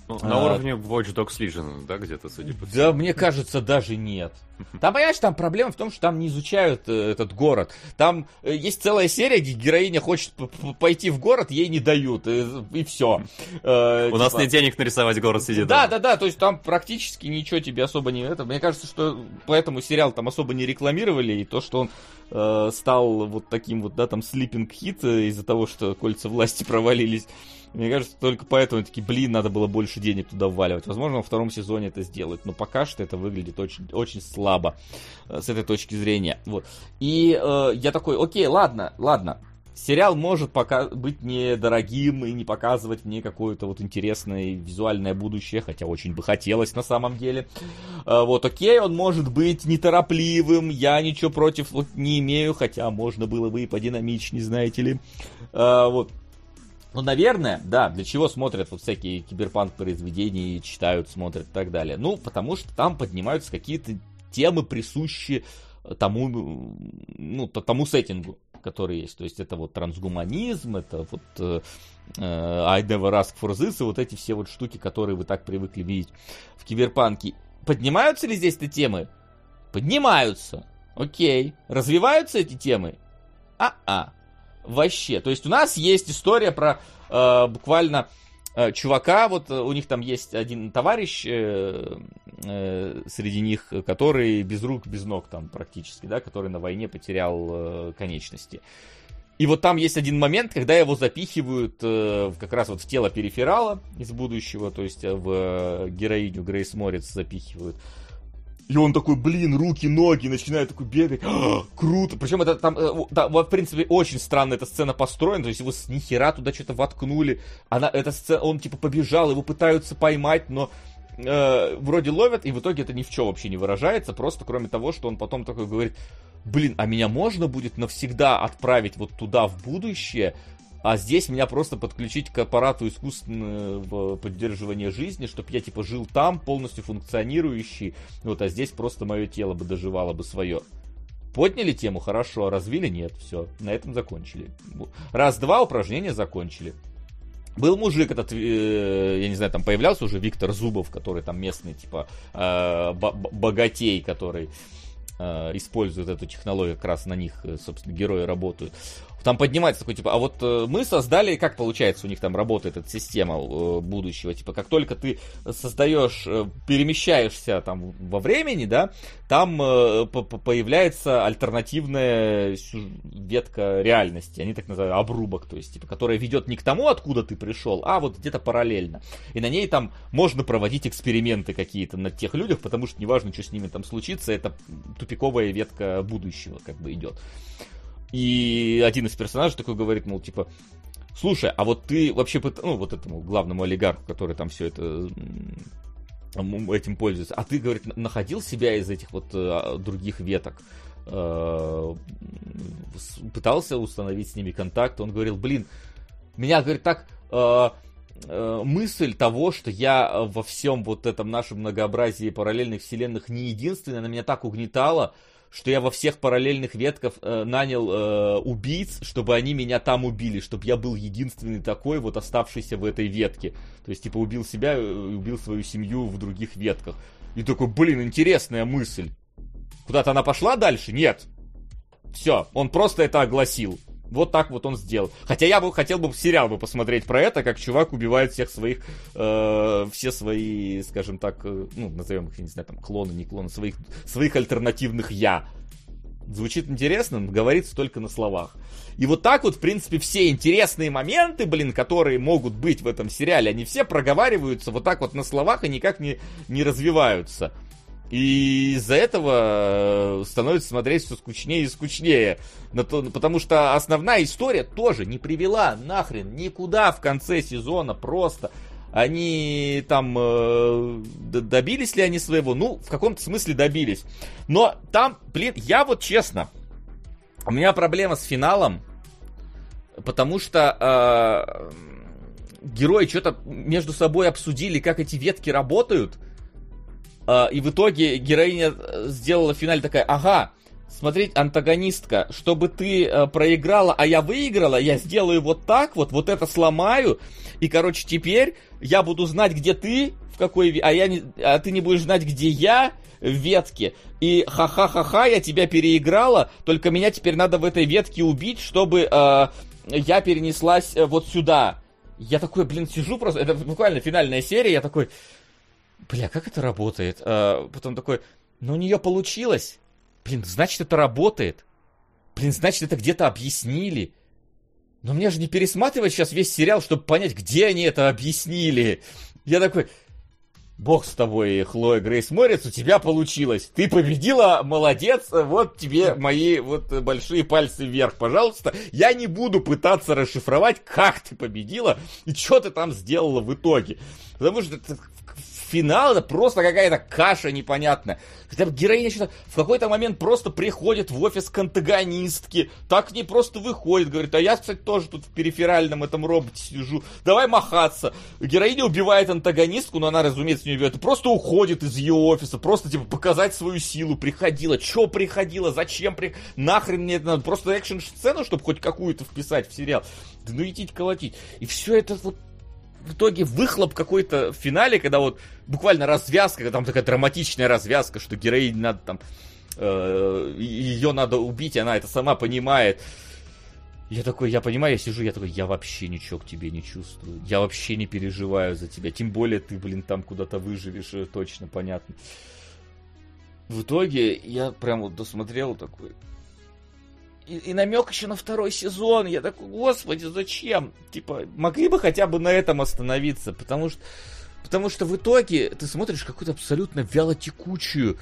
Ну, на а, уровне Watch Dogs Legion, да, где-то, судя по всему? Да, мне кажется, даже нет. Там, понимаешь, там проблема в том, что там не изучают э, этот город. Там э, есть целая серия, где героиня хочет пойти в город, ей не дают, и, и все. Э, У типа... нас нет денег нарисовать город сидит. Да, да, да, то есть там практически ничего тебе особо не... Это, мне кажется, что поэтому сериал там особо не рекламировали, и то, что он э, стал вот таким вот, да, там, слипинг хит э, из-за того, что кольца власти провалились, мне кажется, только поэтому такие, блин, надо было больше денег туда вваливать. Возможно, во втором сезоне это сделают, но пока что это выглядит очень, очень слабо э, с этой точки зрения. Вот. И э, я такой, окей, ладно, ладно. Сериал может пока быть недорогим и не показывать мне какое-то вот интересное визуальное будущее, хотя очень бы хотелось на самом деле. Э, вот, окей, он может быть неторопливым, я ничего против вот не имею, хотя можно было бы и подинамичнее, знаете ли. Э, вот, ну, наверное, да, для чего смотрят вот всякие киберпанк произведения, читают, смотрят и так далее. Ну, потому что там поднимаются какие-то темы, присущие тому, ну, тому сеттингу, который есть. То есть это вот трансгуманизм, это вот э, э, I never ask for this, и вот эти все вот штуки, которые вы так привыкли видеть в киберпанке. Поднимаются ли здесь эти темы? Поднимаются. Окей. Развиваются эти темы? А-а вообще. То есть у нас есть история про э, буквально э, чувака, вот э, у них там есть один товарищ э, э, среди них, который без рук, без ног там практически, да, который на войне потерял э, конечности. И вот там есть один момент, когда его запихивают э, как раз вот в тело периферала из будущего, то есть э, в э, героиню Грейс Морец запихивают. И он такой, блин, руки, ноги, начинает такой бегать. А, круто. Причем это там, э, да, в принципе, очень странно эта сцена построена. То есть его с нихера туда что-то воткнули. Она, эта сцена, он типа побежал, его пытаются поймать, но э, вроде ловят, и в итоге это ни в чем вообще не выражается. Просто кроме того, что он потом такой говорит, блин, а меня можно будет навсегда отправить вот туда в будущее, а здесь меня просто подключить к аппарату искусственного поддерживания жизни, чтобы я типа жил там, полностью функционирующий. Вот, а здесь просто мое тело бы доживало бы свое. Подняли тему, хорошо, развили, нет, все, на этом закончили. Раз-два упражнения закончили. Был мужик этот, э, я не знаю, там появлялся уже Виктор Зубов, который там местный, типа, э, богатей, который э, использует эту технологию, как раз на них, э, собственно, герои работают. Там поднимается такой, типа, а вот э, мы создали, как получается у них там работает эта система э, будущего, типа, как только ты создаешь, э, перемещаешься там во времени, да, там э, появляется альтернативная ветка реальности, они так называют обрубок, то есть, типа, которая ведет не к тому, откуда ты пришел, а вот где-то параллельно. И на ней там можно проводить эксперименты какие-то на тех людях, потому что неважно, что с ними там случится, это тупиковая ветка будущего как бы идет. И один из персонажей такой говорит, мол, типа, слушай, а вот ты вообще, ну, вот этому главному олигарху, который там все это этим пользуется, а ты, говорит, находил себя из этих вот э, других веток, э, пытался установить с ними контакт, он говорил, блин, меня, говорит, так э, мысль того, что я во всем вот этом нашем многообразии параллельных вселенных не единственный, она меня так угнетала, что я во всех параллельных ветках э, нанял э, убийц, чтобы они меня там убили, чтобы я был единственный такой, вот оставшийся в этой ветке. То есть, типа, убил себя э, убил свою семью в других ветках. И такой, блин, интересная мысль. Куда-то она пошла дальше? Нет. Все, он просто это огласил. Вот так вот он сделал. Хотя я бы хотел бы сериал бы посмотреть про это, как чувак убивает всех своих, э, все свои, скажем так, э, ну, назовем их, я не знаю, там, клоны, не клоны, своих, своих альтернативных я. Звучит интересно, но говорится только на словах. И вот так вот, в принципе, все интересные моменты, блин, которые могут быть в этом сериале, они все проговариваются вот так вот на словах и никак не, не развиваются. И из-за этого э, становится смотреть все скучнее и скучнее. Потому что основная история тоже не привела нахрен никуда в конце сезона просто. Они там э, добились ли они своего? Ну, в каком-то смысле добились. Но там, блин, я вот честно, у меня проблема с финалом, потому что э, герои что-то между собой обсудили, как эти ветки работают. А, и в итоге героиня э, сделала в финале такая, ага, смотреть, антагонистка, чтобы ты э, проиграла, а я выиграла, я сделаю вот так вот, вот это сломаю, и, короче, теперь я буду знать, где ты, в какой, а, я не, а ты не будешь знать, где я в ветке, и ха-ха-ха-ха, я тебя переиграла, только меня теперь надо в этой ветке убить, чтобы э, я перенеслась э, вот сюда. Я такой, блин, сижу просто, это буквально финальная серия, я такой, бля, как это работает? А, потом такой, ну у нее получилось. Блин, значит это работает. Блин, значит это где-то объяснили. Но мне же не пересматривать сейчас весь сериал, чтобы понять, где они это объяснили. Я такой, бог с тобой, Хлоя Грейс Морец, у тебя получилось. Ты победила, молодец, вот тебе мои вот большие пальцы вверх, пожалуйста. Я не буду пытаться расшифровать, как ты победила и что ты там сделала в итоге. Потому что это финал это просто какая-то каша непонятная. Хотя героиня что-то в какой-то момент просто приходит в офис к антагонистке, так не просто выходит, говорит, а я, кстати, тоже тут в периферальном этом роботе сижу, давай махаться. Героиня убивает антагонистку, но она, разумеется, не убивает, просто уходит из ее офиса, просто, типа, показать свою силу, приходила, что приходила, зачем при... нахрен мне это надо, просто экшн-сцену, чтобы хоть какую-то вписать в сериал. Да ну идите колотить. И все это вот в итоге выхлоп какой-то в финале, когда вот буквально развязка, когда там такая драматичная развязка, что героине надо там, э, ее надо убить, она это сама понимает. Я такой, я понимаю, я сижу, я такой, я вообще ничего к тебе не чувствую. Я вообще не переживаю за тебя. Тем более ты, блин, там куда-то выживешь, э, точно, понятно. В итоге я прям вот досмотрел такой, и, и намек еще на второй сезон. Я такой, господи, зачем? Типа, могли бы хотя бы на этом остановиться, потому что, потому что в итоге ты смотришь какую-то абсолютно вялотекучую,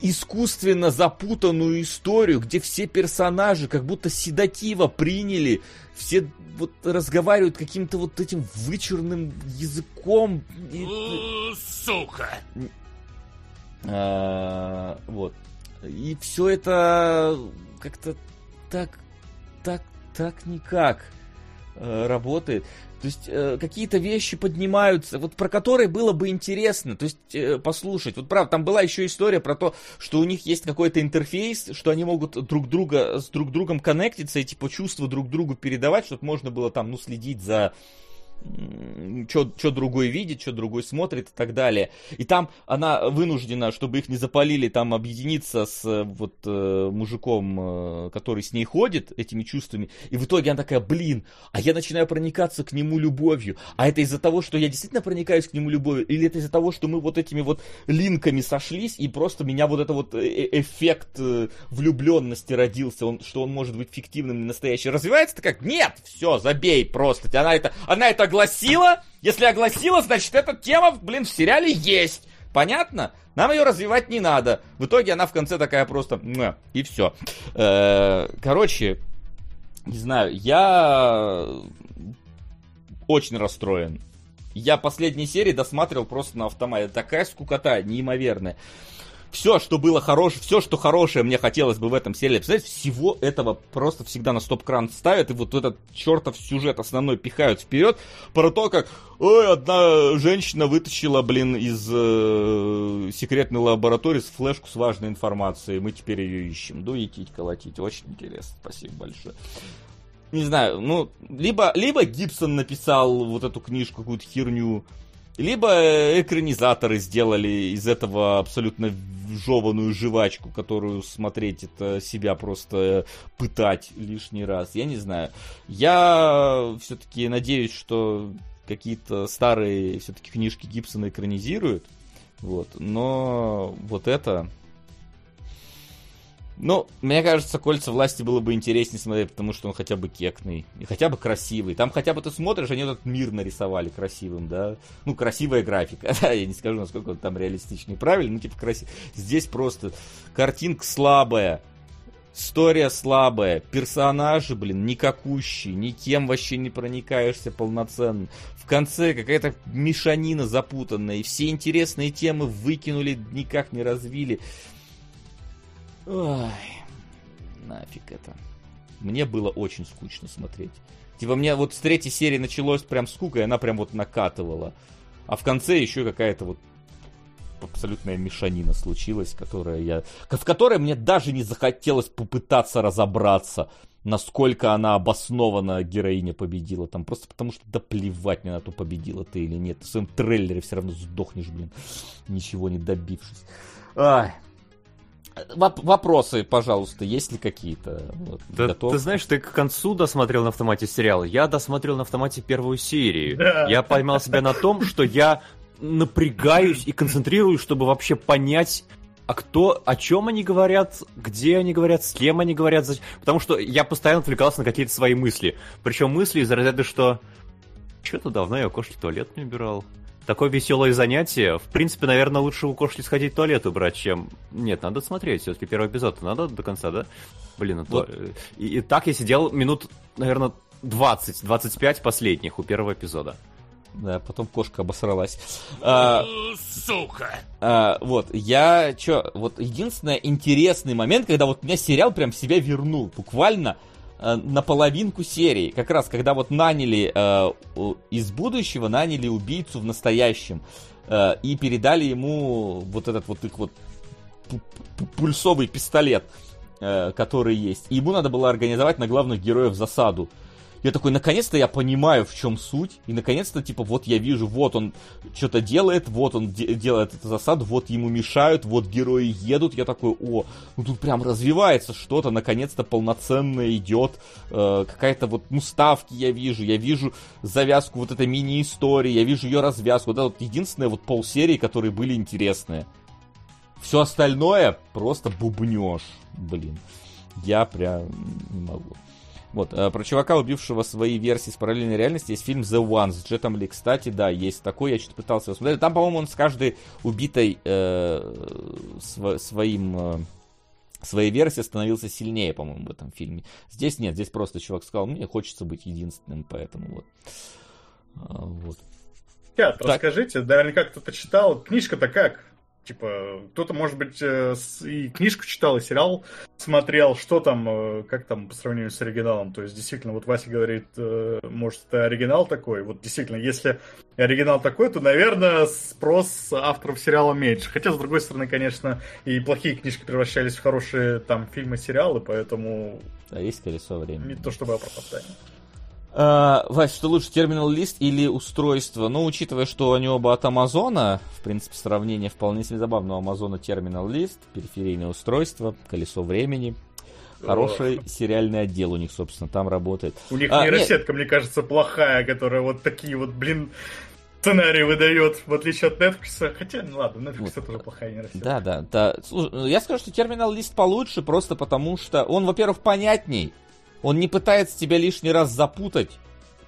искусственно запутанную историю, где все персонажи как будто седатива приняли, все вот разговаривают каким-то вот этим вычурным языком. И... Сука! А, вот. И все это как-то так, так, так никак э, работает. То есть э, какие-то вещи поднимаются, вот про которые было бы интересно, то есть э, послушать. Вот правда, там была еще история про то, что у них есть какой-то интерфейс, что они могут друг друга с друг другом коннектиться и типа чувства друг другу передавать, чтобы можно было там, ну, следить за что другой видит, что другой смотрит и так далее. И там она вынуждена, чтобы их не запалили, там объединиться с э, вот э, мужиком, э, который с ней ходит, этими чувствами. И в итоге она такая, блин, а я начинаю проникаться к нему любовью. А это из-за того, что я действительно проникаюсь к нему любовью? Или это из-за того, что мы вот этими вот линками сошлись, и просто меня вот это вот эффект влюбленности родился, он, что он может быть фиктивным, не настоящим. Развивается-то как? Нет! Все, забей просто. Она это, она это огласила. Если огласила, значит, эта тема, блин, в сериале есть. Понятно? Нам ее развивать не надо. В итоге она в конце такая просто... И все. Э, короче, не знаю, я очень расстроен. Я последние серии досматривал просто на автомате. Такая скукота неимоверная все, что было хорошее, все, что хорошее мне хотелось бы в этом сериале представить, всего этого просто всегда на стоп-кран ставят, и вот этот чертов сюжет основной пихают вперед, про то, как, ой, одна женщина вытащила, блин, из э, секретной лаборатории с флешку с важной информацией, мы теперь ее ищем. Дуетить, колотить, очень интересно, спасибо большое не знаю, ну, либо, либо Гибсон написал вот эту книжку, какую-то херню, либо экранизаторы сделали из этого абсолютно жеванную жвачку, которую смотреть это себя просто пытать лишний раз. Я не знаю. Я все-таки надеюсь, что какие-то старые все-таки книжки Гибсона экранизируют. Вот. Но вот это ну, мне кажется, кольца власти было бы интереснее смотреть, потому что он хотя бы кекный. И хотя бы красивый. Там хотя бы ты смотришь, они этот мир нарисовали красивым, да. Ну, красивая графика. Да, я не скажу, насколько он там реалистичный и правильный, ну, типа красивый. Здесь просто картинка слабая. История слабая, персонажи, блин, никакущие, никем вообще не проникаешься полноценно. В конце какая-то мешанина запутанная, и все интересные темы выкинули, никак не развили. Ой, нафиг это. Мне было очень скучно смотреть. Типа мне вот с третьей серии началось прям скука, и она прям вот накатывала. А в конце еще какая-то вот абсолютная мешанина случилась, которая я... В которой мне даже не захотелось попытаться разобраться, насколько она обоснованно героиня победила. Там просто потому что да плевать мне на то, победила ты или нет. В своем трейлере все равно сдохнешь, блин, ничего не добившись. Ай, Воп- вопросы, пожалуйста, есть ли какие-то? Вот, да, ты знаешь, ты к концу досмотрел на автомате сериал. Я досмотрел на автомате первую серию. Да. Я поймал себя на том, что я напрягаюсь и концентрируюсь, чтобы вообще понять, а кто, о чем они говорят, где они говорят, с кем они говорят, потому что я постоянно отвлекался на какие-то свои мысли. Причем мысли из разряда, что что-то давно я кошки туалет не убирал такое веселое занятие. В принципе, наверное, лучше у кошки сходить в туалет убрать, чем... Нет, надо смотреть, все-таки первый эпизод надо до конца, да? Блин, вот. то... и, и так я сидел минут, наверное, 20-25 последних у первого эпизода. Да, потом кошка обосралась. А, Сука! А, вот, я чё, вот единственный интересный момент, когда вот меня сериал прям себя вернул, буквально на половинку серии. Как раз, когда вот наняли э, из будущего, наняли убийцу в настоящем. Э, и передали ему вот этот вот их вот пульсовый пистолет, э, который есть. И ему надо было организовать на главных героев засаду. Я такой, наконец-то я понимаю, в чем суть. И наконец-то, типа, вот я вижу, вот он что-то делает, вот он де- делает эту засаду, вот ему мешают, вот герои едут. Я такой, о, ну тут прям развивается что-то, наконец-то полноценно идет. Э, какая-то вот, ну, ставки я вижу, я вижу завязку вот этой мини-истории, я вижу ее развязку. Вот это вот единственное вот полсерии, которые были интересные. Все остальное просто бубнеж, блин. Я прям не могу. Вот, э, про чувака, убившего свои версии с параллельной реальности, есть фильм The One с Джетом Ли. Кстати, да, есть такой, я что-то пытался его смотреть. Там, по-моему, он с каждой убитой э, св- своим... Э, своей версии становился сильнее, по-моему, в этом фильме. Здесь нет, здесь просто чувак сказал, мне хочется быть единственным, поэтому вот. А, вот. Чат, расскажите, наверняка кто-то читал. Книжка-то как? Типа, кто-то, может быть, э, и книжку читал, и сериал смотрел, что там, э, как там по сравнению с оригиналом. То есть, действительно, вот Вася говорит, э, может, это оригинал такой. Вот действительно, если оригинал такой, то, наверное, спрос авторов сериала меньше. Хотя, с другой стороны, конечно, и плохие книжки превращались в хорошие там фильмы, сериалы, поэтому... Да, есть колесо времени. Не то чтобы оправдание. А, Вась, что лучше, терминал лист или устройство? Ну, учитывая, что они оба от Амазона, в принципе, сравнение вполне себе забавно. У Амазона терминал лист, периферийное устройство, колесо времени. Хороший сериальный отдел у них, собственно, там работает. У них а, нейросетка, нет. мне кажется, плохая, которая вот такие вот, блин, сценарий выдает, в отличие от Netflix. Хотя, ну ладно, Netflix вот. тоже плохая нейросетка. Да, да, да. Слушай, ну, я скажу, что терминал лист получше, просто потому что он, во-первых, понятней. Он не пытается тебя лишний раз запутать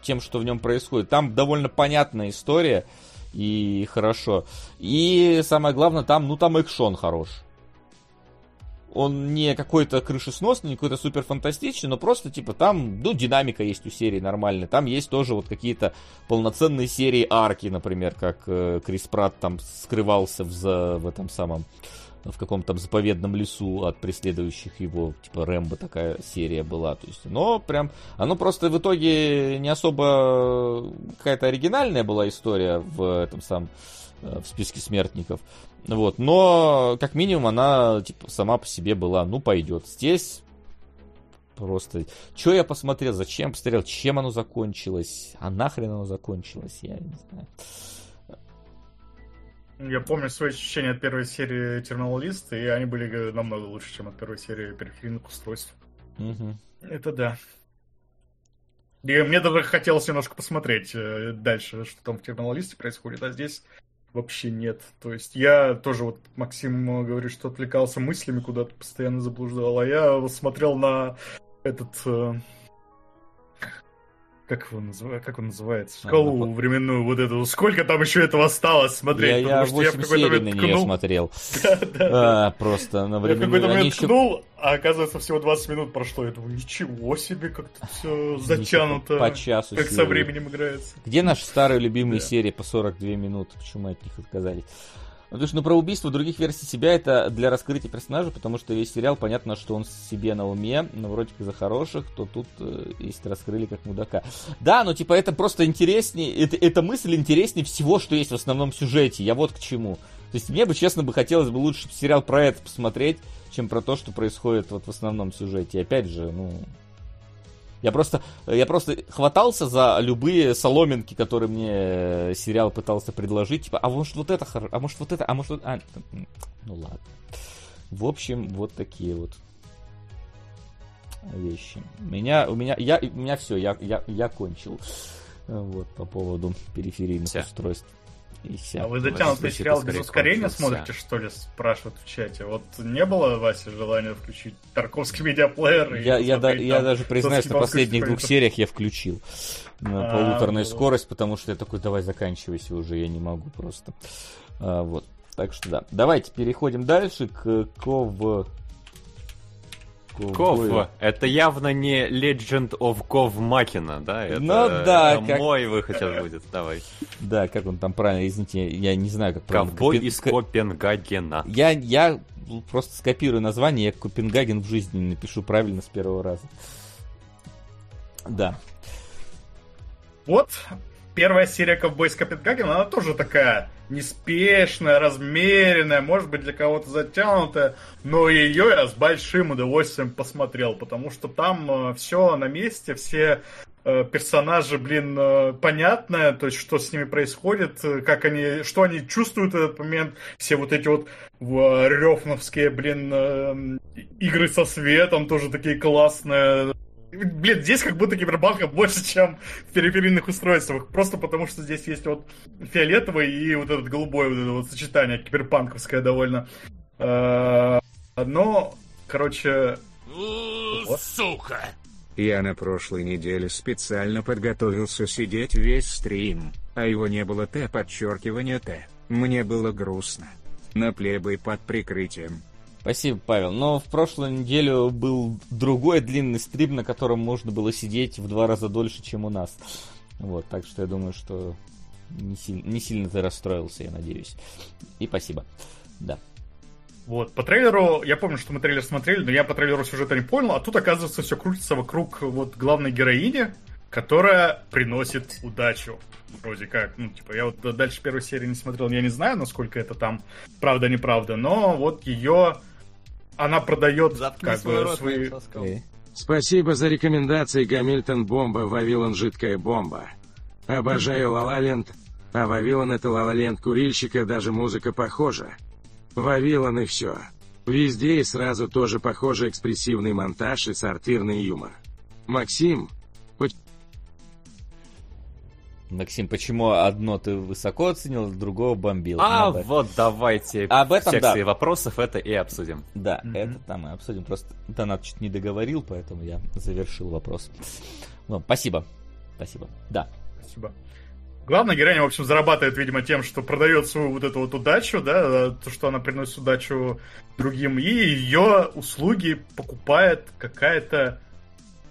тем, что в нем происходит. Там довольно понятная история и хорошо. И самое главное, там, ну, там экшон хорош. Он не какой-то крышесносный, не какой-то супер фантастичный, но просто типа там, ну, динамика есть у серии нормальная. Там есть тоже вот какие-то полноценные серии арки, например, как э, Крис Пратт там скрывался в, в этом самом в каком-то заповедном лесу от преследующих его, типа Рэмбо такая серия была, то есть, но прям, оно просто в итоге не особо какая-то оригинальная была история в этом самом, э, в списке смертников, вот, но как минимум она, типа, сама по себе была, ну, пойдет. Здесь просто... Что я посмотрел, зачем посмотрел, чем оно закончилось, а нахрен оно закончилось, я не знаю. Я помню свои ощущения от первой серии Eternal List, и они были намного лучше, чем от первой серии периферийных устройств. Угу. Это да. И мне даже хотелось немножко посмотреть э, дальше, что там в Eternal List происходит, а здесь вообще нет. То есть я тоже, вот Максим говорит, что отвлекался мыслями, куда-то постоянно заблуждал, а я смотрел на этот э, как его называют, как он называется, шкалу а, ну, временную вот эту. Сколько там еще этого осталось смотреть? Я, я 8 я в серий на нее смотрел. А, Просто на временную. Я в какой-то момент ткнул, а оказывается всего 20 минут прошло. Я думаю, ничего себе, как-то все затянуто. По часу. Как со временем играется. Где наши старые любимые серии по 42 минуты? Почему от них отказались? Ну, потому что ну, про убийство других версий себя это для раскрытия персонажа, потому что весь сериал, понятно, что он себе на уме, но вроде как за хороших, то тут, э, если раскрыли как мудака. Да, но типа это просто интереснее, это, эта мысль интереснее всего, что есть в основном сюжете. Я вот к чему. То есть мне бы, честно, бы хотелось бы лучше сериал про это посмотреть, чем про то, что происходит вот в основном сюжете. И опять же, ну, я просто, я просто хватался за любые соломинки, которые мне э, сериал пытался предложить. Типа, а может вот это, а может вот это, а может вот... А, ну ладно. В общем, вот такие вот вещи. Меня, у меня, я, у меня все, я, я, я кончил. Вот, по поводу периферийных Все. устройств. И вся. А вы затянутый сериал без ускорения смотрите, что ли, спрашивают в чате? Вот не было, Вася, желания включить Тарковский медиаплеер? Я, я, да, я даже признаюсь, на последних двух сериях я включил на а, полуторную ну, скорость, потому что я такой, давай заканчивайся уже, я не могу просто. А, вот. Так что да. Давайте переходим дальше к Ков Ков. Это явно не Legend of Ков Макина, да? Это, ну да. Это как... мой выход сейчас будет, давай. Да, как он там правильно, извините, я не знаю, как правильно. Ковбой Копен... из Копенгагена. Я, я просто скопирую название, я Копенгаген в жизни не напишу правильно с первого раза. Да. Вот, первая серия Ковбой из Копенгагена, она тоже такая неспешная, размеренная, может быть для кого-то затянутая, но ее я с большим удовольствием посмотрел, потому что там э, все на месте, все э, персонажи, блин, э, понятное, то есть что с ними происходит, как они, что они чувствуют в этот момент, все вот эти вот рёфновские, блин, игры со светом тоже такие классные, Блин, здесь как будто кибербанка больше, чем в периферийных устройствах. Просто потому, что здесь есть вот фиолетовый и вот этот голубой вот это вот сочетание киберпанковское довольно. А, но, короче... Сука! Я на прошлой неделе специально подготовился сидеть весь стрим, а его не было Т подчеркивание Т. Мне было грустно. На плебой под прикрытием. Спасибо, Павел. Но в прошлую неделю был другой длинный стрим, на котором можно было сидеть в два раза дольше, чем у нас. Вот, так что я думаю, что не, сильно, не сильно ты расстроился, я надеюсь. И спасибо. Да. Вот, по трейлеру, я помню, что мы трейлер смотрели, но я по трейлеру сюжета не понял, а тут, оказывается, все крутится вокруг вот главной героини, которая приносит удачу. Вроде как, ну, типа, я вот дальше первой серии не смотрел, я не знаю, насколько это там правда-неправда, но вот ее она продает Заткни как бы свои... Спасибо за рекомендации Гамильтон Бомба, Вавилон Жидкая Бомба. Обожаю Лалаленд, а Вавилон это Лалаленд курильщика, даже музыка похожа. Вавилон и все. Везде и сразу тоже похожий экспрессивный монтаж и сортирный юмор. Максим, Максим, почему одно ты высоко оценил, другого бомбил? А Надо. вот давайте Об этом, в секции да. вопросов это и обсудим. Да, это там мы обсудим. Просто Донат чуть не договорил, поэтому я завершил вопрос. Ну, спасибо. Спасибо. Да. Спасибо. Главная героиня, в общем, зарабатывает, видимо, тем, что продает свою вот эту вот удачу, да, то, что она приносит удачу другим, и ее услуги покупает какая-то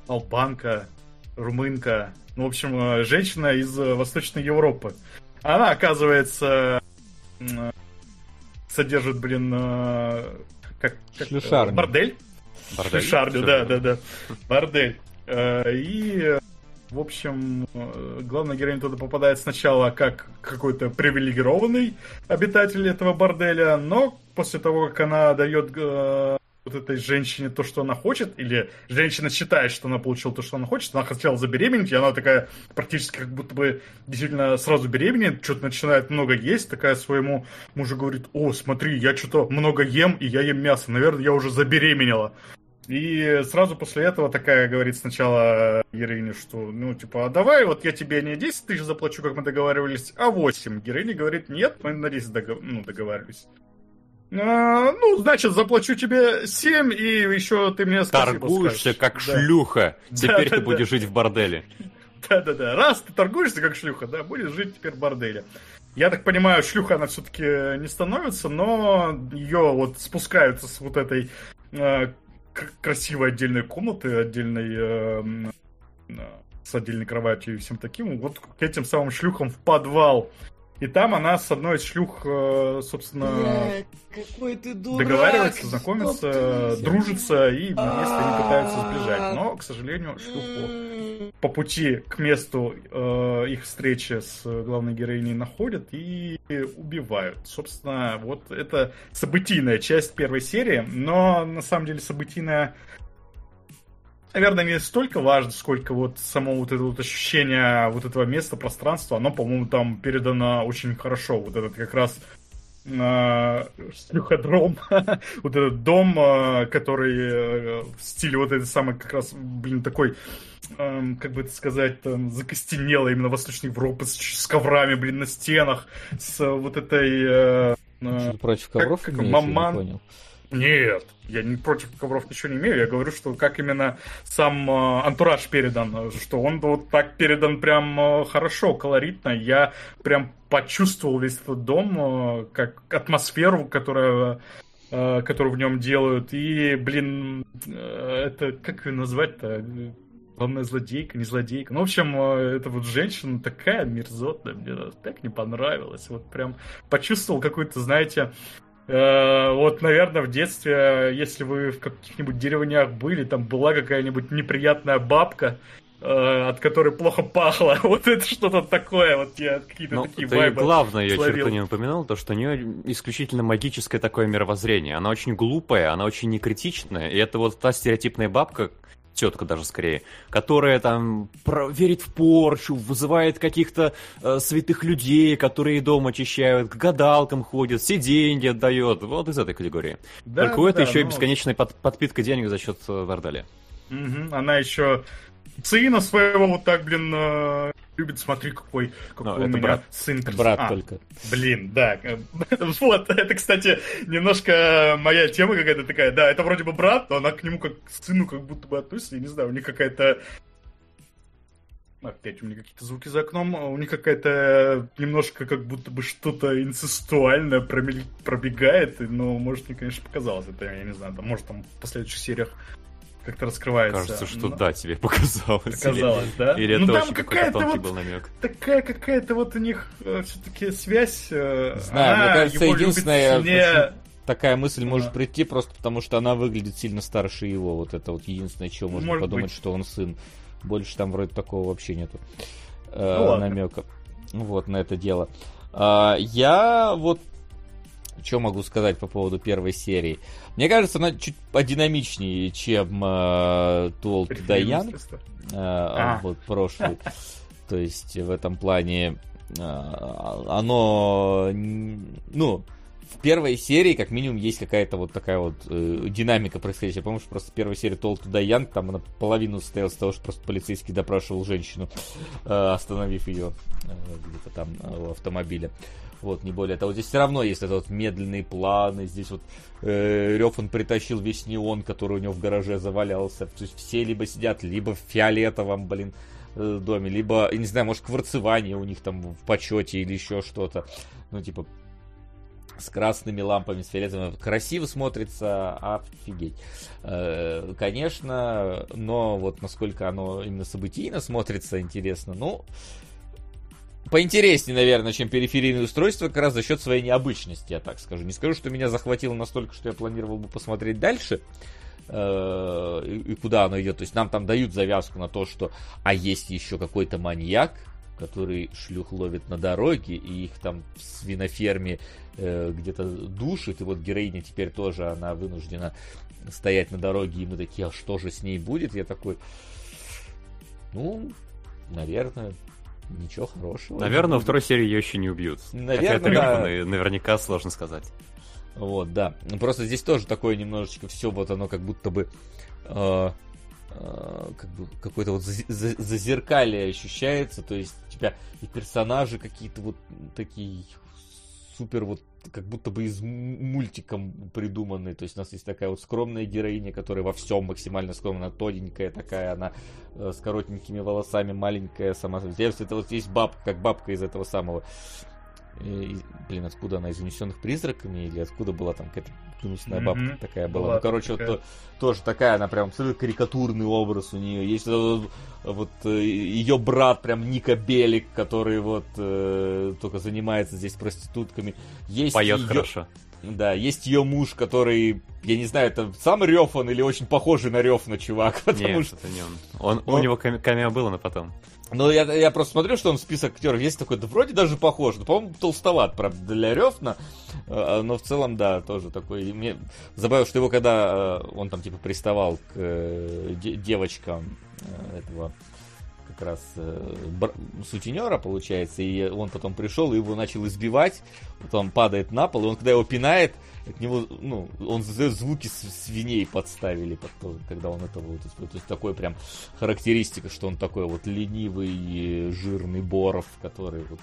албанка, румынка, в общем, э, женщина из э, Восточной Европы. Она, оказывается, м, содержит, блин, э, как, как, э, Шлюшарню. бордель. Бордель? Шлюшарню, да, да, да. Бордель. Э, И, э, в общем, э, главная героиня туда попадает сначала как какой-то привилегированный обитатель этого борделя, но после того, как она дает э, вот этой женщине то, что она хочет, или женщина считает, что она получила то, что она хочет, она хотела забеременеть, и она такая практически как будто бы действительно сразу беременеет, что-то начинает много есть, такая своему мужу говорит, о, смотри, я что-то много ем, и я ем мясо, наверное, я уже забеременела. И сразу после этого такая говорит сначала героине, что, ну, типа, а давай, вот я тебе не 10 тысяч заплачу, как мы договаривались, а 8. Героиня говорит, нет, мы на 10 дого- ну, договаривались. «А, ну, значит, заплачу тебе 7, и еще ты мне спасибо Торгуешься скажешь». как Да. шлюха. Теперь Да, ты да, будешь жить в борделе. Да-да-да. Раз ты торгуешься как шлюха, да, будешь жить теперь в борделе. Я так понимаю, шлюха она все-таки не становится, но ее вот спускаются с вот этой э, красивой отдельной комнаты, отдельной э, э, с отдельной кроватью и всем таким, вот к этим самым шлюхам в подвал. И там она с одной из шлюх, э, собственно, какой ты договаривается, знакомится, дружится, и вместе они пытаются сбежать. Но, к сожалению, шлюху по пути к месту э, их встречи с главной героиней находят и убивают. Собственно, вот это событийная часть первой серии, но на самом деле событийная наверное, не столько важно, сколько вот само вот это вот ощущение вот этого места, пространства, оно, по-моему, там передано очень хорошо. Вот этот как раз э, шлюходром, вот этот дом, э, который э, в стиле вот этой самой как раз, блин, такой, эм, как бы это сказать, там, закостенелой именно Восточной Европы с, с коврами, блин, на стенах, с вот этой... э, э, против ковров как не маман-. Нет, я не против ковров ничего не имею. Я говорю, что как именно сам э, антураж передан, что он вот так передан прям э, хорошо, колоритно. Я прям почувствовал весь этот дом, э, как атмосферу, которая э, которую в нем делают. И, блин, э, это как ее назвать-то? Главная злодейка, не злодейка. Ну, в общем, э, эта вот женщина такая мерзотная, мне так не понравилось. Вот прям почувствовал какую-то, знаете, Э, Вот, наверное, в детстве, если вы в каких-нибудь деревнях были, там была какая-нибудь неприятная бабка, э, от которой плохо пахло. Вот это что-то такое. Вот я какие-то Ну, такие вайбы главное словил. черту не упомянул, то, что у нее исключительно магическое такое мировоззрение. Она очень глупая, она очень некритичная, и это вот та стереотипная бабка, тетка даже скорее, которая там про- верит в порчу, вызывает каких-то э, святых людей, которые дом очищают, к гадалкам ходит, все деньги отдает. Вот из этой категории. Да, Только у этой да, еще и ну, бесконечная под- подпитка денег за счет э, борделя. мгм. Она еще сына своего вот так, блин, э, любит. Смотри, какой, какой Ну, у меня брат. сын. Брат А, только. Блин, да. Вот, это, кстати, немножко моя тема какая-то такая. Да, это вроде бы брат, но она к нему как к сыну как будто бы относится. Я не знаю, у них какая-то... Опять у меня какие-то звуки за окном. а У них какая-то немножко как будто бы что-то инцестуальное промель- пробегает. Но, может, мне, конечно, показалось. Это, я не знаю, там, может, там в последующих сериях как-то раскрывается. Кажется, что Но- да, тебе показалось. Показалось, да? Или Ну, это там очень какой-то какая-то тонкий вот- был намек. такая какая-то вот у них все-таки связь. э, Знаю, она мне кажется, единственное, сильнее- Такая мысль может Да. прийти просто потому, что она выглядит сильно старше его. Вот это вот единственное, чего можно Может подумать, быть. что он сын. Больше там вроде такого вообще нету э, Ну намека. Вот на это дело. А, я вот что могу сказать по поводу первой серии? Мне кажется, она чуть подинамичнее, чем э, Туол Даян. Э, а. Вот прошлый. То есть в этом плане э, оно, ну, в первой серии, как минимум, есть какая-то вот такая вот э, динамика происходящая. Помнишь, просто в первой серии Толл Туда Янг, там она половину состояла с того, что просто полицейский допрашивал женщину, э, остановив ее э, где-то там э, в автомобиле. Вот, не более того. Здесь все равно есть этот вот медленные планы. Здесь вот э, Рев он притащил весь неон, который у него в гараже завалялся. То есть все либо сидят, либо в фиолетовом, блин, э, доме, либо, не знаю, может, кварцевание у них там в почете или еще что-то. Ну, типа, с красными лампами, с фиолетовыми. Красиво смотрится, офигеть. Э, конечно, но вот насколько оно именно событийно смотрится, интересно. Ну, поинтереснее, наверное, чем периферийное устройство, как раз за счет своей необычности, я так скажу. Не скажу, что меня захватило настолько, что я планировал бы посмотреть дальше, э, и куда оно идет. То есть нам там дают завязку на то, что а есть еще какой-то маньяк, который шлюх ловит на дороге, и их там в свиноферме э, где-то душит, и вот героиня теперь тоже, она вынуждена стоять на дороге, и мы такие, а что же с ней будет? Я такой, ну, наверное, ничего хорошего. Наверное, во второй серии ее еще не убьют. Наверное, Хотя это да. наверняка сложно сказать. Вот, да. Просто здесь тоже такое немножечко все, вот оно как будто бы э, э, как бы какое-то вот зазеркалье ощущается, то есть у тебя и персонажи какие-то вот такие супер вот как будто бы из мультиком придуманный. То есть у нас есть такая вот скромная героиня, которая во всем максимально скромная, тоненькая такая, она э, с коротенькими волосами, маленькая сама. Здесь это вот есть бабка, как бабка из этого самого блин, откуда она, из унесенных призраками, или откуда была там какая-то гнусная бабка mm-hmm. такая была. была ну, короче, такая. вот тоже такая, она прям абсолютно карикатурный образ у нее. Есть вот, вот э, ее брат, прям Ника Белик, который вот э, только занимается здесь проститутками. Есть Поет ее... хорошо. Да, есть ее муж, который, я не знаю, это сам Рёфан или очень похожий на Рёфна чувак. Потому Нет, что... это не он. он. он... У него камео было, но потом. Ну, я, я просто смотрю, что он список актеров есть такой, да вроде даже похож. Да, по-моему, толстоват, правда, для Рёфна. Э, но в целом, да, тоже такой. И мне забавил, что его, когда э, он там, типа, приставал к э, девочкам этого как раз сутенера, получается, и он потом пришел и его начал избивать, потом падает на пол, и он, когда его пинает, от него, ну, он звуки свиней подставили, когда он это вот, то есть такой прям характеристика, что он такой вот ленивый, жирный Боров, который вот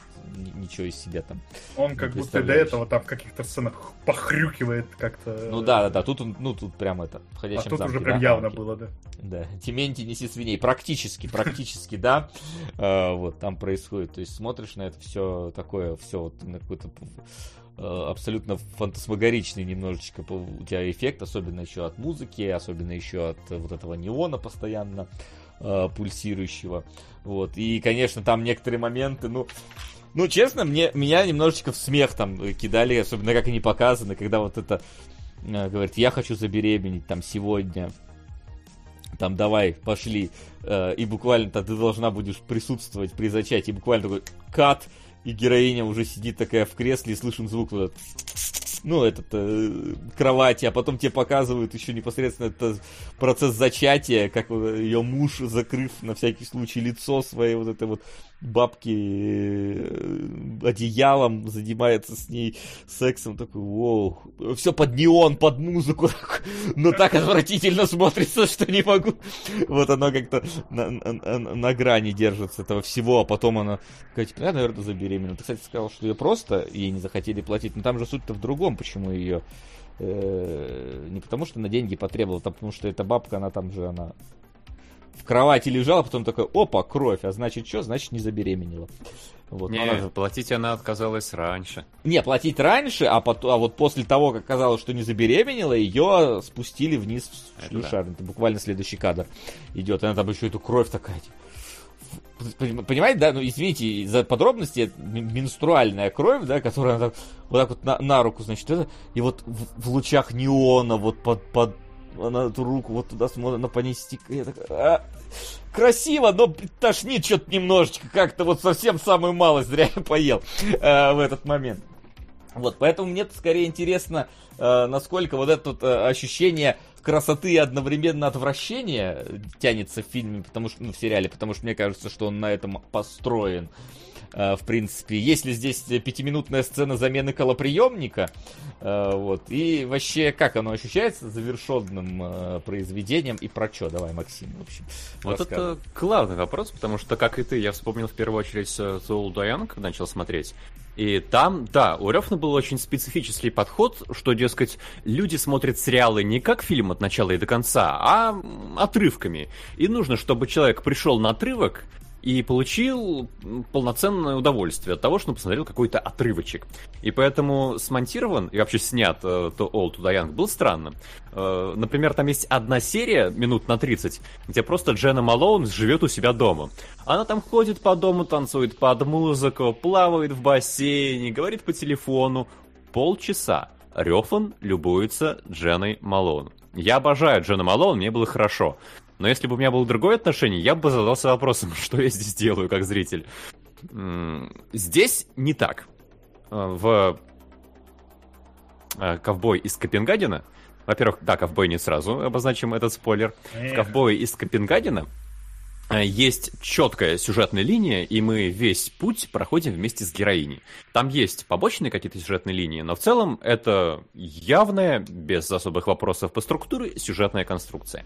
ничего из себя там Он как будто до этого там в каких-то сценах похрюкивает как-то. Ну да, да, да, тут он, ну тут прям это, в А тут замке, уже прям да, явно было, да. Да, Тименти неси свиней, практически, практически, да, а, вот там происходит, то есть смотришь на это все такое, все вот на какой-то Э, абсолютно фантасмагоричный немножечко у тебя эффект, особенно еще от музыки, особенно еще от вот этого неона постоянно э, пульсирующего. Вот. И, конечно, там некоторые моменты, ну, ну, честно, мне, меня немножечко в смех там кидали, особенно как они показаны, когда вот это э, говорит, я хочу забеременеть там сегодня, там давай, пошли, э, и буквально ты должна будешь присутствовать при зачатии, буквально такой кат, и героиня уже сидит такая в кресле и слышен звук вот этот ну, этот, э, кровати, а потом тебе показывают еще непосредственно этот процесс зачатия, как ее муж, закрыв на всякий случай лицо своей вот этой вот бабки э, одеялом, занимается с ней сексом, такой, воу, все под неон, под музыку, но так отвратительно смотрится, что не могу. Вот оно как-то на, на, на грани держится этого всего, а потом она такая, типа, я, наверное, забеременела. Ты, кстати, сказал, что ее просто ей не захотели платить, но там же суть-то в другом, почему ее э, не потому что на деньги потребовала, а потому что эта бабка, она там же, она в кровати лежала, потом такой, опа, кровь, а значит что? Значит не забеременела. Вот, не, она... платить она отказалась раньше. Не, платить раньше, а, потом, а вот после того, как казалось, что не забеременела, ее спустили вниз в шлюшар. Это, да. это буквально следующий кадр идет. Она там еще эту кровь такая. Типа. Понимаете, да, ну извините за подробности, менструальная кровь, да, которая так, вот так вот на, на руку, значит, это, и вот в, в лучах неона, вот под, под она эту руку вот туда смотрит, она понести. Я так, а, красиво, но тошнит что-то немножечко, как-то вот совсем самую малость зря я поел а, в этот момент. Вот, поэтому мне скорее интересно, э, насколько вот это вот, э, ощущение красоты и одновременно отвращения тянется в фильме, потому что, ну, в сериале, потому что мне кажется, что он на этом построен. Э, в принципе, есть ли здесь пятиминутная сцена замены колоприемника, э, вот, и вообще, как оно ощущается завершенным э, произведением, и про что? Давай, Максим, в общем, Вот это главный вопрос, потому что, как и ты, я вспомнил в первую очередь Soul Diane, когда начал смотреть, и там, да, у Рёфна был очень специфический подход, что, дескать, люди смотрят сериалы не как фильм от начала и до конца, а отрывками. И нужно, чтобы человек пришел на отрывок, и получил полноценное удовольствие от того, что он посмотрел какой-то отрывочек. И поэтому смонтирован и вообще снят э, то Old to Young был странным. Э, например, там есть одна серия, минут на 30, где просто Джена Малоун живет у себя дома. Она там ходит по дому, танцует под музыку, плавает в бассейне, говорит по телефону. Полчаса. Рёфан любуется Дженой Малоун. Я обожаю Джена Малоун, мне было хорошо. Но если бы у меня было другое отношение, я бы задался вопросом, что я здесь делаю как зритель. Здесь не так. А, в а, «Ковбой из Копенгагена», во-первых, да, «Ковбой» не сразу, обозначим этот спойлер. В «Ковбой из Копенгагена» а, есть четкая сюжетная линия, и мы весь путь проходим вместе с героиней. Там есть побочные какие-то сюжетные линии, но в целом это явная, без особых вопросов по структуре, сюжетная конструкция.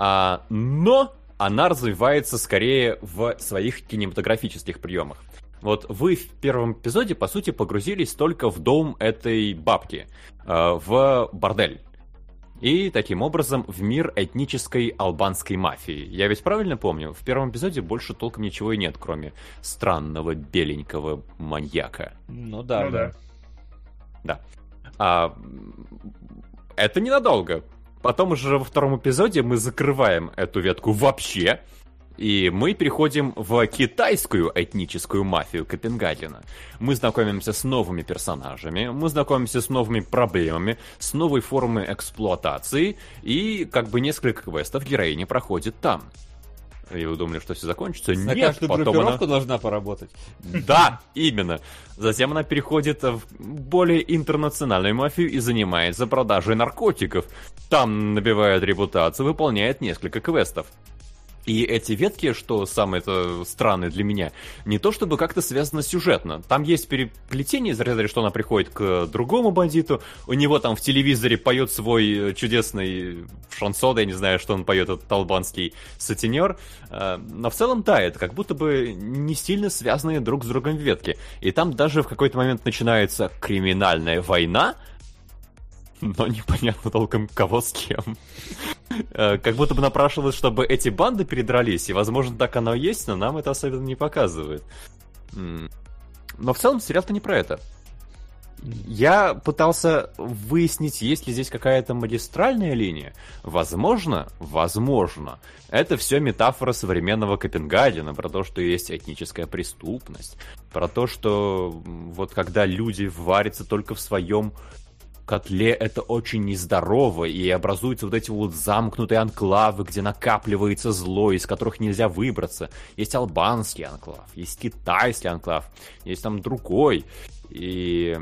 А, но она развивается скорее в своих кинематографических приемах. Вот вы в первом эпизоде, по сути, погрузились только в дом этой бабки, э, в бордель. И таким образом в мир этнической албанской мафии. Я ведь правильно помню? В первом эпизоде больше толком ничего и нет, кроме странного беленького маньяка. Ну да, ну, да. Да. А, это ненадолго. Потом уже во втором эпизоде мы закрываем эту ветку вообще, и мы переходим в китайскую этническую мафию Копенгагена. Мы знакомимся с новыми персонажами, мы знакомимся с новыми проблемами, с новой формой эксплуатации, и как бы несколько квестов героини проходит там. И вы думали, что все закончится? На Нет, каждую потом группировку она... должна поработать. Да, именно. Затем она переходит в более интернациональную мафию и занимается продажей наркотиков. Там набивает репутацию, выполняет несколько квестов. И эти ветки, что самое это странное для меня, не то чтобы как-то связано сюжетно. Там есть переплетение из разряда, что она приходит к другому бандиту, у него там в телевизоре поет свой чудесный шансон, я не знаю, что он поет, этот албанский сатинер. А, но в целом, да, это как будто бы не сильно связанные друг с другом ветки. И там даже в какой-то момент начинается криминальная война, но непонятно толком кого с кем. Э, как будто бы напрашивалось, чтобы эти банды передрались, и, возможно, так оно и есть, но нам это особенно не показывает. Но в целом сериал-то не про это. Я пытался выяснить, есть ли здесь какая-то магистральная линия. Возможно, возможно. Это все метафора современного Копенгагена, про то, что есть этническая преступность, про то, что вот когда люди варятся только в своем котле это очень нездорово, и образуются вот эти вот замкнутые анклавы, где накапливается зло, из которых нельзя выбраться. Есть албанский анклав, есть китайский анклав, есть там другой. И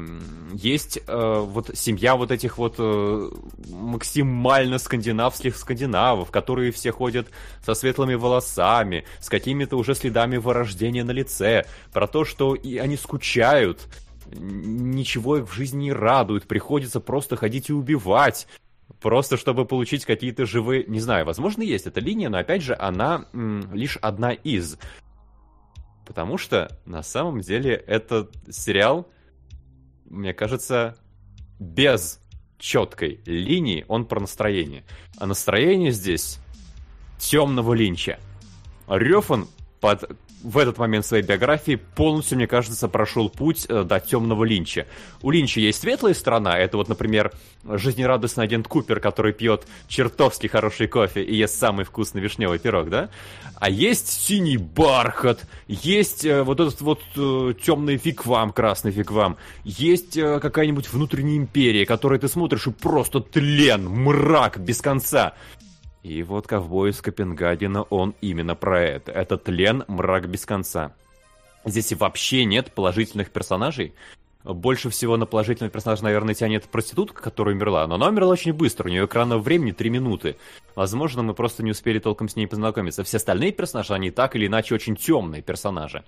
есть э, вот семья вот этих вот э, максимально скандинавских скандинавов, которые все ходят со светлыми волосами, с какими-то уже следами вырождения на лице, про то, что и они скучают ничего в жизни не радует, приходится просто ходить и убивать. Просто чтобы получить какие-то живые... Не знаю, возможно, есть эта линия, но опять же, она м, лишь одна из. Потому что на самом деле этот сериал, мне кажется, без четкой линии, он про настроение. А настроение здесь темного линча. Рёфан под в этот момент своей биографии полностью, мне кажется, прошел путь э, до темного Линча. У Линча есть светлая сторона, это вот, например, жизнерадостный агент Купер, который пьет чертовски хороший кофе и ест самый вкусный вишневый пирог, да? А есть синий бархат, есть э, вот этот вот э, темный фигвам, красный фигвам, есть какая-нибудь внутренняя империя, которой ты смотришь и просто тлен, мрак без конца. И вот ковбой из Копенгагена, он именно про это. Это тлен, мрак без конца. Здесь вообще нет положительных персонажей. больше всего на положительного персонажа, наверное, тянет проститутка, которая умерла. Но она умерла очень быстро, у нее экранного времени 3 минуты. Возможно, мы просто не успели толком с ней познакомиться. Все остальные персонажи, они так или иначе очень темные персонажи.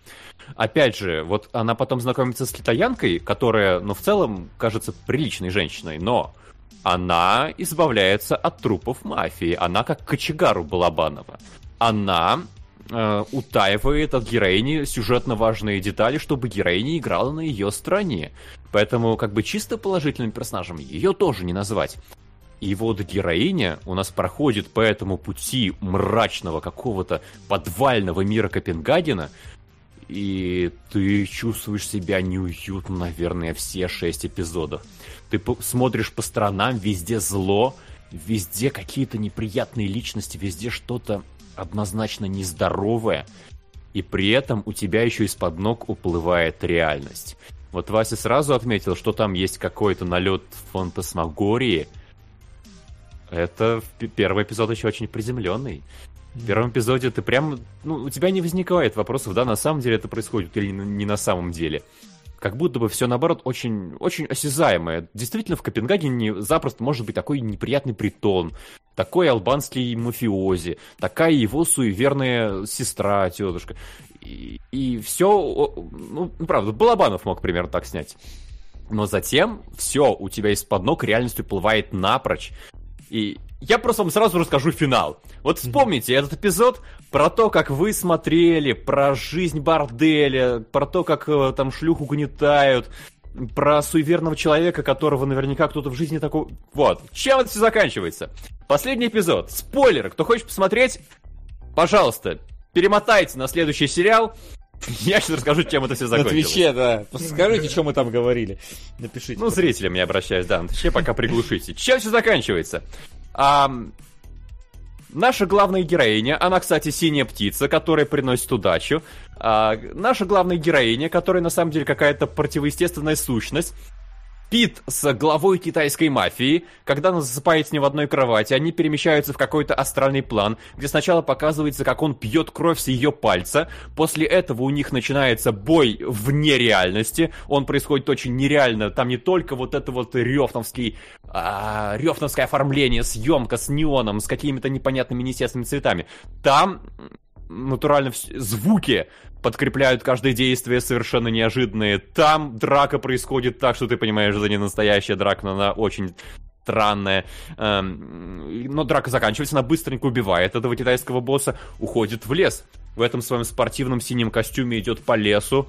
Опять же, вот она потом знакомится с китаянкой, которая, ну, в целом, кажется приличной женщиной, но она избавляется от трупов мафии. Она как кочегару Балабанова. Она э, утаивает от героини сюжетно важные детали, чтобы героиня играла на ее стороне. Поэтому как бы чисто положительным персонажем ее тоже не назвать. И вот героиня у нас проходит по этому пути мрачного какого-то подвального мира Копенгагена, и ты чувствуешь себя неуютно, наверное, все шесть эпизодов. Ты смотришь по сторонам, везде зло, везде какие-то неприятные личности, везде что-то однозначно нездоровое, и при этом у тебя еще из-под ног уплывает реальность. Вот Вася сразу отметил, что там есть какой-то налет фантасмагории. Это первый эпизод еще очень приземленный. В первом эпизоде ты прям, ну, у тебя не возникает вопросов, да, на самом деле это происходит или не на самом деле как будто бы все наоборот очень, очень осязаемое. Действительно, в Копенгагене запросто может быть такой неприятный притон, такой албанский мафиози, такая его суеверная сестра, тетушка. И, и все, ну, правда, Балабанов мог примерно так снять. Но затем все у тебя из-под ног реальностью плывает напрочь. И я просто вам сразу расскажу финал. Вот вспомните этот эпизод про то, как вы смотрели, про жизнь борделя, про то, как э, там шлюх угнетают, про суеверного человека, которого наверняка кто-то в жизни такой... Вот. Чем это все заканчивается? Последний эпизод. Спойлеры. Кто хочет посмотреть, пожалуйста, перемотайте на следующий сериал. Я сейчас расскажу, чем это все закончилось. На Твиче, да. Скажите, что мы там говорили. Напишите. Ну, зрителям я обращаюсь, да. На Твиче пока приглушите. Чем все заканчивается? А, наша главная героиня, она, кстати, синяя птица, которая приносит удачу. А, наша главная героиня, которая на самом деле какая-то противоестественная сущность, Пит с главой китайской мафии, когда он засыпает с ним в одной кровати, они перемещаются в какой-то астральный план, где сначала показывается, как он пьет кровь с ее пальца, после этого у них начинается бой вне реальности, он происходит очень нереально, там не только вот это вот рёфновский, а, рёфновское оформление, съемка с неоном, с какими-то непонятными неестественными цветами, там натурально звуки подкрепляют каждое действие совершенно неожиданные. Там драка происходит так, что ты понимаешь, это не настоящая драка, но она очень странная. Эм, но драка заканчивается, она быстренько убивает этого китайского босса, уходит в лес. В этом своем спортивном синем костюме идет по лесу,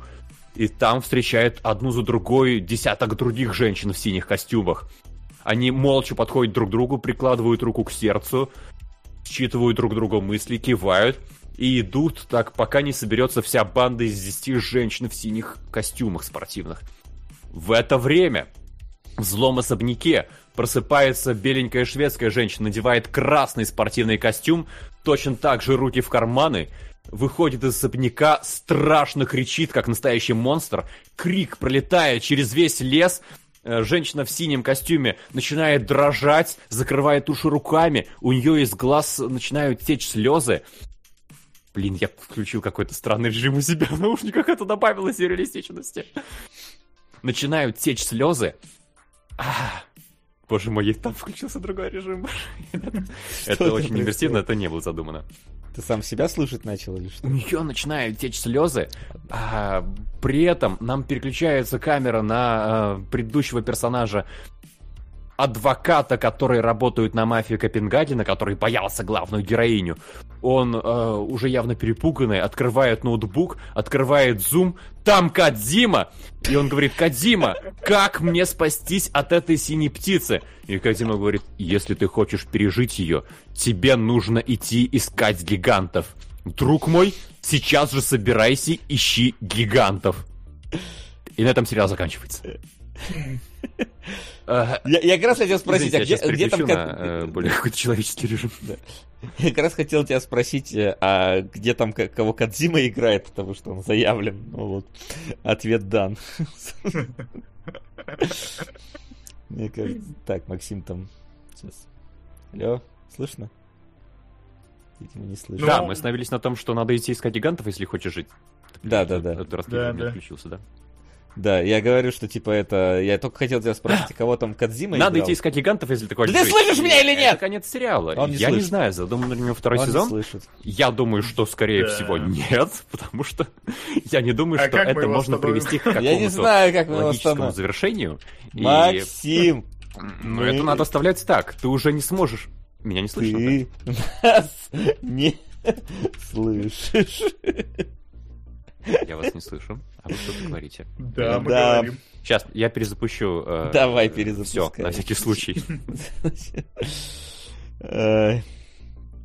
и там встречает одну за другой десяток других женщин в синих костюмах. Они молча подходят друг к другу, прикладывают руку к сердцу, считывают друг друга мысли, кивают — и идут так, пока не соберется вся банда из 10 женщин в синих костюмах спортивных. В это время в злом особняке просыпается беленькая шведская женщина, надевает красный спортивный костюм, точно так же руки в карманы, выходит из особняка, страшно кричит, как настоящий монстр, крик пролетает через весь лес, э, Женщина в синем костюме начинает дрожать, закрывает уши руками, у нее из глаз начинают течь слезы. Блин, я включил какой-то странный режим у себя в наушниках, это добавило сюрреалистичности. Начинают течь слезы. А, боже мой, там включился другой режим. Это очень иммерсивно, это не было задумано. Ты сам себя слушать начал или что? У нее начинают течь слезы, а при этом нам переключается камера на а, предыдущего персонажа адвоката, который работает на мафию Копенгагена, который боялся главную героиню. Он э, уже явно перепуганный, открывает ноутбук, открывает зум, там Кадзима! И он говорит, Кадзима, как мне спастись от этой синей птицы? И Кадзима говорит, если ты хочешь пережить ее, тебе нужно идти искать гигантов. Друг мой, сейчас же собирайся, ищи гигантов. И на этом сериал заканчивается. Я, я как раз хотел спросить, Извините, а где, где там... На, э, более какой-то человеческий режим. Да. Я как раз хотел тебя спросить, э, а где там кого Кадзима играет, потому что он заявлен. Ну вот, ответ дан. Мне кажется... Так, Максим там... Сейчас. Алло, слышно? Видимо, не слышно. Да, мы остановились на том, что надо идти искать гигантов, если хочешь жить. Да, да, да. Раз да, да. отключился, да? Да, я говорю, что типа это... Я только хотел тебя спросить, кого там Кадзима Надо играл? идти искать гигантов, если такое Да ты слышишь меня или нет? Это конец сериала. Он не я не слышит. знаю, задуман ли у него второй Он не сезон. слышит. Я думаю, что скорее Да. всего нет, потому что я не думаю, А что это можно остановим? привести к Я не какому-то знаю, как логическому завершению. И, Максим, ну, это надо оставлять так. Ты уже не сможешь. Меня не слышно? ты нас не слышишь. Да? Я вас не слышу. А вы что-то говорите. Да, мы Да. говорим. Сейчас я перезапущу. э, Давай Все, перезапускай. на всякий случай. Ай,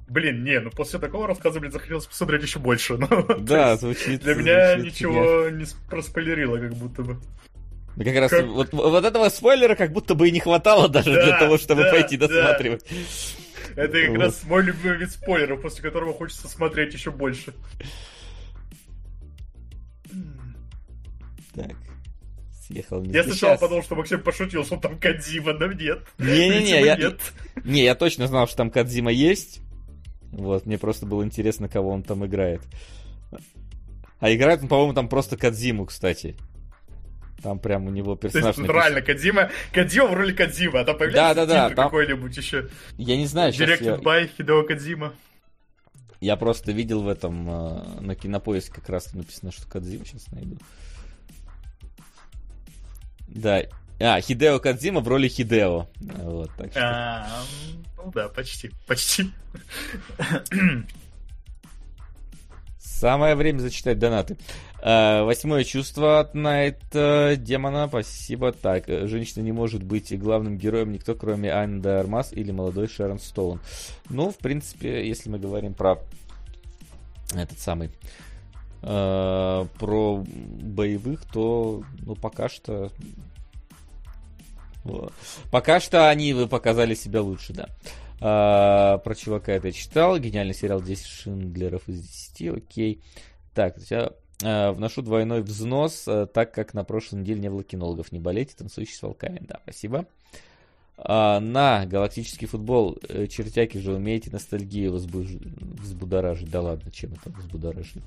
Блин, не, ну после такого рассказа, блин, захотелось посмотреть еще больше. Ну, Да, звучит... Для меня звучит ничего не с- проспойлерило, как будто бы. Ну, как раз Как- вот, вот этого спойлера как будто бы и не хватало даже Да, для того, чтобы да, пойти да. досматривать. Это как Вот. раз мой любимый вид спойлеров, после которого хочется смотреть еще больше. Так, съехал не Я здесь. сначала подумал, что Максим пошутил, что там Кадзима, но нет. Не-не-не, я, нет. не, я точно знал, что там Кадзима есть. Вот, мне просто было интересно, кого он там играет. А играет он, по-моему, там просто Кадзиму, кстати. Там прям у него То есть, персонаж написан. Кадзима, Кадзима в роли Кадзима, а там появляется Да-да-да, титр там- какой-нибудь еще. Я не знаю, сейчас Directed я, by Хидео Кадзима. я просто видел в этом, э, на кинопоиске как раз написано, что Кадзима, сейчас найду. Да, а, Хидео Кадзима в роли Хидео. Вот, так что... А, Ну да, почти, почти. Самое время зачитать донаты. А, Восьмое чувство от Найт Демона. Спасибо. Так, женщина не может быть главным героем никто, кроме Анны де Армас или молодой Шерон Стоун. Ну, в принципе, если мы говорим про этот самый э, про боевых, то ну пока что пока что они вы показали себя лучше, да. А, про чувака это читал. Гениальный сериал 10 Шиндлеров из 10. Окей. Так, я э, вношу двойной взнос, э, так как на прошлой неделе не было кинологов. Не болейте, танцующий с волками. Да, спасибо. А, на галактический футбол э, чертяки же умеете ностальгию возбуж- взбудоражить. Да ладно, чем это взбудоражить?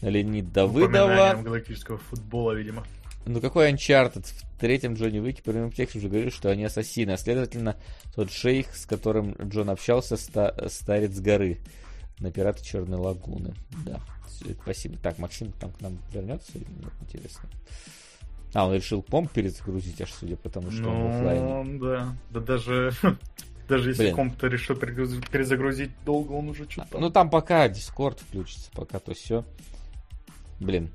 На Леонид Давыдова. Галактического футбола, видимо. Ну какой Uncharted? В третьем Джонни Уике прямым текстом уже говорили, что они ассасины, а следовательно, тот шейх, с которым Джон общался, ста- старец горы на пираты Черной Лагуны. Да, спасибо. Так, Максим там к нам вернется или нет? Интересно. А, он решил комп перезагрузить, аж судя по тому, что он в оффлайне. Ну, да. Да даже... Даже если Блин. комп-то решил перезагрузить долго, он уже что-то... Ну там пока Discord включится, пока то все. Блин,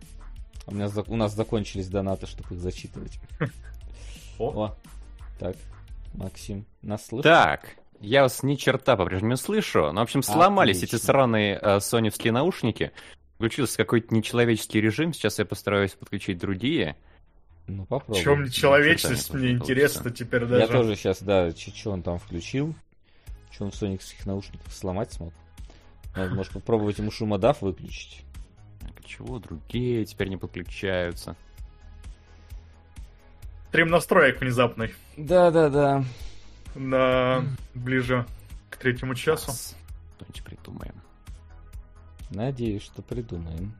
у, меня, у нас закончились донаты, чтобы их зачитывать. О. О, так, Максим, нас слышит? Так, я вас ни черта по-прежнему не слышу. Ну, в общем, сломались Отлично. эти сраные э, соневские наушники. Включился какой-то нечеловеческий режим. Сейчас я постараюсь подключить другие. Ну, В попробуй. чем нечеловечность, Чё-то мне не интересно теперь Я даже. тоже сейчас, да, что он там включил. Что он в соникских наушниках сломать смог. Надо, может, попробовать ему шумодав выключить. Так, Чего другие теперь не подключаются? Стрим настроек внезапный. Да-да-да. На... Ближе к третьему часу. Что-нибудь придумаем. Надеюсь, что придумаем.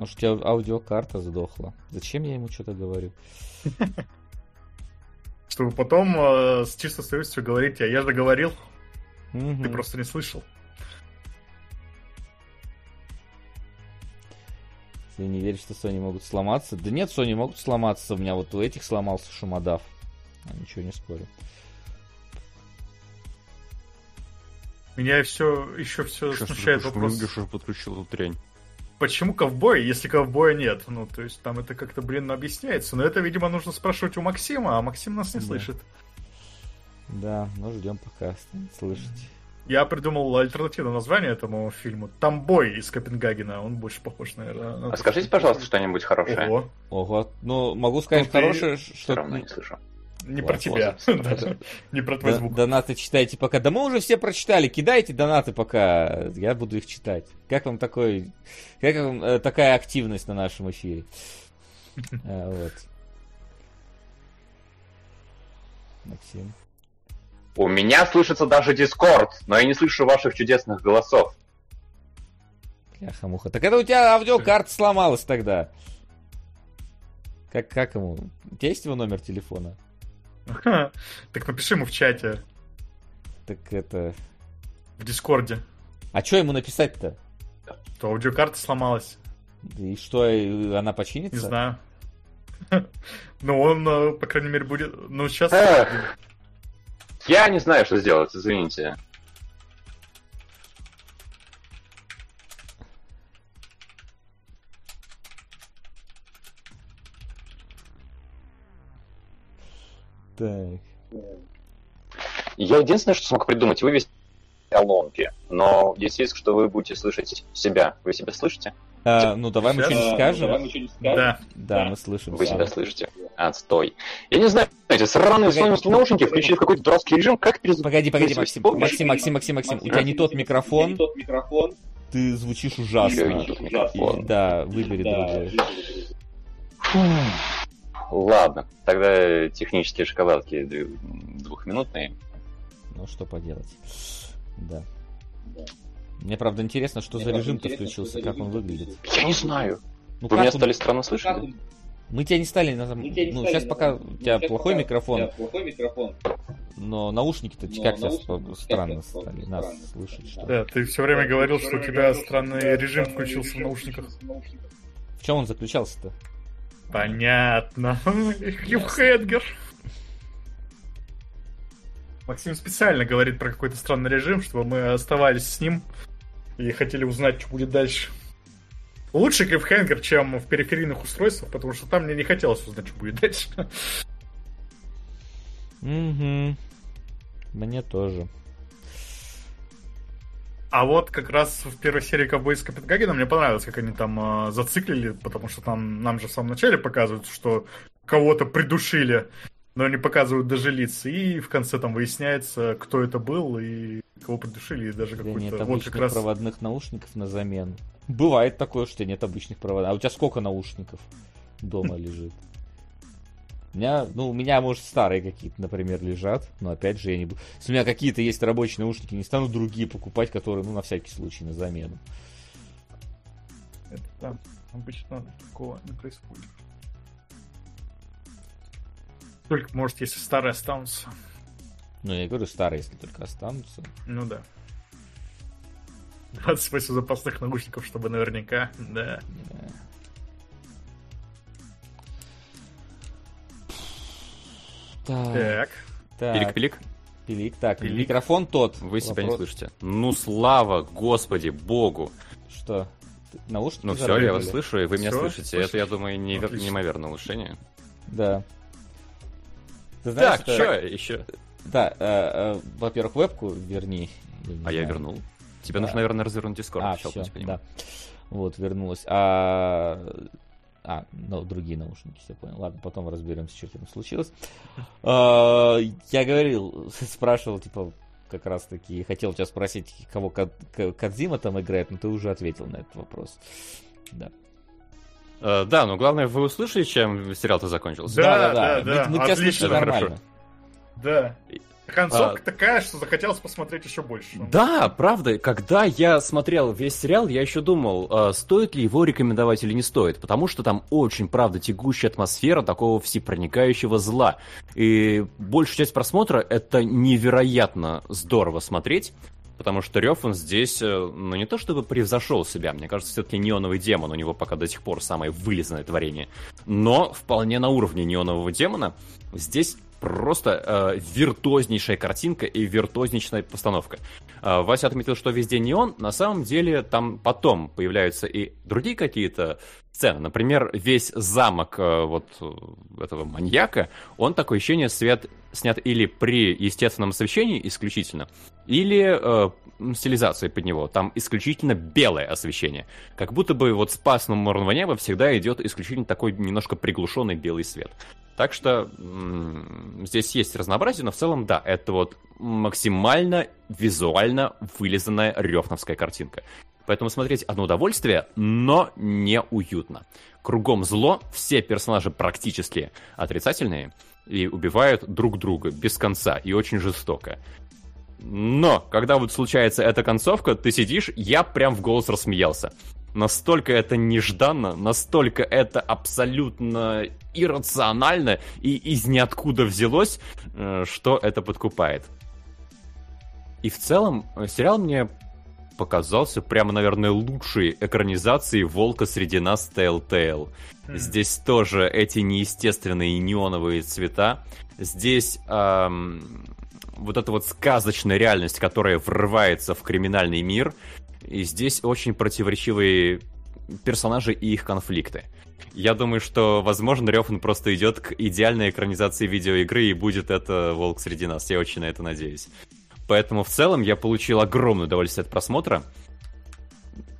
Может, у тебя аудиокарта сдохла. Зачем я ему что-то говорю? Чтобы потом э, с чистой совестью говорить, а я же говорил, Мгм. ты просто не слышал. Ты не веришь, что Sony могут сломаться? Да нет, Sony могут сломаться. У меня вот у этих сломался шумодав. А, ничего не спорю. Меня все еще все Что ты смущает вопрос, что подключил эту дрянь? Почему ковбой, если ковбоя нет? Ну, то есть там это как-то, блин, объясняется. Но это, видимо, нужно спрашивать у Максима, а Максим нас не Да. слышит. Да, ну ждем пока станет слышать. Я придумал альтернативное название этому фильму. Тамбой из Копенгагена. Он больше похож, наверное. на- А скажите, пожалуйста, что-нибудь хорошее. Ого, Ого, ну могу сказать Ну, ты хорошее, Все что равно не слышу. Не про тебя. Даже Не про твой звук. Донаты читайте пока. Да мы уже все прочитали. Кидайте донаты пока. Я буду их читать. Как вам такой, как вам э, такая активность на нашем эфире? А, Вот. Максим. У меня слышится даже Дискорд, но я не слышу ваших чудесных голосов. Бляха-муха. Так это у тебя аудиокарта сломалась тогда. Как, как ему? У тебя есть его номер телефона? Так напиши ему в чате. Так это... В Дискорде. А что ему написать-то? То аудиокарта сломалась. И что, она починится? Не знаю. Ну, он, э, по крайней мере, будет... Ну, сейчас... Я не знаю, что сделать, извините. Так. Я единственное, что смог придумать, вывести колонки. Но есть риск, что вы будете слышать себя. Вы себя слышите? А, ну, давай мы что-нибудь скажем. Давай мы что-нибудь скажем. Да. Да, мы слышим. Вы себя слышите? Отстой. Я не знаю, эти сраные соневские наушники включили в какой-то дурацкий режим. Как перезапустить? Погоди, погоди, Максим, Максим, Максим, Максим, Максим. У тебя не тот микрофон. Ты звучишь ужасно. Да, выбери другой. Ладно, тогда технические шоколадки двухминутные. Ну, что поделать. Да. Мне, правда, интересно, что Мне за режим-то включился, как он выглядит. Я не знаю. Ну, Вы меня он... стали странно слышать? Мы тебя не стали... На... Тебя ну, стали сейчас пока у тебя плохой пока микрофон. плохой микрофон. Но наушники-то Но как сейчас странно стали нас слышать. Что... Да, ты все время говорил, что у тебя странный режим включился в наушниках. В чем он заключался-то? Понятно. Хьюхедгер. Максим специально говорит про какой-то странный режим, чтобы мы оставались с ним и хотели узнать, что будет дальше. Лучше клиффхенгер, чем в периферийных устройствах, потому что там мне не хотелось узнать, что будет дальше. Угу. Мне тоже. А вот как раз в первой серии Ковбой из Копенгагена мне понравилось, как они там э, зациклили, потому что там нам же в самом начале показывают, что кого-то придушили, но не показывают даже лиц. И в конце там выясняется, кто это был и кого придушили, и даже да какой-то... Нет вот как раз... проводных наушников на замену. Бывает такое, что нет обычных проводов. А у тебя сколько наушников дома лежит? У меня, ну, у меня, может, старые какие-то, например, лежат, но опять же я не буду. Если у меня какие-то есть рабочие наушники, не стану другие покупать, которые, ну, на всякий случай, на замену. Это там обычно такого не происходит. Только, может, если старые останутся. Ну, я говорю старые, если только останутся. Ну да. 28 запасных наушников, чтобы наверняка, да. да. Так. так. Пилик-пилик. Пилик. Так, Пилик. микрофон тот. Вы себя Вопрос... не слышите. Ну, слава Господи, Богу. Что? Наушники Ну все, я вас слышу, и вы меня все? слышите. Слышите? Это, я думаю, невер... неимоверное улучшение. Да. Ты знаешь, так, что еще? Да, э, э, во-первых, вебку верни. Я а знаю. я вернул. Тебе да. нужно, наверное, развернуть Discord. А, все, да. Вот, вернулась. А а, ну, другие наушники, все понял. Ладно, потом разберемся, что там случилось. А, я говорил, спрашивал, типа, как раз таки, хотел тебя спросить, кого Кадзима там играет, но ты уже ответил на этот вопрос. Да. Uh, да, но главное, вы услышали, чем сериал-то закончился? Да, да, да. мы тебя слышали нормально. Да. Концовка а... такая, что захотелось посмотреть еще больше. Да, правда. Когда я смотрел весь сериал, я еще думал, а, стоит ли его рекомендовать или не стоит. Потому что там очень, правда, тягущая атмосфера такого всепроникающего зла. И большую часть просмотра это невероятно здорово смотреть. Потому что Рев, он здесь, э, ну не то чтобы превзошел себя, мне кажется, все-таки неоновый демон у него пока до сих пор самое вылезанное творение. Но вполне на уровне неонового демона здесь просто э, виртуознейшая картинка и виртуознейшая постановка. Э, Вася отметил, что везде неон, на самом деле там потом появляются и другие какие-то сцены. Например, весь замок э, вот э, этого маньяка, он такое ощущение свет снят или при естественном освещении исключительно, или э, стилизации под него. Там исключительно белое освещение. Как будто бы вот с пасмом морного неба всегда идет исключительно такой немножко приглушенный белый свет. Так что здесь есть разнообразие, но в целом, да, это вот максимально визуально вылизанная рёфновская картинка. Поэтому смотреть одно удовольствие, но не уютно. Кругом зло, все персонажи практически отрицательные и убивают друг друга без конца и очень жестоко. Но, когда вот случается эта концовка, ты сидишь, я прям в голос рассмеялся. Настолько это нежданно, настолько это абсолютно иррационально и из ниоткуда взялось, э, что это подкупает. И в целом э, сериал мне показался прямо, наверное, лучшей экранизацией «Волка среди нас» Telltale. Mm. Здесь тоже эти неестественные неоновые цвета. Здесь эм, вот эта вот сказочная реальность, которая врывается в криминальный мир. И здесь очень противоречивые персонажи и их конфликты. Я думаю, что, возможно, Рёфан просто идет к идеальной экранизации видеоигры, и будет это «Волк среди нас». Я очень на это надеюсь. Поэтому в целом я получил огромное удовольствие от просмотра.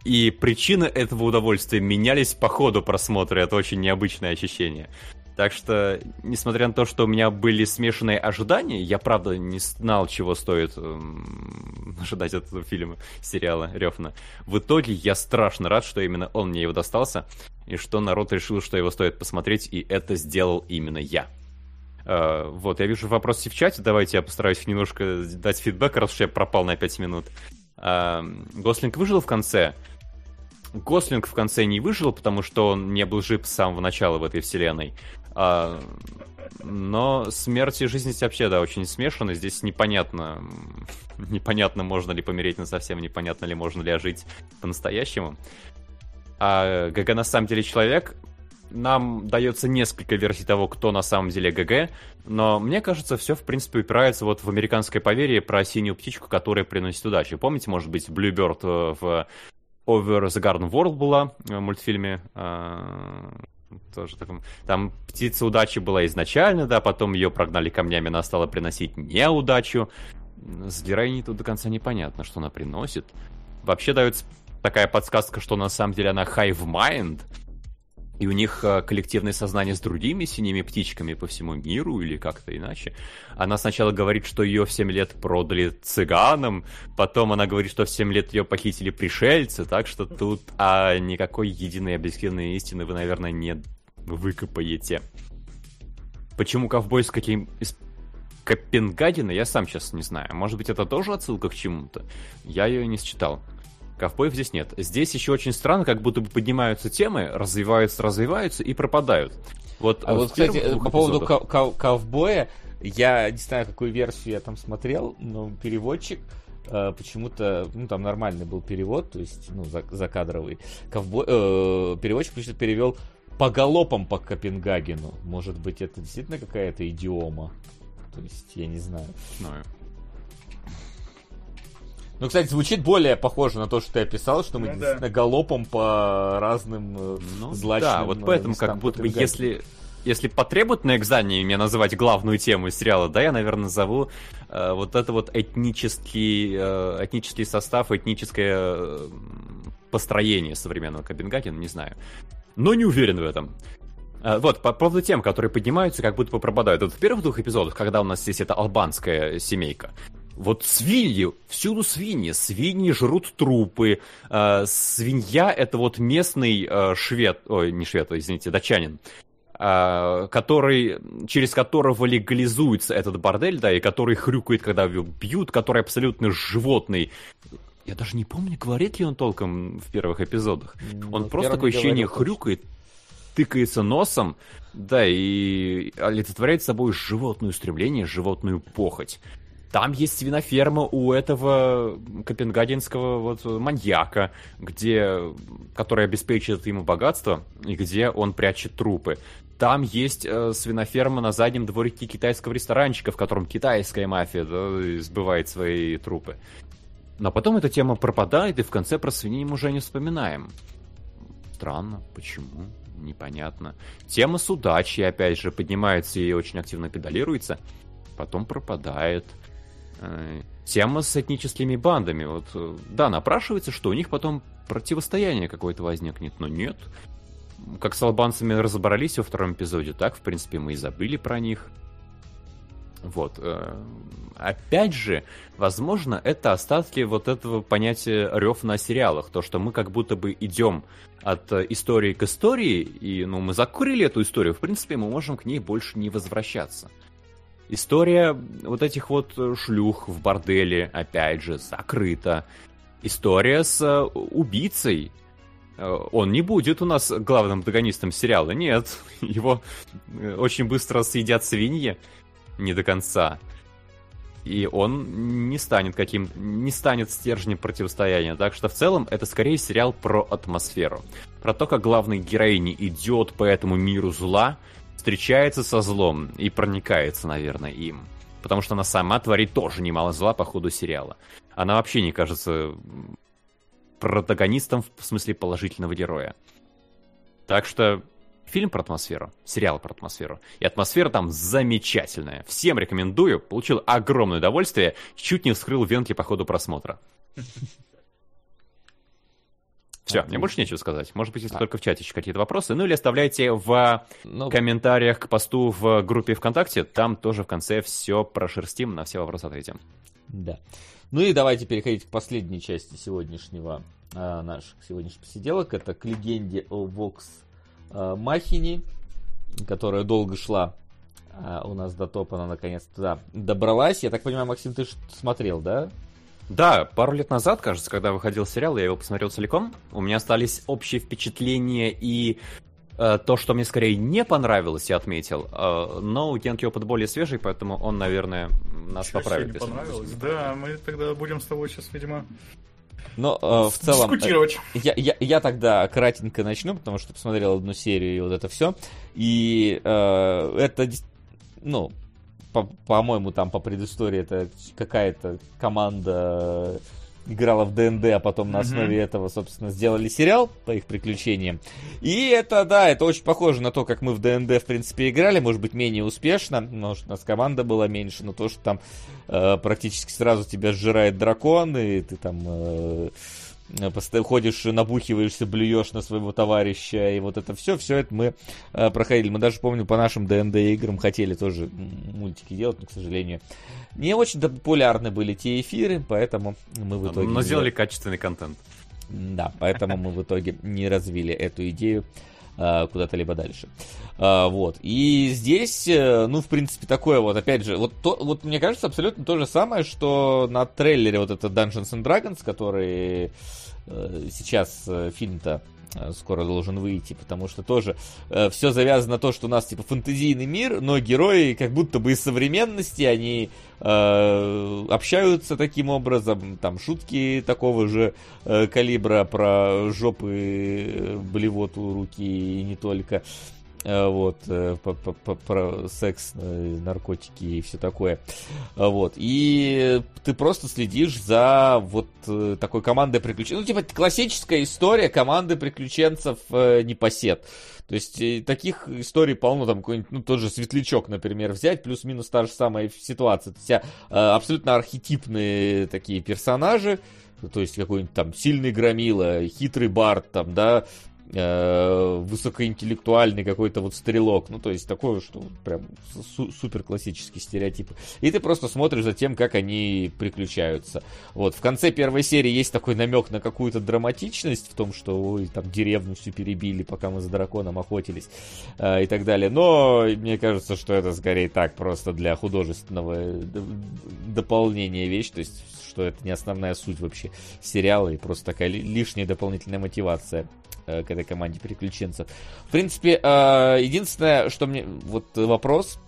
И причины этого удовольствия менялись по ходу просмотра. Это очень необычное ощущение. Так что, несмотря на то, что у меня были смешанные ожидания, я правда не знал, чего стоит эм, ожидать от этого фильма, сериала Рёфна. В итоге я страшно рад, что именно он мне его достался, и что народ решил, что его стоит посмотреть, и это сделал именно я. Uh, вот, я вижу вопросы в чате, давайте я постараюсь немножко дать фидбэк, раз уж я пропал на 5 минут. Uh, Гослинг выжил в конце. Гослинг в конце не выжил, потому что он не был жив с самого начала в этой вселенной. Uh, но смерть и жизнь здесь вообще, да, очень смешаны. Здесь непонятно, непонятно, можно ли помереть на совсем, непонятно ли можно ли ожить по-настоящему. А ГГ на самом деле человек, нам дается несколько версий того, кто на самом деле ГГ, но мне кажется, все, в принципе, упирается вот в американское поверье про синюю птичку, которая приносит удачу. Помните, может быть, Bluebird в Over the Garden World была э, в мультфильме? Тоже таком... Там птица удачи была изначально, да, потом ее прогнали камнями, она стала приносить неудачу. С героиней тут до конца непонятно, что она приносит. Вообще дается такая подсказка, что на самом деле она Hive Mind, и у них э, коллективное сознание с другими синими птичками по всему миру или как-то иначе. Она сначала говорит, что ее в 7 лет продали цыганам, потом она говорит, что в 7 лет ее похитили пришельцы, так что тут а никакой единой объективной истины вы, наверное, не выкопаете. Почему ковбой с каким... из Копенгагена, я сам сейчас не знаю. Может быть, это тоже отсылка к чему-то? Я ее не считал. Ковбоев здесь нет. Здесь еще очень странно, как будто бы поднимаются темы, развиваются, развиваются и пропадают. Вот, а вот, кстати, по поводу ков- ков- ковбоя, я не знаю, какую версию я там смотрел, но переводчик э, почему-то, ну, там нормальный был перевод, то есть, ну, за, закадровый. Ковбой, э, переводчик почему-то перевел по галопам по Копенгагену. Может быть, это действительно какая-то идиома? То есть, я не знаю. Знаю. Ну, кстати, звучит более похоже на то, что ты описал, что мы ну, действительно да. галопом по разным э, ну, злачным Да, вот э, поэтому как будто бы если если потребуют на экзамене меня называть главную тему сериала, да, я, наверное, назову э, вот это вот этнический, э, этнический состав, этническое э, построение современного Копенгагена, не знаю. Но не уверен в этом. Вот, по поводу тем, которые поднимаются, как будто бы пропадают. Вот в первых двух эпизодах, когда у нас здесь эта албанская семейка, вот свиньи, всюду свиньи, свиньи жрут трупы, э, свинья это вот местный э, швед, ой, не швед, извините, датчанин, э, который, через которого легализуется этот бордель, да, и который хрюкает, когда его бьют, который абсолютно животный. Я даже не помню, говорит ли он толком в первых эпизодах. Ну, он просто такое ощущение хрюкает, тыкается носом, да, и олицетворяет собой животное стремление, животную похоть. Там есть свиноферма у этого копенгагенского вот маньяка, где, который обеспечивает ему богатство, и где он прячет трупы. Там есть э, свиноферма на заднем дворике китайского ресторанчика, в котором китайская мафия да, сбывает свои трупы. Но потом эта тема пропадает, и в конце про свиней мы уже не вспоминаем. Странно, почему? Непонятно. Тема с удачей, опять же, поднимается и очень активно педалируется. Потом пропадает. Э, тема с этническими бандами. Вот, э, да, напрашивается, что у них потом противостояние какое-то возникнет, но нет. Как с албанцами разобрались во втором эпизоде, так, в принципе, мы и забыли про них. Вот. Э, опять же, возможно, это остатки вот этого понятия рев на сериалах. То, что мы как будто бы идем от истории к истории, и ну, мы закурили эту историю, в принципе, мы можем к ней больше не возвращаться. История вот этих вот шлюх в борделе, опять же, закрыта. История с э, убийцей, он не будет у нас главным антагонистом сериала. Нет, его очень быстро съедят свиньи не до конца. И он не станет каким не станет стержнем противостояния. Так что в целом это скорее сериал про атмосферу. Про то, как главный героиня идет по этому миру зла, встречается со злом и проникается, наверное, им. Потому что она сама творит тоже немало зла по ходу сериала. Она вообще не кажется протагонистом в смысле положительного героя. Так что фильм про атмосферу, сериал про атмосферу. И атмосфера там замечательная. Всем рекомендую. Получил огромное удовольствие. Чуть не вскрыл венки по ходу просмотра. Все, мне больше нечего сказать. Может быть, если а. только в чате еще какие-то вопросы. Ну или оставляйте в ну... комментариях к посту в группе ВКонтакте. Там тоже в конце все прошерстим, на все вопросы ответим. Да. Ну и давайте переходить к последней части сегодняшнего а, наших сегодняшних посиделок. Это к легенде о Вокс а, Махини, которая долго шла а, у нас до топа, она наконец-то да, добралась. Я так понимаю, Максим, ты смотрел, да? Да, пару лет назад, кажется, когда выходил сериал, я его посмотрел целиком. У меня остались общие впечатления и э, то, что мне скорее не понравилось, я отметил. Э, но Янки опыт более свежий, поэтому он, наверное, нас Чего поправит. Не понравилось? Да, мы тогда будем с тобой сейчас, видимо, но э, в целом... Э, я, я, я тогда кратенько начну, потому что посмотрел одну серию и вот это все. И э, это, ну, по-моему, там по предыстории это какая-то команда играла в ДНД, а потом на основе mm-hmm. этого, собственно, сделали сериал по их приключениям. И это, да, это очень похоже на то, как мы в ДНД, в принципе, играли, может быть, менее успешно, может, у нас команда была меньше, но то, что там э, практически сразу тебя сжирает дракон, и ты там... Э, Э, ходишь, набухиваешься, блюешь на своего товарища, и вот это все, все это мы э, проходили. Мы даже, помню, по нашим ДНД играм хотели тоже мультики делать, но, к сожалению, не очень популярны были те эфиры, поэтому мы в итоге... Но сделали качественный контент. Да, поэтому мы в итоге не развили эту идею э, куда-то либо дальше. Вот. И здесь, э, ну, в принципе, такое вот, опять же, вот, то, вот мне кажется, абсолютно то же самое, что на трейлере вот это Dungeons and Dragons, который э, сейчас э, фильм-то скоро должен выйти, потому что тоже э, все завязано на то, что у нас типа фэнтезийный мир, но герои как будто бы из современности, они э, общаются таким образом, там шутки такого же э, калибра про жопы, блевоту, руки и не только. Э, Э, вот, э, про секс, э, наркотики и все такое, вот, и ты просто следишь за вот такой командой приключенцев, ну, типа, классическая история команды приключенцев непосед, то есть таких историй полно, там какой-нибудь, ну, тот же Светлячок, например, взять, плюс-минус та же самая ситуация, то есть абсолютно архетипные такие персонажи, то есть какой-нибудь там сильный громила, хитрый бард, там, да, э, высокоинтеллектуальный какой-то вот стрелок. Ну, то есть такое, что прям су- супер классический стереотип. И ты просто смотришь за тем, как они приключаются. Вот, в конце первой серии есть такой намек на какую-то драматичность в том, что ой, там деревню всю перебили, пока мы за драконом охотились э, и так далее. Но мне кажется, что это скорее так, просто для художественного э, дополнения вещь. То есть что это не основная суть вообще сериала и просто такая лишняя дополнительная мотивация Э, к этой команде приключенцев. В принципе, э, единственное, что мне... Вот вопрос,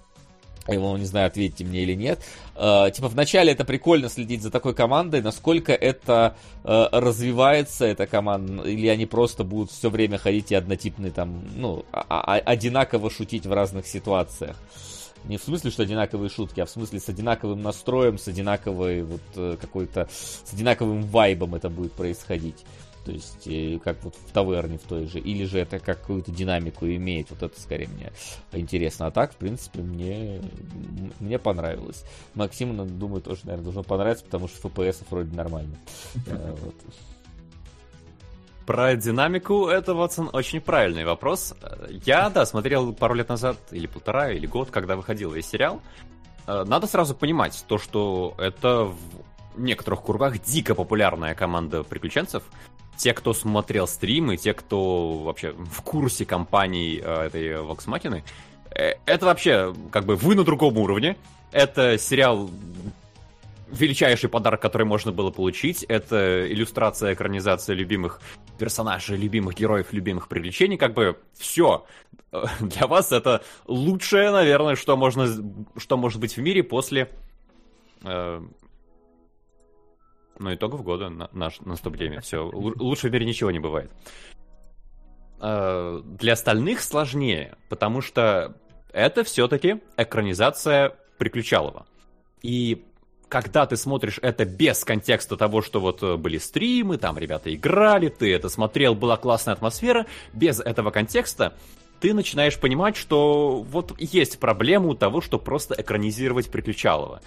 его, не знаю, ответьте мне или нет. Э, типа, вначале это прикольно следить за такой командой, насколько это э, развивается, эта команда, или они просто будут все время ходить и однотипные там, ну, а, а, одинаково шутить в разных ситуациях. Не в смысле, что одинаковые шутки, а в смысле с одинаковым настроем, с одинаковой вот э, какой-то, с одинаковым вайбом это будет происходить. То есть, э, как вот в таверне в той же. Или же это какую-то динамику имеет. Вот это скорее мне интересно. А так, в принципе, мне, мне понравилось. Максиму, думаю, тоже, наверное, должно понравиться, потому что FPS вроде нормально. Э, Про динамику это, Ватсон, очень правильный вопрос. Я, да, смотрел пару лет назад, или полтора, или год, когда выходил весь сериал. Э, надо сразу понимать то, что это в некоторых кругах дико популярная команда приключенцев те, кто смотрел стримы, те, кто вообще в курсе компании э, этой Machina, э, это вообще как бы вы на другом уровне. Это сериал величайший подарок, который можно было получить. Это иллюстрация, экранизация любимых персонажей, любимых героев, любимых приключений, как бы все. Для вас это лучшее, наверное, что можно, что может быть в мире после э, ну, итогов года на, наш наступление. Все, лучше в мире ничего не бывает. Э, для остальных сложнее, потому что это все-таки экранизация Приключалова. И когда ты смотришь это без контекста того, что вот э, были стримы, там ребята играли, ты это смотрел, была классная атмосфера, без этого контекста ты начинаешь понимать, что вот есть проблема у того, что просто экранизировать Приключалова.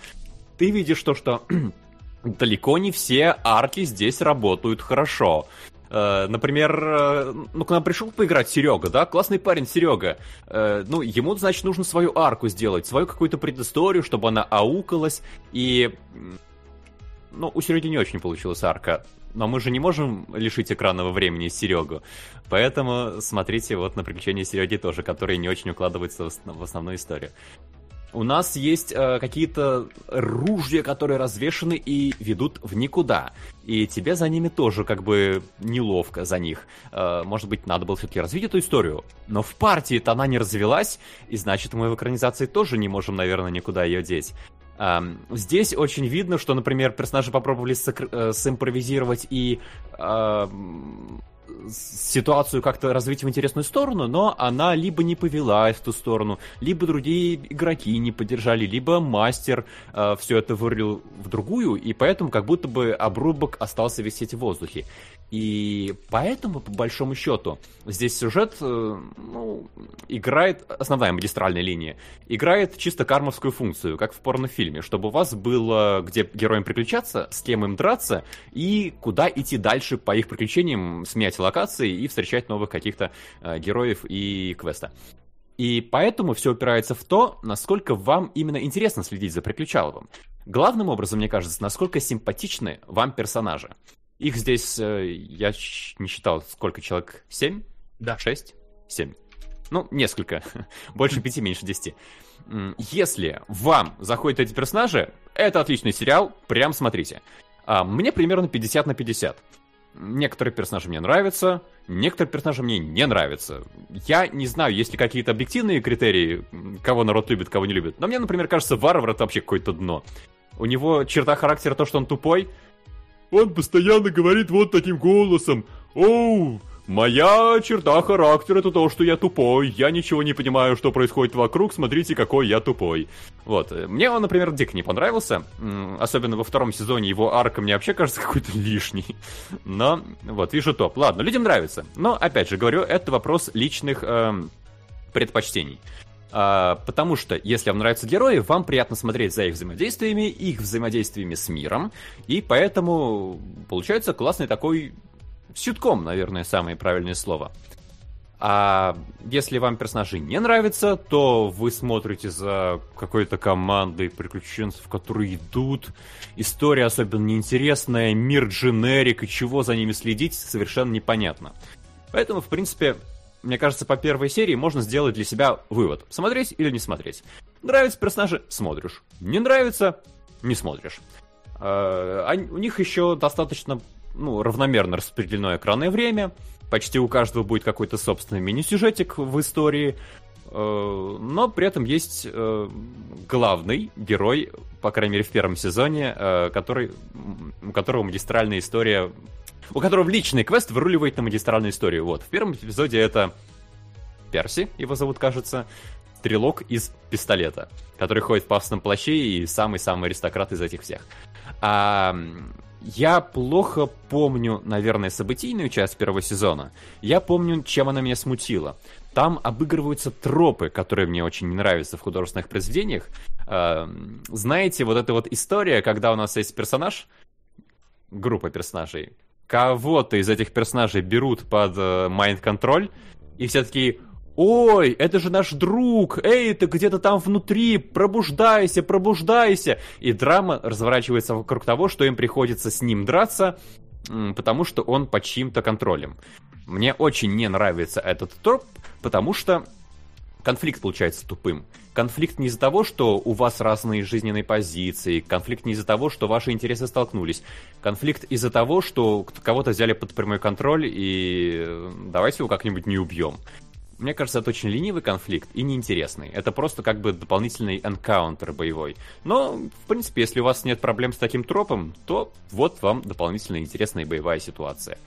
Ты видишь то, что далеко не все арки здесь работают хорошо. Э, например, э, ну, к нам пришел поиграть Серега, да, классный парень Серега. Э, ну, ему, значит, нужно свою арку сделать, свою какую-то предысторию, чтобы она аукалась. И, ну, у Сереги не очень получилась арка. Но мы же не можем лишить экранного времени Серегу. Поэтому смотрите вот на приключения Сереги тоже, которые не очень укладываются в основную историю у нас есть э, какие-то ружья, которые развешаны и ведут в никуда. И тебе за ними тоже как бы неловко за них. Э, может быть, надо было все-таки развить эту историю. Но в партии-то она не развелась, и значит, мы в экранизации тоже не можем, наверное, никуда ее деть. Um, здесь очень видно, что, например, персонажи попробовали э, симпровизировать и uh, ситуацию как-то развить в интересную сторону, но она либо не повелась в ту сторону, либо другие игроки не поддержали, либо мастер э, все это вырыл в другую, и поэтому как будто бы обрубок остался висеть в воздухе. И поэтому, по большому счету, здесь сюжет э, ну, играет, основная магистральная линия, играет чисто кармовскую функцию, как в порнофильме, чтобы у вас было где героям приключаться, с кем им драться, и куда идти дальше по их приключениям, сменять локации и встречать новых каких-то э, героев и квеста. И поэтому все упирается в то, насколько вам именно интересно следить за Приключаловым. Главным образом, мне кажется, насколько симпатичны вам персонажи. Их здесь, э, я не считал, сколько человек? Семь? Да. Шесть? Семь. Ну, несколько. Больше пяти, меньше десяти. Если вам заходят эти персонажи, это отличный сериал, прям смотрите. А мне примерно 50 на 50. Некоторые персонажи мне нравятся, некоторые персонажи мне не нравятся. Я не знаю, есть ли какие-то объективные критерии, кого народ любит, кого не любит. Но мне, например, кажется, Варвар это вообще какое-то дно. У него черта характера то, что он тупой, он постоянно говорит вот таким голосом. Оу, моя черта характера это то, что я тупой. Я ничего не понимаю, что происходит вокруг. Смотрите, какой я тупой. Вот. Мне он, например, дико не понравился. Особенно во втором сезоне его арка мне вообще кажется какой-то лишний. Но, вот, вижу топ. Ладно, людям нравится. Но, опять же, говорю, это вопрос личных эм, предпочтений. А, потому что, если вам нравятся герои, вам приятно смотреть за их взаимодействиями, их взаимодействиями с миром, и поэтому получается классный такой ситком, наверное, самое правильное слово. А если вам персонажи не нравятся, то вы смотрите за какой-то командой приключенцев, которые идут. История особенно неинтересная, мир дженерик, и чего за ними следить, совершенно непонятно. Поэтому, в принципе, мне кажется, по первой серии можно сделать для себя вывод. Смотреть или не смотреть. Нравятся персонажи – смотришь. Не нравится – не смотришь. А, у них еще достаточно ну, равномерно распределено экранное время. Почти у каждого будет какой-то собственный мини-сюжетик в истории. А, но при этом есть э, главный герой, по крайней мере в первом сезоне, э, который, у которого магистральная история у которого личный квест выруливает на магистральную историю. Вот, в первом эпизоде это Перси, его зовут, кажется, стрелок из пистолета, который ходит в пафосном плаще и самый-самый аристократ из этих всех. А, я плохо помню, наверное, событийную часть первого сезона. Я помню, чем она меня смутила. Там обыгрываются тропы, которые мне очень не нравятся в художественных произведениях. А, знаете, вот эта вот история, когда у нас есть персонаж, группа персонажей, кого-то из этих персонажей берут под майнд-контроль, и все таки Ой, это же наш друг! Эй, ты где-то там внутри! Пробуждайся, пробуждайся! И драма разворачивается вокруг того, что им приходится с ним драться, потому что он под чьим-то контролем. Мне очень не нравится этот троп, потому что конфликт получается тупым. Конфликт не из-за того, что у вас разные жизненные позиции, конфликт не из-за того, что ваши интересы столкнулись. Конфликт из-за того, что кого-то взяли под прямой контроль и э, давайте его как-нибудь не убьем. Мне кажется, это очень ленивый конфликт и неинтересный. Это просто как бы дополнительный энкаунтер боевой. Но, в принципе, если у вас нет проблем с таким тропом, то вот вам дополнительная интересная боевая ситуация.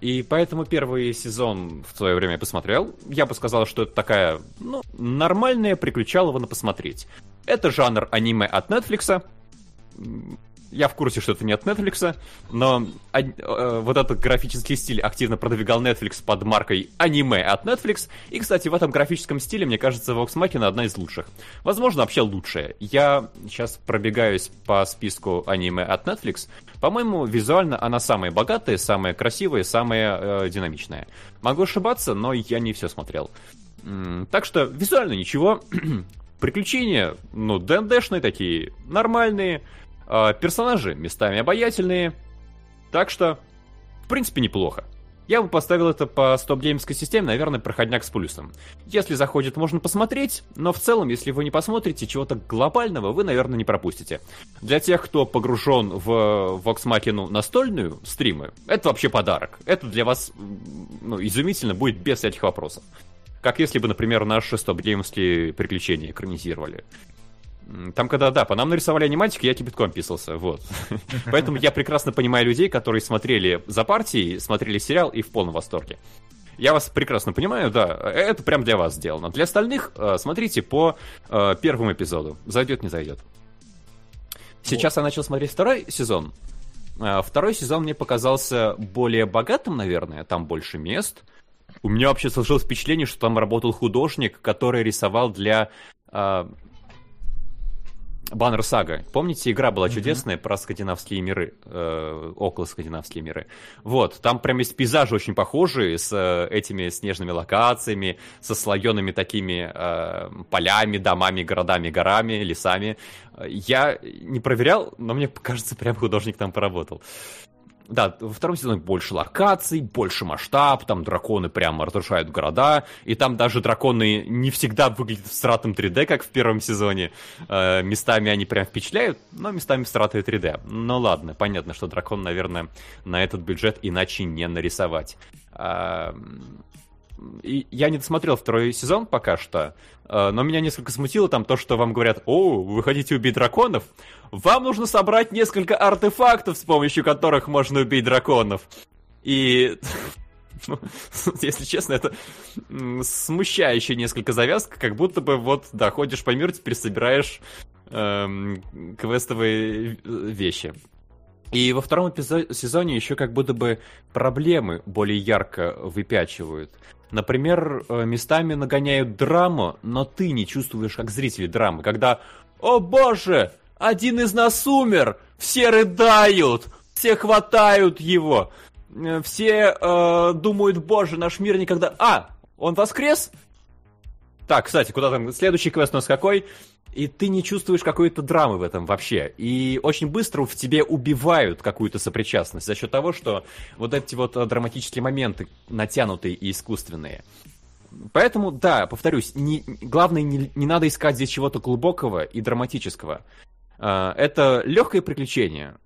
И поэтому первый сезон в свое время я посмотрел. Я бы сказал, что это такая, ну, нормальная приключалова на посмотреть. Это жанр аниме от Netflix. Я в курсе, что это не от Netflix, но а, э, вот этот графический стиль активно продвигал Netflix под маркой аниме от Netflix. И, кстати, в этом графическом стиле, мне кажется, Vox Machina одна из лучших. Возможно, вообще лучшая. Я сейчас пробегаюсь по списку аниме от Netflix. По-моему, визуально она самая богатая, самая красивая, самая э, динамичная. Могу ошибаться, но я не все смотрел. Так что визуально ничего. Приключения, ну, ДНДшные такие, нормальные. Э, персонажи местами обаятельные. Так что, в принципе, неплохо. Я бы поставил это по стоп-геймской системе, наверное, проходняк с плюсом. Если заходит, можно посмотреть, но в целом, если вы не посмотрите чего-то глобального, вы, наверное, не пропустите. Для тех, кто погружен в Vox Machina настольную стримы, это вообще подарок. Это для вас ну, изумительно будет без всяких вопросов. Как если бы, например, наши стоп-геймские приключения экранизировали. Там, когда, да, по нам нарисовали аниматики, я кипятком писался, вот. Поэтому я прекрасно понимаю людей, которые смотрели за партией, смотрели сериал и в полном восторге. Я вас прекрасно понимаю, да, это прям для вас сделано. Для остальных э, смотрите по э, первому эпизоду. Зайдет, не зайдет. Сейчас вот. я начал смотреть второй сезон. Э, второй сезон мне показался более богатым, наверное, там больше мест. У меня вообще сложилось впечатление, что там работал художник, который рисовал для Баннер Сага. Помните, игра была чудесная mm-hmm. про скандинавские миры, э, около скандинавские миры. Вот, там прям есть пейзажи очень похожие с э, этими снежными локациями, со слоеными такими э, полями, домами, городами, горами, лесами. Я не проверял, но мне кажется, прям художник там поработал. Да, во втором сезоне больше локаций, больше масштаб, там драконы прямо разрушают города, и там даже драконы не всегда выглядят в стратом 3D, как в первом сезоне. Э, местами они прям впечатляют, но местами в стратой 3D. Ну ладно, понятно, что дракон, наверное, на этот бюджет иначе не нарисовать. Э, и я не досмотрел второй сезон пока что, но меня несколько смутило там то, что вам говорят, о, вы хотите убить драконов? Вам нужно собрать несколько артефактов, с помощью которых можно убить драконов. И ну, если честно, это смущающая несколько завязка, как будто бы вот, да, ходишь по миру, теперь собираешь эм, квестовые вещи. И во втором сезоне еще как будто бы проблемы более ярко выпячивают. Например, э, местами нагоняют драму, но ты не чувствуешь как зритель драмы. Когда «О боже! Один из нас умер! Все рыдают! Все хватают его! Э, все э, думают, боже, наш мир никогда... А, он воскрес? Так, кстати, куда там? Следующий квест у нас какой? И ты не чувствуешь какой-то драмы в этом вообще. И очень быстро в тебе убивают какую-то сопричастность за счет того, что вот эти вот э, драматические моменты натянутые и искусственные. Поэтому, да, повторюсь, не, главное, не, не надо искать здесь чего-то глубокого и драматического. Э, это легкое приключение.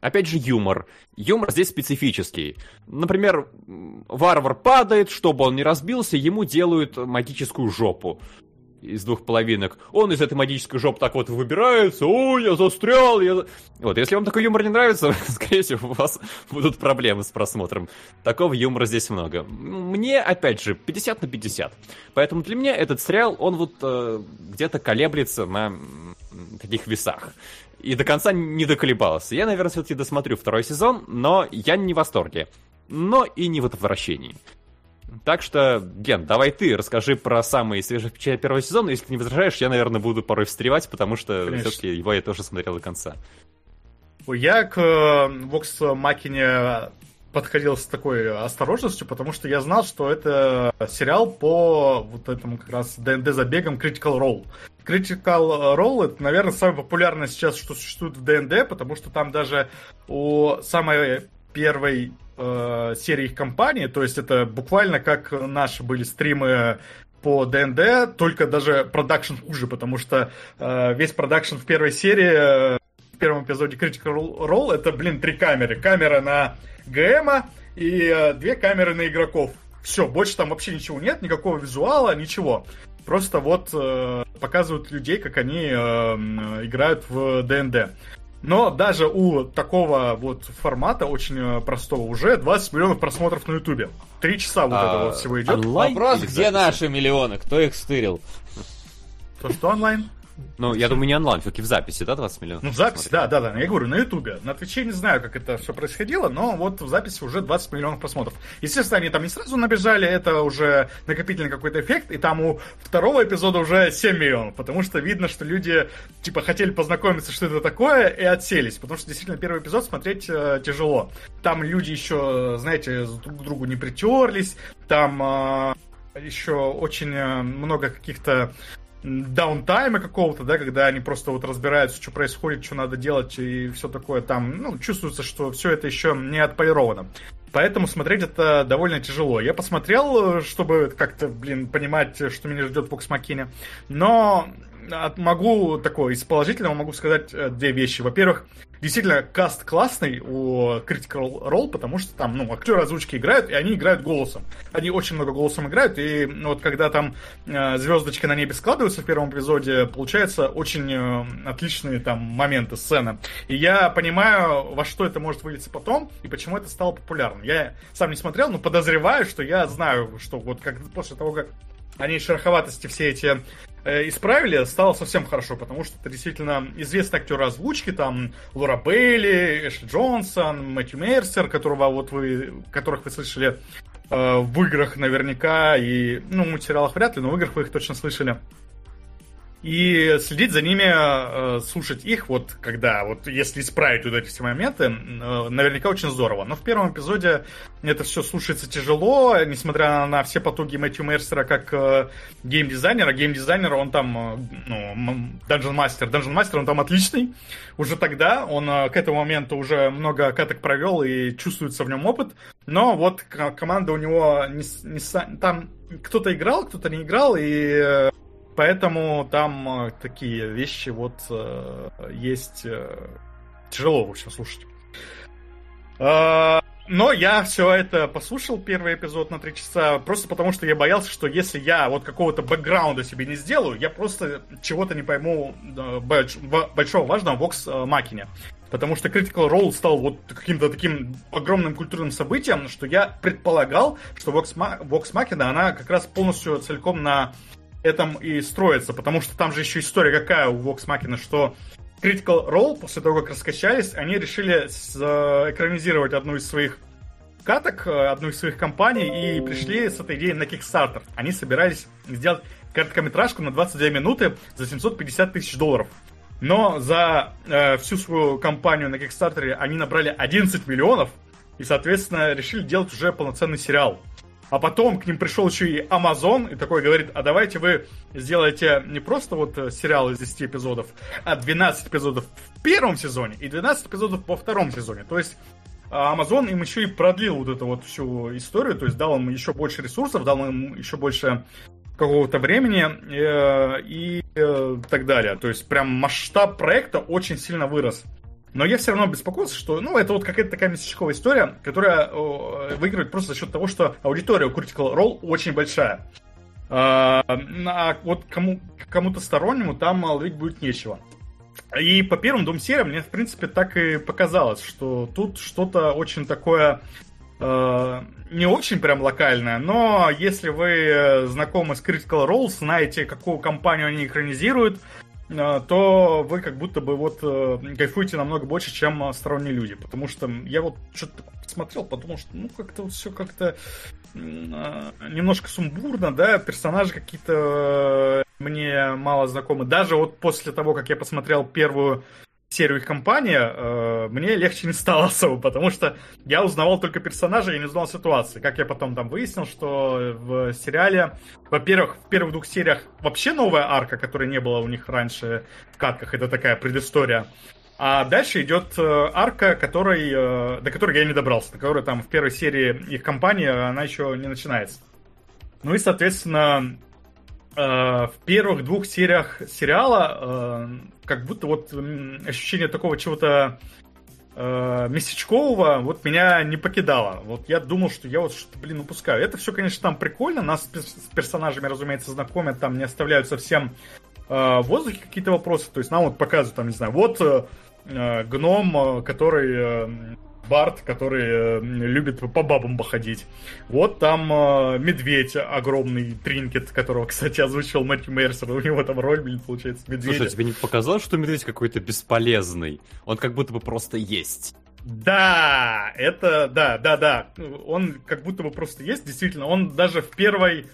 Опять же, юмор. Юмор здесь специфический. Например, варвар падает, чтобы он не разбился, ему делают магическую жопу из двух половинок, он из этой магической жопы так вот выбирается, о, я застрял, я... Вот, если вам такой юмор не нравится, скорее всего, у вас будут проблемы с просмотром. Такого юмора здесь много. Мне, опять же, 50 на 50. Поэтому для меня этот сериал, он вот э, где-то колеблется на таких весах. И до конца не доколебался. Я, наверное, все-таки досмотрю второй сезон, но я не в восторге. Но и не в отвращении. Так что, Ген, давай ты расскажи про самые свежие впечатления первого сезона. Если ты не возражаешь, я, наверное, буду порой встревать, потому что все-таки его я тоже смотрел до конца. Я к э, Vox Machina подходил с такой осторожностью, потому что я знал, что это сериал по вот этому как раз ДНД забегам Critical Role. Critical Role это, наверное, самое популярное сейчас, что существует в ДНД, потому что там даже у самой первой э, серии их компании, то есть это буквально как наши были стримы по ДНД, только даже продакшн хуже, потому что э, весь продакшн в первой серии, э, в первом эпизоде Critical Role, это, блин, три камеры. Камера на ГМа и э, две камеры на игроков. Все, больше там вообще ничего нет, никакого визуала, ничего. Просто вот э, показывают людей, как они э, играют в ДНД. Но даже у такого вот формата, очень э, простого, уже 20 миллионов просмотров на Ютубе. Три часа вот а, этого вот всего идет. Вопрос, где наши миллионы? Кто их стырил? То, что онлайн? Ну, я думаю, не онлайн, все-таки в записи, да, 20 миллионов? Ну, в записи, да, да, да. Я говорю, на Ютубе. На Твиче не знаю, как это все происходило, но вот в записи уже 20 миллионов просмотров. Естественно, они там не сразу набежали, это уже накопительный какой-то эффект, и там у второго эпизода уже 7 миллионов, потому что видно, что люди, типа, хотели познакомиться, что это такое, и отселись, потому что действительно первый эпизод смотреть э, тяжело. Там люди еще, знаете, друг к другу не притерлись, там э, еще очень э, много каких-то даунтайма какого-то, да, когда они просто вот разбираются, что происходит, что надо делать и все такое там, ну, чувствуется, что все это еще не отполировано. Поэтому смотреть это довольно тяжело. Я посмотрел, чтобы как-то, блин, понимать, что меня ждет в Оксмакине. Но могу такое, из положительного могу сказать э, две вещи. Во-первых, действительно, каст классный у Critical Role, потому что там, ну, актеры озвучки играют, и они играют голосом. Они очень много голосом играют, и вот когда там э, звездочки на небе складываются в первом эпизоде, получается очень э, отличные там моменты, сцены. И я понимаю, во что это может вылиться потом, и почему это стало популярным. Я сам не смотрел, но подозреваю, что я знаю, что вот как после того, как они шероховатости все эти э, исправили, стало совсем хорошо, потому что это действительно известные актеры озвучки, там Лора Бейли, Эшли Джонсон, Мэтью Мерсер, которого вот вы, которых вы слышали э, в играх наверняка, и, ну, в мультсериалах вряд ли, но в играх вы их точно слышали и следить за ними, э, слушать их, вот когда, вот если исправить вот эти все моменты, э, наверняка очень здорово. Но в первом эпизоде это все слушается тяжело, несмотря на все потуги Мэтью Мерсера как э, геймдизайнера. Геймдизайнер, он там, ну, Dungeon Master, Dungeon Master, он там отличный. Уже тогда он к этому моменту уже много каток провел и чувствуется в нем опыт. Но вот команда у него не, не, там кто-то играл, кто-то не играл, и Поэтому там э, такие вещи вот э, есть э, тяжело, в общем, слушать. Но я все это послушал, первый эпизод на три часа, просто потому что я боялся, что если я вот какого-то бэкграунда себе не сделаю, я просто чего-то не пойму большого важного в Vox Макине. Потому что Critical Role стал вот каким-то таким огромным культурным событием, что я предполагал, что Vox, Vox она как раз полностью целиком на этом и строится, потому что там же еще история какая у Vox Machina, что Critical Role, после того, как раскачались, они решили э, экранизировать одну из своих каток, э, одну из своих компаний, и пришли с этой идеей на Kickstarter. Они собирались сделать короткометражку на 22 минуты за 750 тысяч долларов. Но за э, всю свою компанию на Kickstarter они набрали 11 миллионов, и, соответственно, решили делать уже полноценный сериал. А потом к ним пришел еще и Amazon и такой говорит, а давайте вы сделаете не просто вот э, сериал из 10 эпизодов, а 12 эпизодов в первом сезоне и 12 эпизодов во втором сезоне. То есть а Amazon им еще и продлил вот эту вот всю историю, то есть дал им еще больше ресурсов, дал им еще больше какого-то времени э, и э, так далее. То есть прям масштаб проекта очень сильно вырос. Но я все равно беспокоился, что, ну, это вот какая-то такая местечковая история, которая выигрывает просто за счет того, что аудитория у Critical Role очень большая. А, а вот кому, кому-то стороннему там ловить будет нечего. И по первым двум сериям мне, в принципе, так и показалось, что тут что-то очень такое э, не очень прям локальное, но если вы знакомы с Critical Role, знаете, какую компанию они экранизируют, а, то вы как будто бы вот э, кайфуете намного больше, чем а, сторонние люди. Потому что я вот что-то смотрел, подумал, что ну как-то вот все как-то а, немножко сумбурно, да, персонажи какие-то э, мне мало знакомы. Даже вот после того, как я посмотрел первую серию их компании, э, мне легче не стало особо, потому что я узнавал только персонажей и не узнал ситуации. Как я потом там выяснил, что в сериале, во-первых, в первых двух сериях вообще новая арка, которой не было у них раньше в катках, это такая предыстория. А дальше идет э, арка, который, э, до которой я не добрался, до которой там в первой серии их компании она еще не начинается. Ну и, соответственно, в первых двух сериях сериала как будто вот ощущение такого чего-то месячкового вот меня не покидало. Вот я думал, что я вот что-то, блин, упускаю. Это все, конечно, там прикольно. Нас с персонажами, разумеется, знакомят, там не оставляют совсем в воздухе какие-то вопросы. То есть нам вот показывают, там, не знаю, вот Э, гном, э, который э, Барт, который любит по бабам походить. Вот там медведь огромный, Тринкет, которого, кстати, озвучил Мэтью Мерсер. У него там роль, блин, получается, медведь. Слушай, тебе не показалось, что медведь какой-то бесполезный? Он как будто бы просто есть. Да, это, да, да, да. Он как будто бы просто есть, действительно. Он даже в первой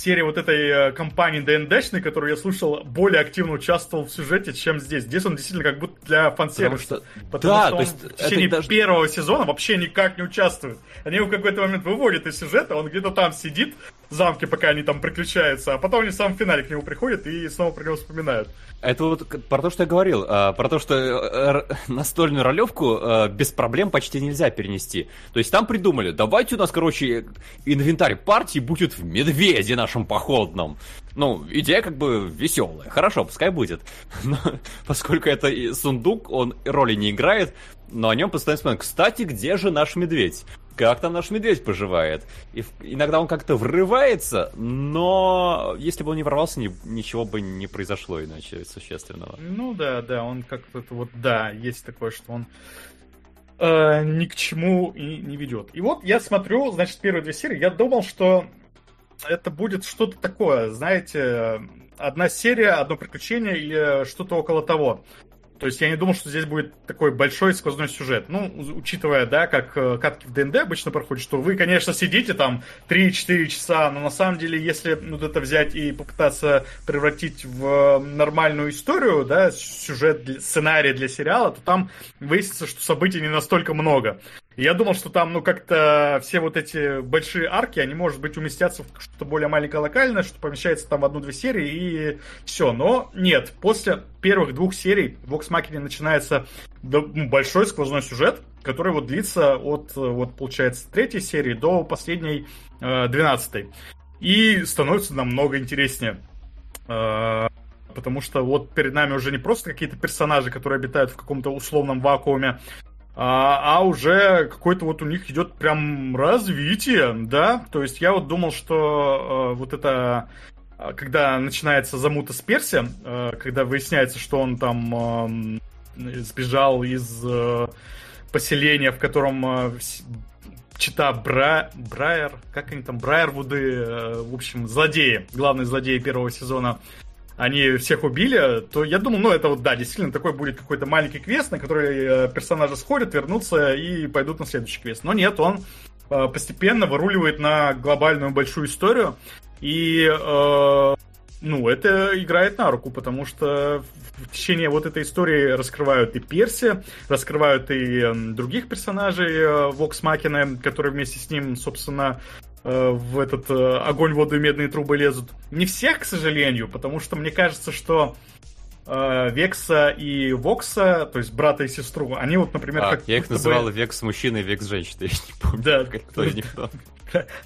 серии вот этой э, компании ДНДшной, которую я слушал, более активно участвовал в сюжете, чем здесь. Здесь он действительно как будто для фан-сервиса. Потому что, потому да, что то есть в течение даже... первого сезона вообще никак не участвует. Они его в какой-то момент выводят из сюжета, он где-то там сидит замке, пока они там приключаются, а потом они в самом финале к нему приходят и снова про него вспоминают. Это вот про то, что я говорил, а, про то, что э, настольную ролевку э, без проблем почти нельзя перенести. То есть там придумали, давайте у нас, короче, инвентарь партии будет в медведе нашем походном. Ну, идея как бы веселая. Хорошо, пускай будет. Но поскольку это сундук, он роли не играет, но о нем постоянно вспоминают. Кстати, где же наш медведь? Как там наш медведь поживает. И иногда он как-то врывается, но если бы он не ворвался, ни, ничего бы не произошло иначе существенного. Ну да, да, он как-то вот, да, есть такое, что он э, ни к чему и не ведет. И вот я смотрю, значит, первые две серии, я думал, что это будет что-то такое, знаете, одна серия, одно приключение или что-то около того. То есть я не думал, что здесь будет такой большой сквозной сюжет. Ну, учитывая, да, как э, катки в ДНД обычно проходят, что вы, конечно, сидите там 3-4 часа, но на самом деле, если вот это взять и попытаться превратить в нормальную историю, да, сюжет, сценарий для сериала, то там выяснится, что событий не настолько много. Я думал, что там, ну, как-то все вот эти большие арки, они, может быть, уместятся в что-то более маленькое локальное, что помещается там в одну-две серии и все. Но нет, после первых двух серий в Vox Machina начинается ну, большой сквозной сюжет, который вот длится от, вот, получается, третьей серии до последней э, двенадцатой. И становится намного интереснее. Э, потому что вот перед нами уже не просто какие-то персонажи, которые обитают в каком-то условном вакууме, а, а уже какой-то вот у них идет прям развитие, да, то есть я вот думал, что э, вот это а, когда начинается замута с Перси, э, когда выясняется, что он там э, сбежал из э, поселения, в котором э, чита Бра... Брайер, как они там, Брайервуды, э, в общем, злодеи, главные злодеи первого сезона, они всех убили, то я думал, ну, это вот, да, действительно, такой будет какой-то маленький квест, на который э, персонажи сходят, вернутся и пойдут на следующий квест. Но нет, он э, постепенно выруливает на глобальную большую историю, и, э, ну, это играет на руку, потому что в течение вот этой истории раскрывают и Перси, раскрывают и других персонажей э, Вокс Макина, которые вместе с ним, собственно, в этот э, огонь, воду и медные трубы лезут. Не всех, к сожалению, потому что мне кажется, что э, Векса и Вокса, то есть брата и сестру, они вот, например... А, как я их называл бы... Векс мужчина и Векс женщина, я не помню, да. кто из них кто.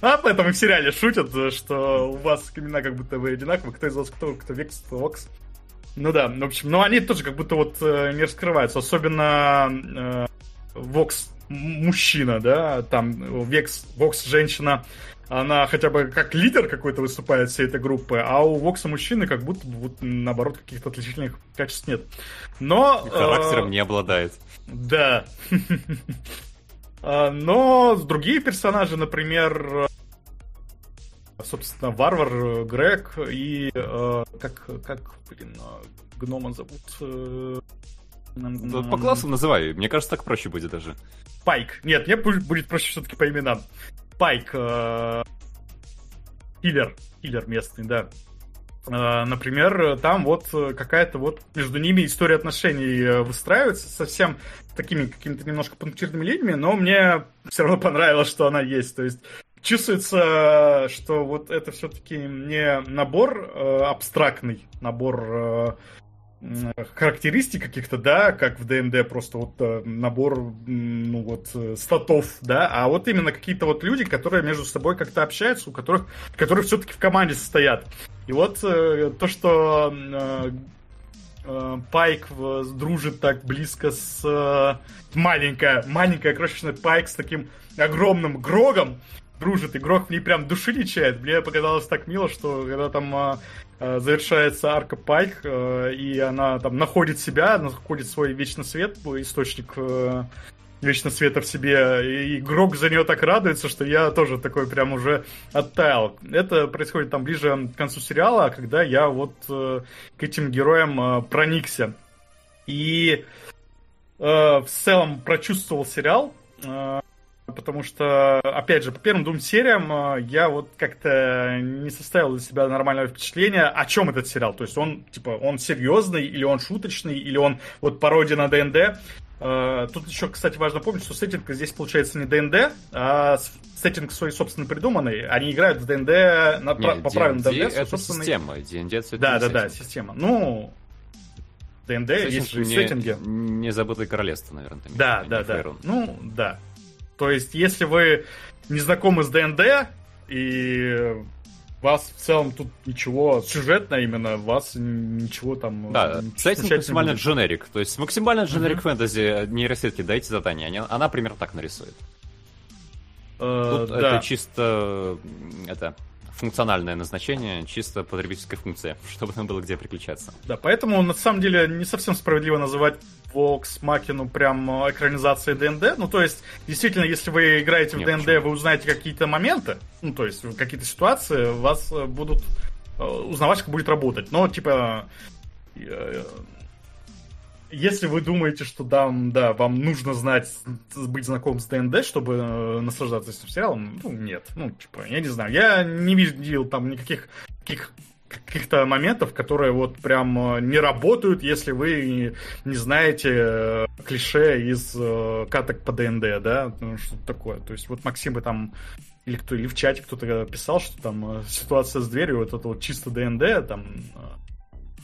А поэтому в сериале шутят, что у вас имена как будто вы одинаковые, кто из вас кто, кто Векс, кто Вокс. Ну да, в общем, но они тоже как будто вот не раскрываются, особенно э, Вокс мужчина, да, там Векс, Вокс женщина, она хотя бы как лидер какой-то выступает всей этой группы, а у Вокса мужчины как будто вот, наоборот каких-то отличительных качеств нет. Но... И характером э, не обладает. Да. А, но другие персонажи, например, собственно, Варвар, Грег и э, как, как, блин, гнома зовут? Э, по классу называй, мне кажется, так проще будет даже. Пайк. Нет, мне будет проще все-таки по именам. Пайк. Э, киллер. Киллер местный, да. Э, например, там вот какая-то вот между ними история отношений э, выстраивается совсем такими какими-то немножко пунктирными линиями, но мне все равно понравилось, что она есть. То есть чувствуется, что вот это все-таки не набор э, абстрактный, набор характеристик каких-то, да, как в ДНД, просто вот э, набор, ну вот, э, статов, да, а вот именно какие-то вот люди, которые между собой как-то общаются, у которых, которые все-таки в команде состоят. И вот э, то, что Пайк дружит так близко с маленькая, маленькая крошечная Пайк с таким огромным Грогом, дружит, и Грог в ней прям души лечает. Мне показалось так мило, что когда там завершается арка Пайк, а, и она там находит себя, находит свой вечный свет, источник а, вечно света в себе, и Грог за нее так радуется, что я тоже такой прям уже оттаял. Это происходит там ближе к концу сериала, когда я вот э, к этим героям э, проникся. И э, в целом прочувствовал сериал, э, потому что, опять же, по первым двум сериям э, я вот как-то не составил для себя нормального впечатления, о чем этот сериал. То есть он, типа, он серьезный, или он шуточный, или он вот пародия на ДНД. Э, тут еще, кстати, важно помнить, что сеттинг здесь получается не ДНД, а сеттинг свой собственно придуманный. Они играют в ДНД на, Нет, по правилам ДНД. Это собственный... система, ДНД это Да, да, да, система. Ну, ДНД есть же не, сеттинги. Не забытое королевство, наверное. Да, да, да. Ну, да. То есть, если вы не знакомы с ДНД, и вас в целом тут ничего сюжетно именно, вас ничего там... Да, сеттинг максимально дженерик. То есть максимально generic угу. фэнтези нейросетки дайте задание, она, она примерно так нарисует. Uh, тут да. это чисто... Это функциональное назначение, чисто потребительская функция, чтобы нам было где приключаться. Да, поэтому на самом деле не совсем справедливо называть Vox Machina прям э, экранизацией ДНД. Ну, то есть, действительно, если вы играете в Нет, ДНД, почему? вы узнаете какие-то моменты, ну, то есть, какие-то ситуации, вас э, будут э, узнавать, как будет работать. Но, типа, если вы думаете, что да, да, вам нужно знать, быть знаком с ДНД, чтобы наслаждаться этим сериалом, ну, нет. Ну, типа, я не знаю. Я не видел там никаких каких каких-то моментов, которые вот прям э, не работают, если вы не знаете э, клише из э, каток по ДНД, да, ну, что-то такое. То есть вот Максим бы там или кто или в чате кто-то писал, что там ситуация с дверью, вот это вот чисто ДНД, там.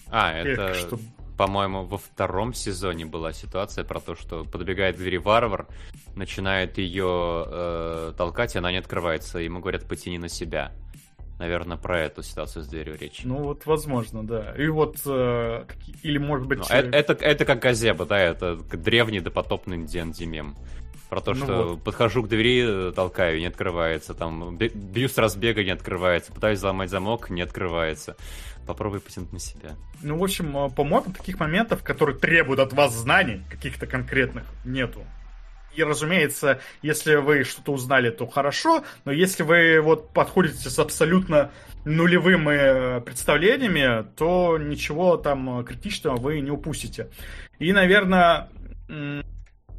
А, это, что... по-моему, во втором сезоне была ситуация про то, что подбегает к двери варвар, начинает ее э, толкать, и она не открывается. Ему говорят, потяни на себя. Наверное, про эту ситуацию с дверью речь. Ну вот, возможно, да. И вот, э, или может быть... Ну, это, это, это как Газеба, да, это древний допотопный D&D мем. Про то, ну что вот. подхожу к двери, толкаю, не открывается. Там бью с разбега, не открывается. Пытаюсь взломать замок, не открывается. Попробуй потянуть на себя. Ну, в общем, э, по-моему, таких моментов, которые требуют от вас знаний, каких-то конкретных, нету. И, разумеется, если вы что-то узнали, то хорошо, но если вы вот подходите с абсолютно нулевыми э, представлениями, то ничего там критичного вы не упустите. И, наверное,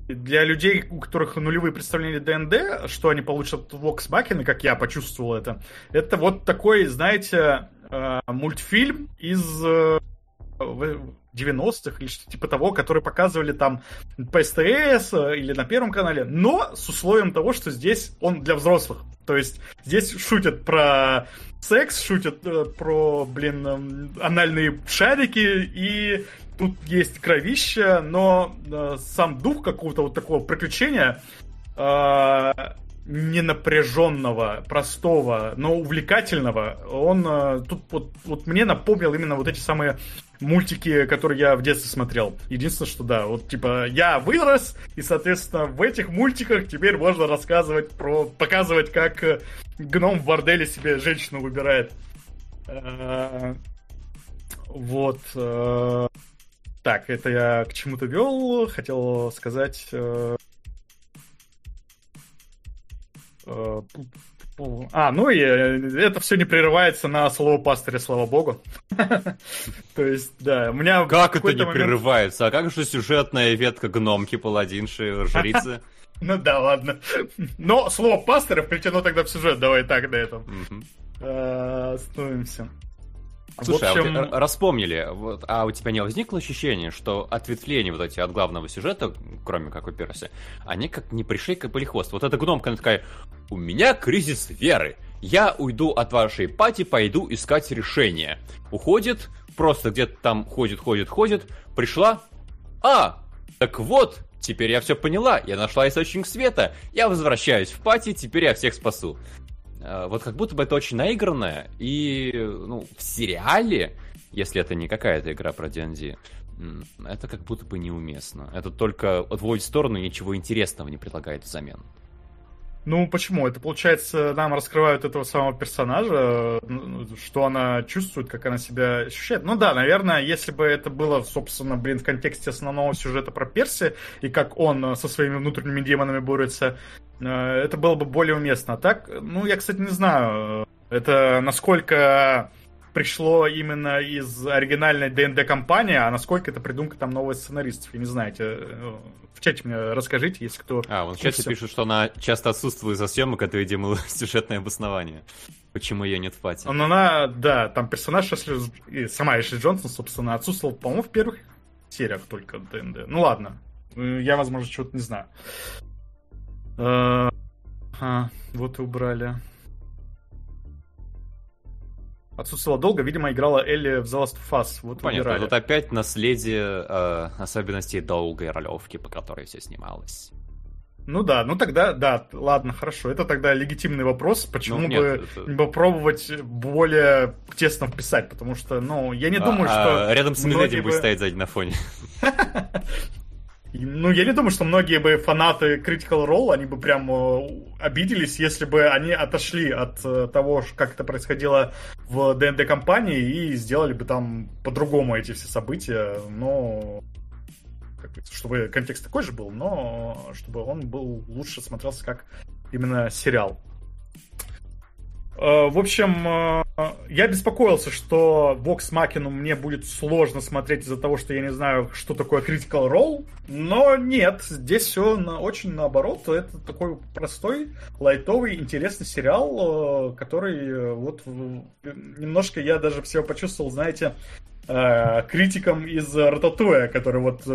для людей, у которых нулевые представления ДНД, что они получат в Vox Machina, как я почувствовал это, это вот такой, знаете, э, мультфильм из э, 90-х или что-то типа того, которые показывали там по СТС э, или на Первом канале, но с условием того, что здесь он для взрослых. То есть здесь шутят про секс, шутят э, про, блин, э, анальные шарики, и тут есть кровища, но сам дух какого-то вот такого приключения ненапряженного, простого, но увлекательного, он э, тут вот, вот мне напомнил именно вот эти самые мультики, которые я в детстве смотрел. Единственное, что да, вот типа я вырос, и, соответственно, в этих мультиках теперь можно рассказывать про... показывать, как э, гном в борделе себе женщину выбирает. Э, вот. Так, это я к чему-то вел. Хотел сказать... А, ну и э, это все не прерывается на слово пастыря, слава богу. То есть, да, у меня... Как это не прерывается? А как же сюжетная ветка гномки, паладинши, жрицы? Ну да, ладно. Но слово пастыря вплетено тогда в сюжет, давай так на этом. Э, остановимся. Слушай, общем... а вот распомнили, вот, а у тебя не возникло ощущение, что ответвления вот эти от главного сюжета, кроме как у Перси, они как не пришли как полихвост. Вот эта гномка, она такая, у меня кризис веры, я уйду от вашей пати, пойду искать решение. Уходит, просто где-то там ходит, ходит, ходит, пришла, а, так вот, теперь я все поняла, я нашла источник света, я возвращаюсь в пати, теперь я всех спасу. А, вот как будто бы это очень наигранное, и ну, в сериале, если это не какая-то игра про D&D, это как будто бы неуместно. Это только отводит в сторону и ничего интересного не предлагает взамен. Ну, почему? Это, получается, нам раскрывают этого самого персонажа, что она чувствует, как она себя ощущает. Ну да, наверное, если бы это было, собственно, блин, в контексте основного сюжета про Перси, и как он со своими внутренними демонами борется, э, это было бы более уместно. А так, ну, я, кстати, не знаю, это насколько пришло именно из оригинальной ДНД компании, а насколько это придумка там новых сценаристов, я не знаю, э, в чате мне расскажите, если кто... А, вон в чате пишут, что она часто отсутствует за съемок, это, видимо, сюжетное обоснование. Почему ее нет в пати? Ну, она, да, там персонаж и сама Эшли Джонсон, собственно, отсутствовал, по-моему, в первых сериях только ДНД. Ну ладно, э, я, возможно, чего-то не знаю. А, вот и убрали. Отсутствовала долго, видимо, играла Элли в The Last of Us. Вот Понятно, выбирали. тут опять наследие э, особенностей долгой ролевки, по которой все снималось. Ну да, ну тогда, да, ладно, хорошо. Это тогда легитимный вопрос, почему ну, нет, бы это... не попробовать более тесно вписать, потому что, ну, я не а, думаю, а, что... Рядом с медведем бы... будет стоять сзади на фоне. Ну, я не думаю, что многие бы фанаты Critical Role, они бы прям э, обиделись, если бы они отошли от э, того, как это происходило в ДНД компании и сделали бы там по-другому эти все события, но чтобы контекст такой же был, но чтобы он был лучше смотрелся как именно сериал. Э, в общем, э, я беспокоился, что Vox Machina мне будет сложно смотреть из-за того, что я не знаю, что такое Critical Role. Но нет, здесь все на, очень наоборот. Это такой простой, лайтовый, интересный сериал, э, который вот немножко я даже все почувствовал, знаете, критиком из Рататуя, который вот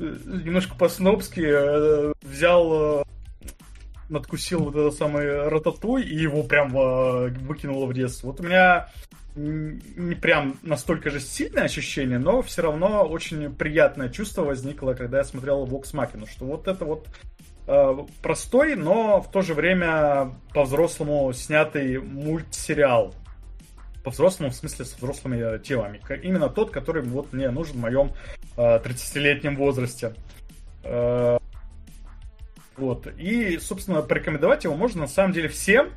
немножко по-снобски взял надкусил вот этот самый рататуй и его прям э, выкинуло в детство. Вот у меня не прям настолько же сильное ощущение, но все равно очень приятное чувство возникло, когда я смотрел Vox Machina, что вот это вот э, простой, но в то же время по-взрослому снятый мультсериал. По-взрослому, в смысле, с взрослыми темами. Именно тот, который вот мне нужен в моем э, 30-летнем возрасте. Э, вот. И, собственно, порекомендовать его можно на самом деле всем.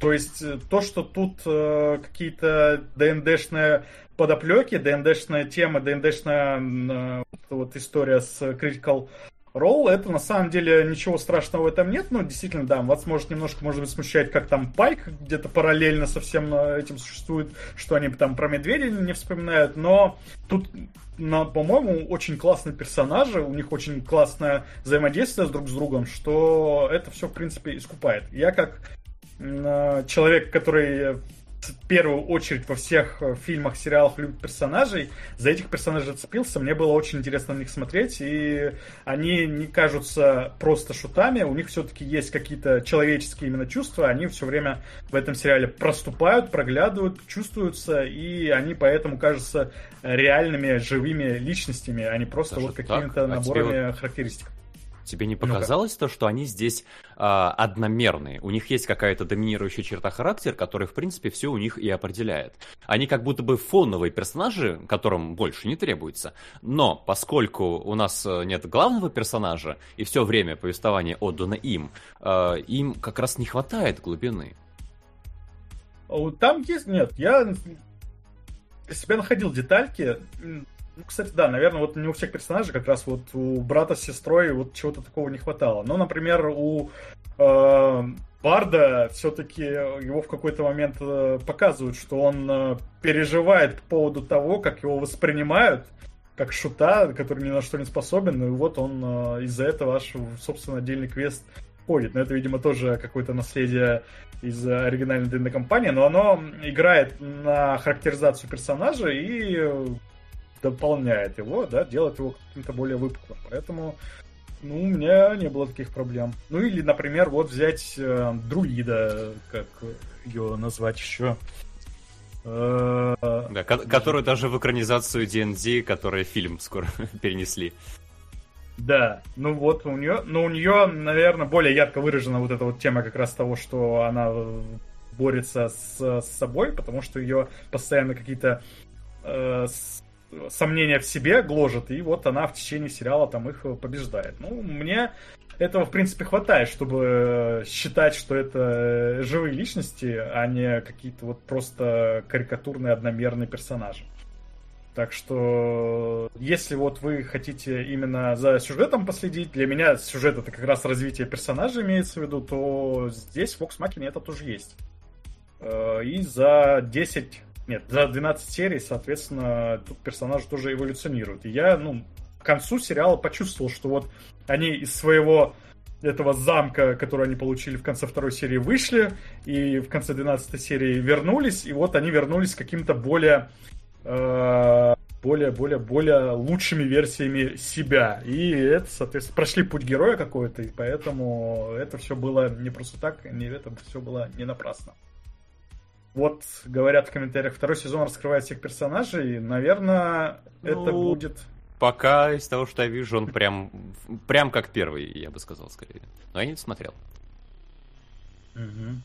То есть э, то, что тут э, какие-то ДНДшные подоплеки, ДНДшная тема, ДНДшная э, вот история с Critical Ролл, это на самом деле ничего страшного в этом нет, но действительно, да, вас может немножко, может быть, смущать, как там Пайк где-то параллельно со всем этим существует, что они там про медведя не вспоминают, но тут, по-моему, очень классные персонажи, у них очень классное взаимодействие друг с другом, что это все, в принципе, искупает. Я как человек, который в первую очередь во всех э, фильмах, сериалах любит персонажей. За этих персонажей зацепился. Мне было очень интересно на них смотреть. И они не кажутся просто шутами. У них все-таки есть какие-то человеческие именно чувства. Они все время в этом сериале проступают, проглядывают, чувствуются. И они поэтому кажутся реальными, живыми личностями, а не просто Даже вот какими-то а наборами вот... характеристик. Тебе не показалось ну то, что они здесь э, одномерные? У них есть какая-то доминирующая черта характера, которая, в принципе, все у них и определяет. Они как будто бы фоновые персонажи, которым больше не требуется. Но поскольку у нас э, нет главного персонажа, и все время повествование отдано им, э, им как раз не хватает глубины. Там есть... Нет, я себя находил детальки, ну, кстати, да, наверное, вот не у всех персонажей, как раз вот у брата с сестрой вот чего-то такого не хватало. Но, например, у э, Барда все-таки его в какой-то момент э, показывают, что он э, переживает по поводу того, как его воспринимают, как шута, который ни на что не способен, и вот он э, из-за этого аж, собственно, отдельный квест ходит. Но это, видимо, тоже какое-то наследие из оригинальной ДНД компании, но оно играет на характеризацию персонажа и дополняет его, да, делает его каким-то более выпуклым. Поэтому, ну, у меня не было таких проблем. Ну, или, например, вот взять э, друида, как ее назвать еще. Э, да, которую даже в экранизацию D&D, которая фильм скоро перенесли. Да, ну вот у нее, ну у нее, наверное, более ярко выражена вот эта вот тема как раз того, что она борется с, с собой, потому что ее постоянно какие-то э, сомнения в себе гложет, и вот она в течение сериала там их побеждает. Ну, мне этого, в принципе, хватает, чтобы считать, что это живые личности, а не какие-то вот просто карикатурные одномерные персонажи. Так что, если вот вы хотите именно за сюжетом последить, для меня сюжет это как раз развитие персонажа имеется в виду, то здесь в Vox Machina это тоже есть. Э, и за 10, нет, за 12 серий, соответственно, тут персонажи тоже эволюционируют. И я, ну, к концу сериала почувствовал, что вот они из своего этого замка, который они получили в конце второй серии, вышли, и в конце 12 серии вернулись, и вот они вернулись каким-то более э, более, более, более лучшими версиями себя. И это, соответственно, прошли путь героя какой-то, и поэтому это все было не просто так, не это все было не напрасно. Вот, говорят в комментариях, второй сезон раскрывает всех персонажей, наверное, ну, это будет... Пока из того, что я вижу, он прям, прям как первый, я бы сказал, скорее. Но я не смотрел. Угу.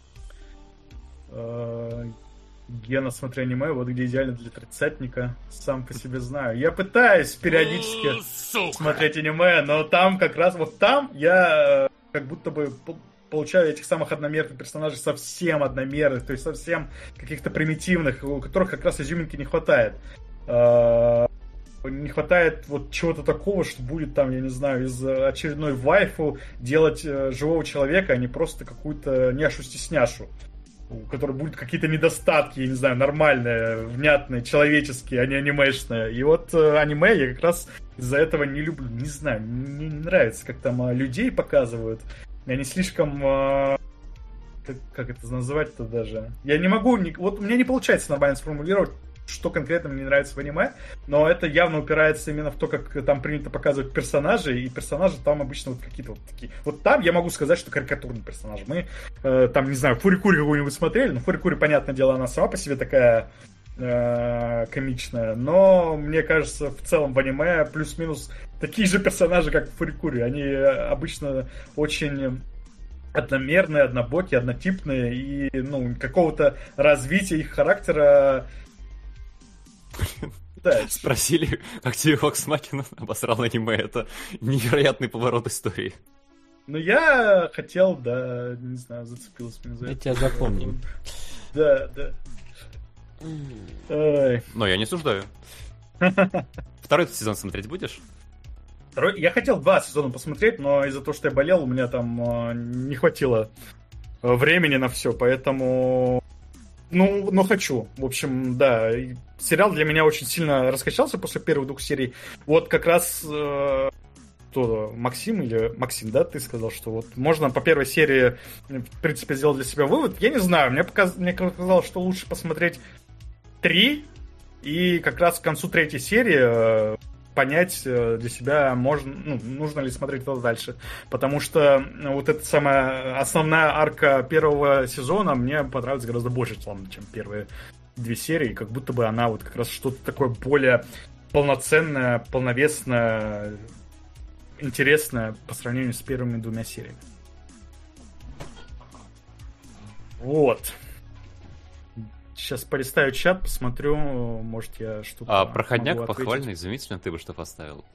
Гена, смотря аниме, вот где идеально для тридцатника, сам по себе знаю. Я пытаюсь периодически Сука. смотреть аниме, но там как раз, вот там я э, как будто бы получаю этих самых одномерных персонажей совсем одномерных, то есть совсем каких-то примитивных, у которых как раз изюминки не хватает. Э, не хватает вот чего-то такого, что будет там, я не знаю, из очередной вайфу делать э, живого человека, а не просто какую-то няшу-стесняшу у которой будут какие-то недостатки, я не знаю, нормальные, внятные, человеческие, а не анимешные. И вот э, аниме я как раз из-за этого не люблю, не знаю, мне не нравится, как там э, людей показывают. И они слишком... Э, как, как это называть-то даже? Я не могу, не, вот у меня не получается нормально сформулировать, что конкретно мне нравится в аниме, но это явно упирается именно в то, как там принято показывать персонажей, и персонажи там обычно вот какие-то вот такие. Вот там я могу сказать, что карикатурный персонаж. Мы э, там, не знаю, Фурикури какую-нибудь смотрели, ну Фурикури, понятное дело, она сама по себе такая э, комичная, но мне кажется, в целом в аниме плюс-минус такие же персонажи, как в Фурикури. Они обычно очень одномерные, однобокие, однотипные, и ну, какого-то развития их характера да. Спросили, как тебе Фокс Макина обосрал аниме. Это невероятный поворот истории. Ну, я хотел, да, не знаю, зацепилась мне за это. Я тебя запомним. Да, да. Но я не суждаю. Второй сезон смотреть будешь? Второй... Я хотел два сезона посмотреть, но из-за того, что я болел, у меня там э, не хватило времени на все, поэтому ну, но хочу. В общем, да. Сериал для меня очень сильно раскачался после первых двух серий. Вот как раз э, кто Максим или Максим, да, ты сказал, что вот можно по первой серии, в принципе, сделать для себя вывод. Я не знаю, мне, показ... мне показалось, что лучше посмотреть три, и как раз к концу третьей серии э, понять э, для себя, можно, ну, нужно ли смотреть это дальше. Потому что вот эта самая основная арка первого сезона мне понравилась гораздо больше, чем первые две серии. Как будто бы она вот как раз что-то такое более полноценное, полновесное, интересное по сравнению с первыми двумя сериями. Вот. Сейчас полистаю чат, посмотрю, может я что-то... А проходняк похвальный, изумительно, ты бы что поставил?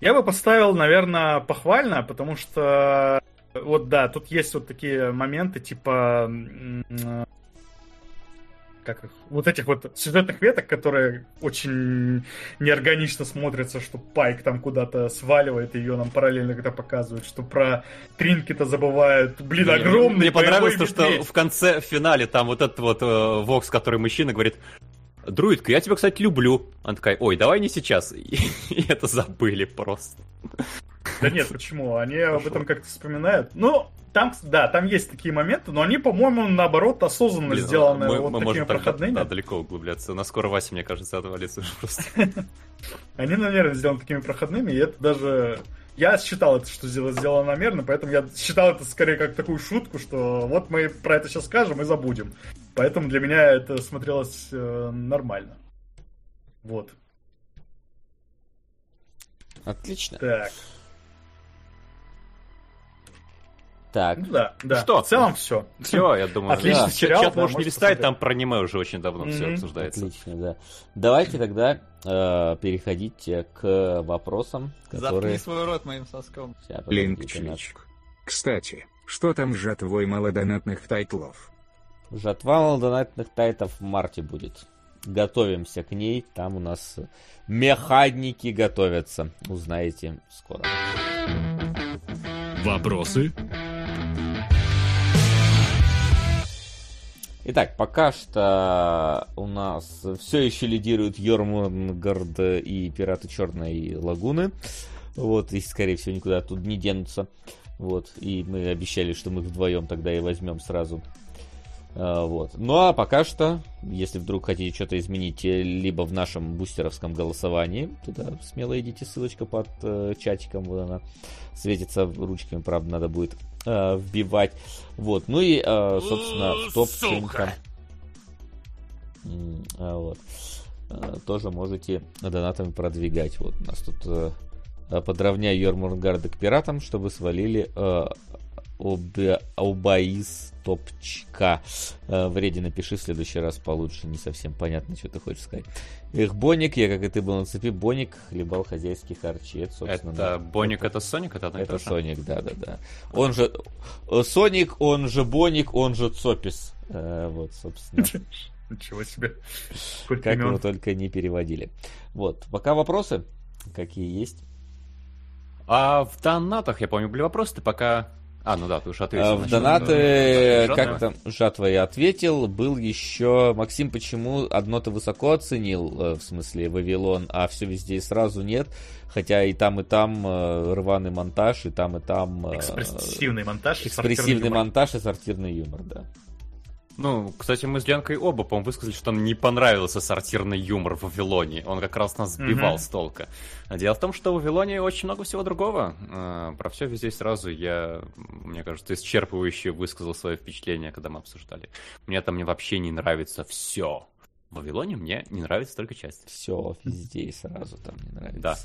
Я бы поставил, наверное, похвально, потому что вот да, тут есть вот такие моменты, типа как их, вот этих вот сюжетных веток, которые очень неорганично смотрятся, что Пайк там куда-то сваливает, ее нам параллельно когда показывают, что про Тринки-то забывают. Блин, огромный Мне понравилось то, что в конце, в финале, там вот этот вот э, Вокс, который мужчина, говорит, Друидка, я тебя, кстати, люблю. Она такая, ой, давай не сейчас. И это забыли просто. Да нет, почему? Они Пошел. об этом как-то вспоминают. Ну, там, да, там есть такие моменты, но они, по-моему, наоборот, осознанно Блин, сделаны мы, вот мы такими можем проходными. Да, далеко углубляться. У нас скоро Вася, мне кажется, отвалится уже просто. Они, наверное, сделаны такими проходными, и это даже... Я считал это, что сделано намеренно, поэтому я считал это скорее как такую шутку, что вот мы про это сейчас скажем и забудем. Поэтому для меня это смотрелось э, нормально. Вот. Отлично. Так. Так. Ну да, да. Что? В целом все. Все, я думаю. Отличный да. сериал, Чат да, можешь не листать, там про аниме уже очень давно все Мгм. обсуждается. Отлично, да. Давайте тогда э, переходить к вопросам, Заткни которые... свой рот моим соском. Ща, подождите, Линк нас- чичик. Кстати, что там с жатвой малодонатных тайтлов? Жатва молодонатных тайтов в марте будет. Готовимся к ней. Там у нас механики готовятся. Узнаете скоро. Вопросы? Итак, пока что у нас все еще лидируют Йормунгард и Пираты Черной Лагуны. Вот, и, скорее всего, никуда оттуда не денутся. Вот, и мы обещали, что мы вдвоем тогда и возьмем сразу. А, Вот. Ну а пока что, если вдруг хотите что-то изменить, э, либо в нашем бустеровском голосовании, туда смело идите, ссылочка под э, чатиком, вот она светится ручками, правда, надо будет э, вбивать. Вот. Ну и, э, собственно, в топ Сука. а Вот. Э, Тоже можете донатами продвигать. Вот у нас тут э, э, подровняй Йормургарда к пиратам, чтобы свалили э, обе- Обаис топчка. Э, Вреди напиши в следующий раз получше. Не совсем понятно, что ты хочешь сказать. Эх, Боник, я как и ты был на цепи, Боник хлебал хозяйские харчи. Это, собственно, Это да. Боник, это Соник, это одно Это? Соник, да, да, да. Он же э, Соник, он же Боник, он же Цопис. Э, Вот, собственно, Ничего себе. Сколько как его имен. только не переводили. Вот, пока вопросы, какие есть. А в донатах, я помню, были вопросы, ты пока... А, ну да, ты уже ответил. А, В донаты, э, как там, жатва я ответил. Был еще, Максим, почему одно ты высоко оценил, э, в смысле Вавилон, а все везде и сразу нет? Хотя и там, и там э, рваный монтаж, и там, и там... э, Экспрессивный монтаж. Экспрессивный монтаж и сортирный юмор, да. Ну, кстати, мы с Ленкой оба, по-моему, высказали, что нам не понравился сортирный юмор в Вавилоне. Он как раз нас сбивал Мгм. с толка. Дело в том, что в Вавилоне очень много всего другого. А, Про все везде сразу я, мне кажется, исчерпывающе высказал свое впечатление, когда мы обсуждали. Мне там мне вообще не нравится все. В Вавилоне мне не нравится только часть. Все везде и сразу там не нравится. Да.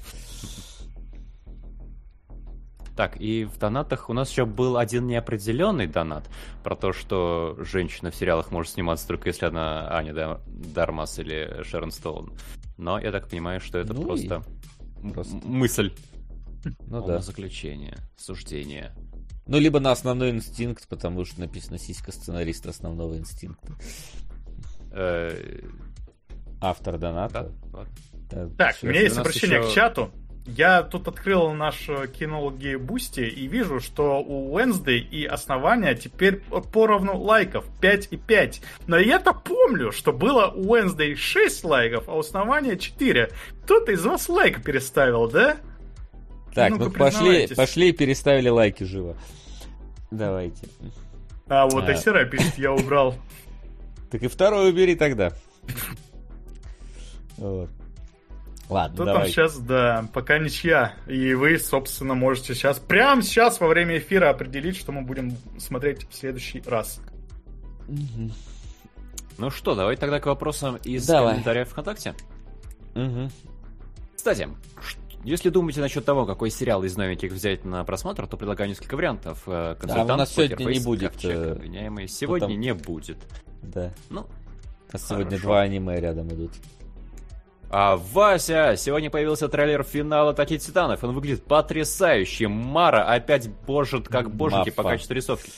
Так, и в донатах у нас еще был один неопределенный донат про то, что женщина в сериалах может сниматься только если она Аня Да- Дармас или Шерон Стоун. Но я так понимаю, что это Ну и просто, м- просто. мысль, Ну да. заключение, суждение. Ну, либо на основной инстинкт, потому что написано сиська сценариста основного инстинкта. Э, Автор доната. Так, у меня есть обращение к чату. Я тут открыл наш э, кинологи Boosty и вижу, что у Wednesday и основания теперь поровну лайков 5 и 5. Но я-то помню, что было у Wednesday 6 лайков, а у основания 4. Кто-то из вас лайк переставил, да? Так, Ну-ка, ну пошли, пошли и переставили лайки живо. Давайте. А вот А. Айсера пишет, я убрал. Так и второй убери тогда. Вот. Ладно, Кто там давай. сейчас, да, пока ничья. И вы, собственно, можете сейчас, прямо сейчас во время эфира определить, что мы будем смотреть в следующий раз. Мгм. Ну что, давай тогда к вопросам из Давай. комментариев ВКонтакте. Мгм. Кстати, если думаете насчет того, какой сериал из новеньких взять на просмотр, то предлагаю несколько вариантов. Э, Консультант, у нас сегодня не будет, Ковчег, э, обвиняемый. Сегодня потом- не будет. Да. Ну, А сегодня Хорошо. два аниме рядом идут. А Вася, сегодня появился трейлер финала Атаки Титанов. Он выглядит потрясающе. Мара опять божит как боженьки по Мапа. качеству рисовки.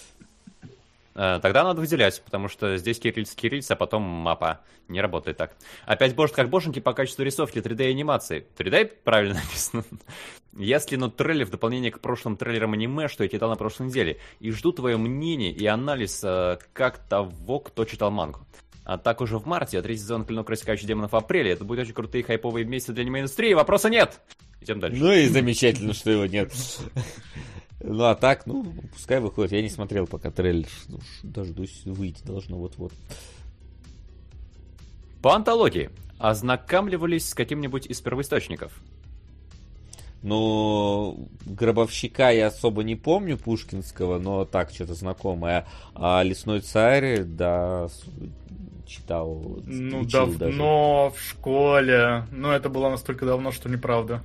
Э, Тогда надо выделять, потому что здесь кириллиц кириллиц, а потом мапа. Не работает так. Опять божит как боженьки по качеству рисовки 3D анимации. 3D правильно написано. Если ну трейлер в дополнение к прошлым трейлерам аниме, что я читал на прошлой неделе. И жду твое мнение и анализ э, как того, кто читал мангу. А так уже в марте, а третий сезон Клинок Рассекающий Демонов в апреле. Это будет очень крутые хайповые месяцы для аниме-индустрии. Вопроса нет! Идем дальше. Ну и замечательно, что его нет. Ну а так, ну, пускай выходит. Я не смотрел пока трейлер. Дождусь, выйти должно вот-вот. По антологии. Ознакомливались с каким-нибудь из первоисточников? Ну, Гробовщика я особо не помню Пушкинского, но так, что-то знакомое. А Лесной царь, да, читал. Ну, давно даже. в школе. Но это было настолько давно, что неправда.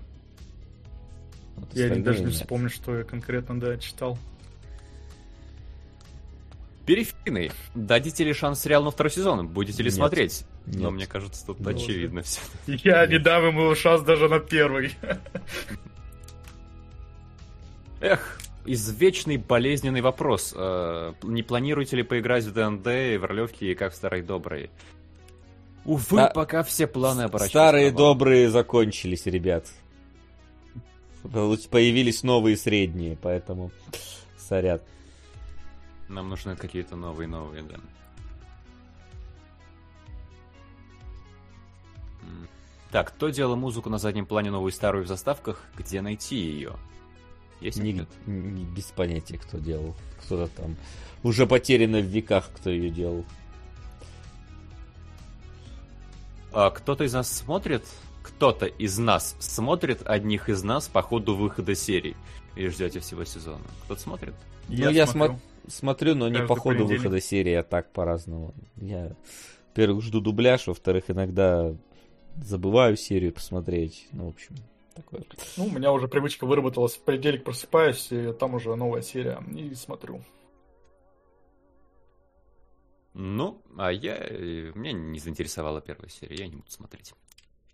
Вот я даже не вспомню, что я конкретно, да, читал. Периферийный. Дадите ли шанс сериалу на второй сезон? Будете ли Нет. смотреть? Нет. Но мне кажется, тут ну, очевидно все. Я не дам ему шанс даже на первый. Эх, извечный болезненный вопрос. Э, не планируете ли поиграть в ДНД и в ролевки, как в старой доброй? Увы, а... пока все планы оборачиваются. Старые добрые закончились, ребят. Появились новые средние, поэтому сорят. Нам нужны какие-то новые-новые, да. Так, кто делал музыку на заднем плане новую и старую в заставках? Где найти ее? Есть не, не, без понятия, кто делал. Кто-то там уже потеряно в веках, кто ее делал. А кто-то из нас смотрит? Кто-то из нас смотрит одних из нас по ходу выхода серий. И ждете всего сезона. Кто-то смотрит? Я ну, я смотрю, смотрю но не по ходу выхода серии, а так по-разному. Я, во-первых, жду дубляж, во-вторых, иногда забываю серию посмотреть. Ну, в общем, такое. Ну, у меня уже привычка выработалась. В понедельник просыпаюсь, и там уже новая серия, и смотрю. Ну, а я... Меня не заинтересовала первая серия, я не буду смотреть.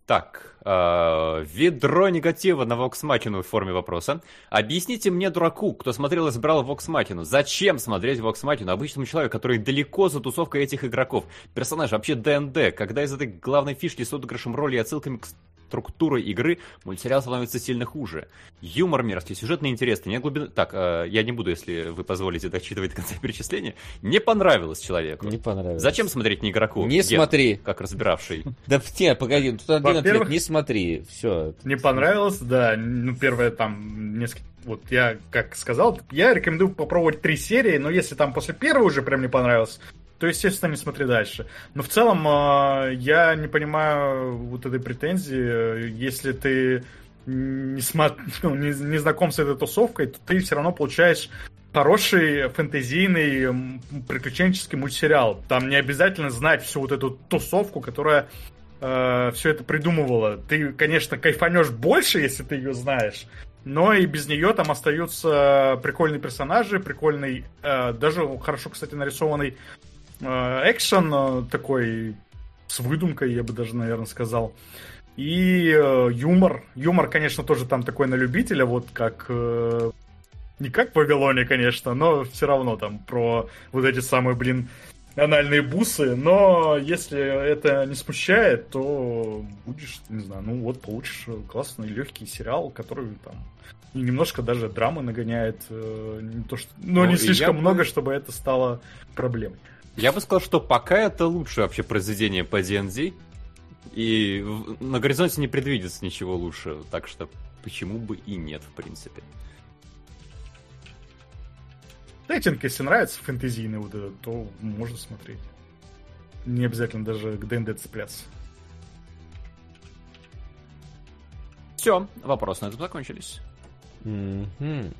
Так, э, ведро негатива на Machina в форме вопроса. Объясните мне, дураку, кто смотрел и Vox Machina, зачем смотреть Machina обычному человеку, который далеко за тусовкой этих игроков? Персонаж вообще ДНД, когда из этой главной фишки с отыгрышем роли и отсылками к структурой игры мультсериал становится сильно хуже. Юмор мерзкий, сюжетно интересный, нет глубины... Так, э, я не буду, если вы позволите дочитывать до конца перечисления. Не понравилось человеку. Не понравилось. Зачем смотреть не игроку? Не Ген, смотри. Как разбиравший. Да не, погоди, тут один ответ, не смотри, все. Не понравилось, да, ну первое там несколько вот я как сказал, я рекомендую попробовать три серии, но если там после первой уже прям не понравилось, то, естественно, не смотри дальше. Но в целом э, я не понимаю вот этой претензии. Если ты не, смо... ну, не, не знаком с этой тусовкой, то ты все равно получаешь хороший фэнтезийный приключенческий мультсериал. Там не обязательно знать всю вот эту тусовку, которая э, все это придумывала. Ты, конечно, кайфанешь больше, если ты ее знаешь, но и без нее там остаются прикольные персонажи, прикольный, э, даже хорошо, кстати, нарисованный экшен э, такой с выдумкой, я бы даже, наверное, сказал. И э, юмор. Юмор, конечно, тоже там такой на любителя, вот как... Э, не как в Вавилоне, конечно, но все равно там про вот эти самые, блин, анальные бусы. Но если это не смущает, то будешь, не знаю, ну вот получишь классный легкий сериал, который там немножко даже драмы нагоняет. Э, не то, что, но ну, не слишком много, бы... чтобы это стало проблемой. Я бы сказал, что пока это лучшее вообще произведение по DND. И на горизонте не предвидится ничего лучше. Так что почему бы и нет, в принципе. Сеттинг, если нравится фэнтезийный вот этот, то можно смотреть. Не обязательно даже к ДНД цепляться. Все, вопросы на этом закончились. Mm-hmm.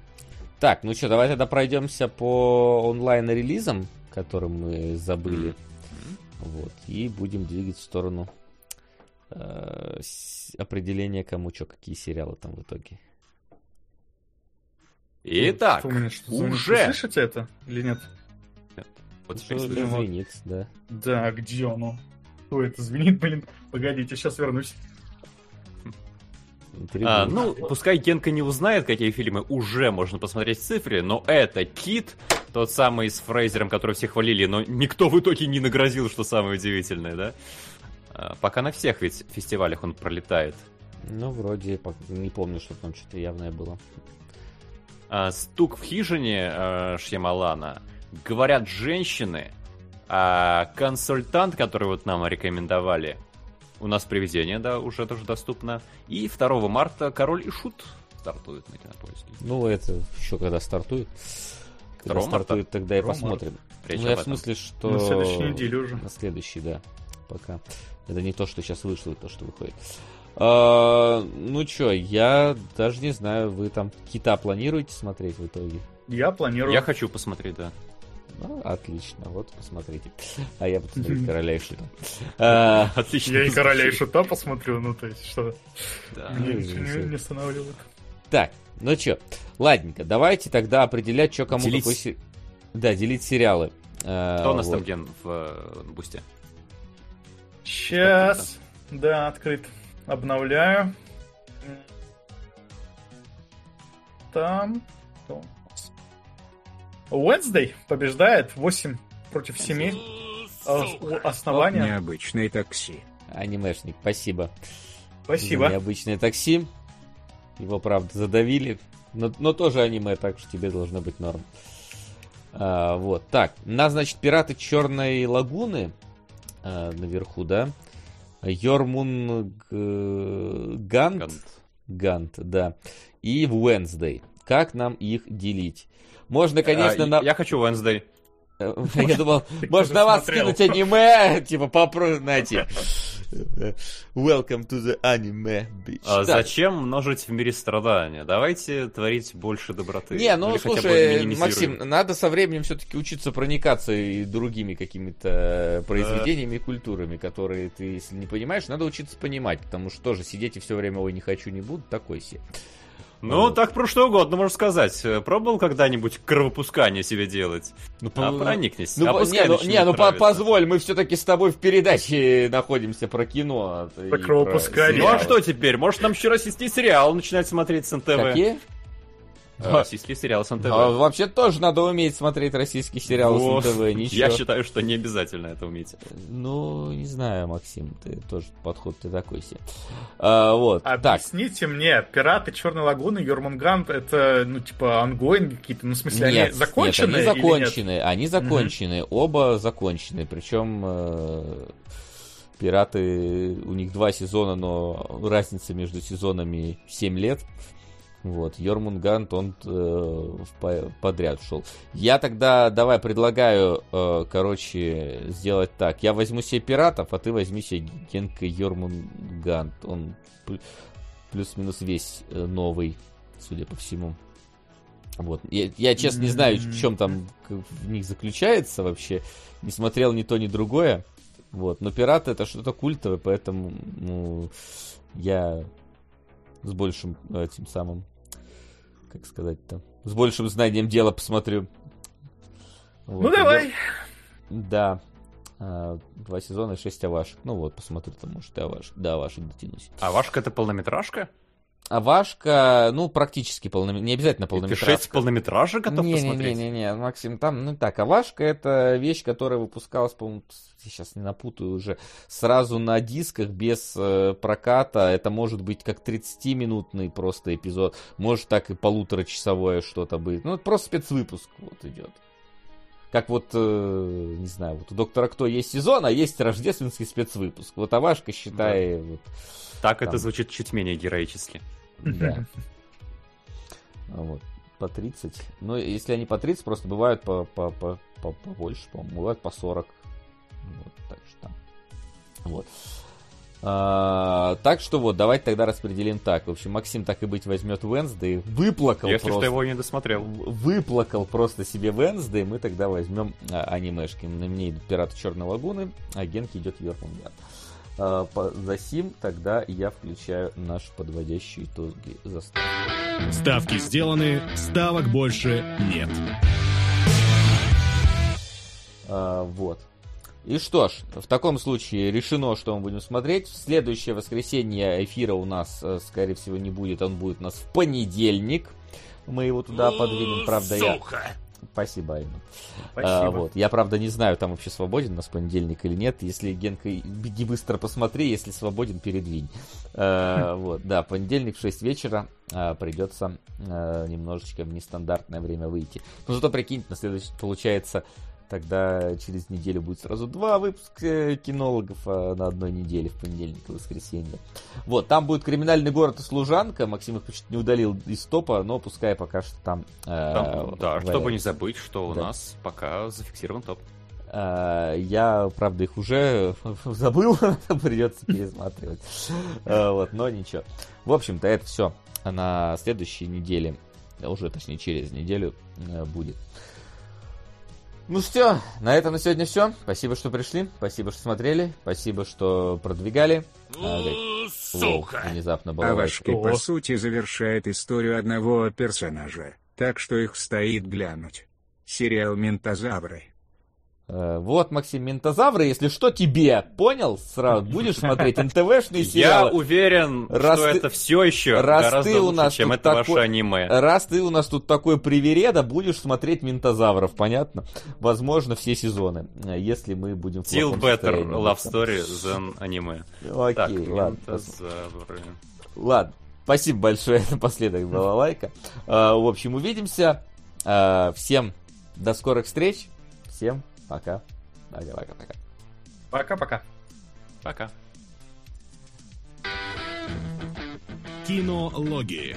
Так, ну что, давай тогда пройдемся по онлайн-релизам которым мы забыли. Mm-hmm. Вот. И будем двигать в сторону э, определения, кому что, какие сериалы там в итоге. Итак, что, что, уже... Вы слышите это или нет? нет. Вот что звенит, да. Да, где оно? Кто это звенит, блин? Погодите, сейчас вернусь. А, ну, пускай Генка не узнает, какие фильмы уже можно посмотреть в цифре, но это Кит, тот самый с Фрейзером, который все хвалили, но никто в итоге не нагрозил, что самое удивительное, да? А, пока на всех ведь фестивалях он пролетает. Ну, вроде, не помню, что там что-то явное было. А, Стук в хижине а, Шьямалана. Говорят женщины, а консультант, который вот нам рекомендовали, у нас привезение, да, уже тоже доступно. И 2 марта Король и Шут стартует на кинопоиске. Ну, это еще когда стартует. Когда стартует, тогда и посмотрим. Речь ну, я в смысле, что... На следующей неделе уже. На следующий, да. Пока. Это не то, что сейчас вышло, то, что выходит. А, ну что, я даже не знаю, вы там кита планируете смотреть в итоге? Я планирую. Я хочу посмотреть, да. Ну, отлично, вот посмотрите. А я буду смотреть Короля и Шута. А, отлично. Я и Короля и Шута посмотрю, ну то есть что мне ничего не останавливает. Так, ну чё, ладненько, давайте тогда определять, что кому делить... какой... Да, делить сериалы. А, Кто у нас там ген в э, бусте? Сейчас. Да, открыт. Обновляю. Там. Wednesday побеждает 8 против 7. Основания. Необычное такси. Анимешник, спасибо. Спасибо. За необычное такси. Его, правда, задавили. Но, но тоже аниме, так что тебе должно быть норм. А, вот, так. У нас, значит, пираты Черной Лагуны а, наверху, да? Йормун Гант. Гант, да. И Wednesday. Как нам их делить? Можно, конечно, а, на... Я хочу Wednesday. Я думал, можно на вас скинуть аниме, типа, попробуйте, знаете. Welcome to the anime, bitch. А зачем множить в мире страдания? Давайте творить больше доброты. Не, ну слушай, Максим, надо со временем все-таки учиться проникаться и другими какими-то произведениями и культурами, которые ты, если не понимаешь, надо учиться понимать, потому что тоже сидеть и все время, ой, не хочу, не буду, такой себе. Ну, вот. так про что угодно, можно сказать. Пробовал когда-нибудь кровопускание себе делать? Ну, а, проникнись. Ну, а не, ну, не, ну по позволь, мы все-таки с тобой в передаче находимся про кино. А про кровопускание. Про... Ну, а что теперь? Может, нам еще российский сериал начинать смотреть с НТВ? Какие? Российский сериал с НТВ. А, вообще тоже надо уметь смотреть российский сериал с НТВ. Ничего. Я считаю, что не обязательно это уметь. Ну, не знаю, Максим, ты тоже подход ты такой себе. А, вот. Объясните так. мне, пираты Черной лагуны, Йормунгант, это, ну, типа, ангоинги какие-то, ну, в смысле, нет, они закончены? Нет, они закончены, они закончены, угу. оба закончены, причем э, пираты, у них два сезона, но разница между сезонами 7 лет. Вот, Йормунгант, он э, подряд шел. Я тогда, давай, предлагаю, э, короче, сделать так. Я возьму себе пиратов, а ты возьми себе Генка Йормунгант. Он плюс-минус весь э, новый, судя по всему. Вот. Я, я честно, не знаю, в чем там в них заключается вообще. Не смотрел ни то, ни другое. Вот. Но пираты это что-то культовое, поэтому ну, я с большим этим самым как сказать-то, с большим знанием дела посмотрю. Вот, ну давай. Да. А, два сезона и шесть авашек. Ну вот, посмотрю, там, может, и авашек. Да, авашек дотянусь. Авашка это полнометражка? Авашка, ну, практически полнометражка. Не обязательно полнометражка. Ты шесть полнометражек готов не, посмотреть? Не-не-не, Максим, там, ну так, Авашка это вещь, которая выпускалась, по-моему, сейчас не напутаю уже, сразу на дисках без э, проката. Это может быть как 30-минутный просто эпизод, может так и полуторачасовое что-то быть. Ну, это просто спецвыпуск вот идет. Как вот, э, не знаю, вот у Доктора Кто есть сезон, а есть рождественский спецвыпуск. Вот Авашка, считай, да. вот... Так там... это звучит чуть менее героически. Да. Вот, по 30. Ну, если они по 30, просто бывают по, по, по, по, побольше, по-моему, бывают по 40. Вот, так что Вот. А, так что вот, давайте тогда распределим так. В общем, Максим так и быть возьмет Wednesday, выплакал Если просто. что его не досмотрел. Выплакал просто себе Wednesday, мы тогда возьмем а, анимешки. На мне идут Пираты Черной Лагуны, а Генки идет Йормунгар. А, за сим тогда я включаю наши подводящие итоги за ставки. Ставки сделаны, ставок больше нет. А, вот. И что ж, в таком случае решено, что мы будем смотреть. В следующее воскресенье эфира у нас, э, скорее всего, не будет. Он будет у нас в понедельник. Мы его туда подвинем, правда, Сука. я... Спасибо, Айна. А, вот. Я, правда, не знаю, там вообще свободен у нас понедельник или нет. Если, Генка, беги быстро посмотри, если свободен, передвинь. А, вот, да, понедельник в 6 вечера а, придется а, немножечко в нестандартное время выйти. Но зато, прикинь, на следующий, получается, Тогда через неделю будет сразу два выпуска кинологов а на одной неделе, в понедельник и воскресенье. Вот, там будет «Криминальный город» и «Служанка». Максим их почти не удалил из топа, но пускай пока что там... Э, там да, чтобы не забыть, что у да. нас пока зафиксирован топ. Uh, я, правда, их уже забыл, придется пересматривать. Uh, вот, но ничего. В общем-то, это все на следующей неделе, уже, точнее, через неделю uh, будет. Ну что, на этом на сегодня все. Спасибо, что пришли. Спасибо, что смотрели. Спасибо, что продвигали. А, Сука! внезапно А ваш балалайка. по сути завершает историю одного персонажа, так что их стоит глянуть. Сериал «Ментозавры». Э, Вот, Максим, ментозавры, если что, тебе, понял? Сразу будешь смотреть НТВшные Я сериалы. уверен, Раз что ты- это все еще раз гораздо ты у лучше, нас чем это такой- ваше аниме. Раз ты у нас тут такой привереда, будешь смотреть ментозавров, понятно? Возможно, все сезоны, э, если мы будем Still better love story than аниме. Окей, Так, ладно. ментозавры. Ладно, спасибо большое напоследок, балалайка. А, В общем, увидимся. Всем до скорых встреч. Всем пока. Пока-пока-пока. Пока-пока. Пока. Кинологии.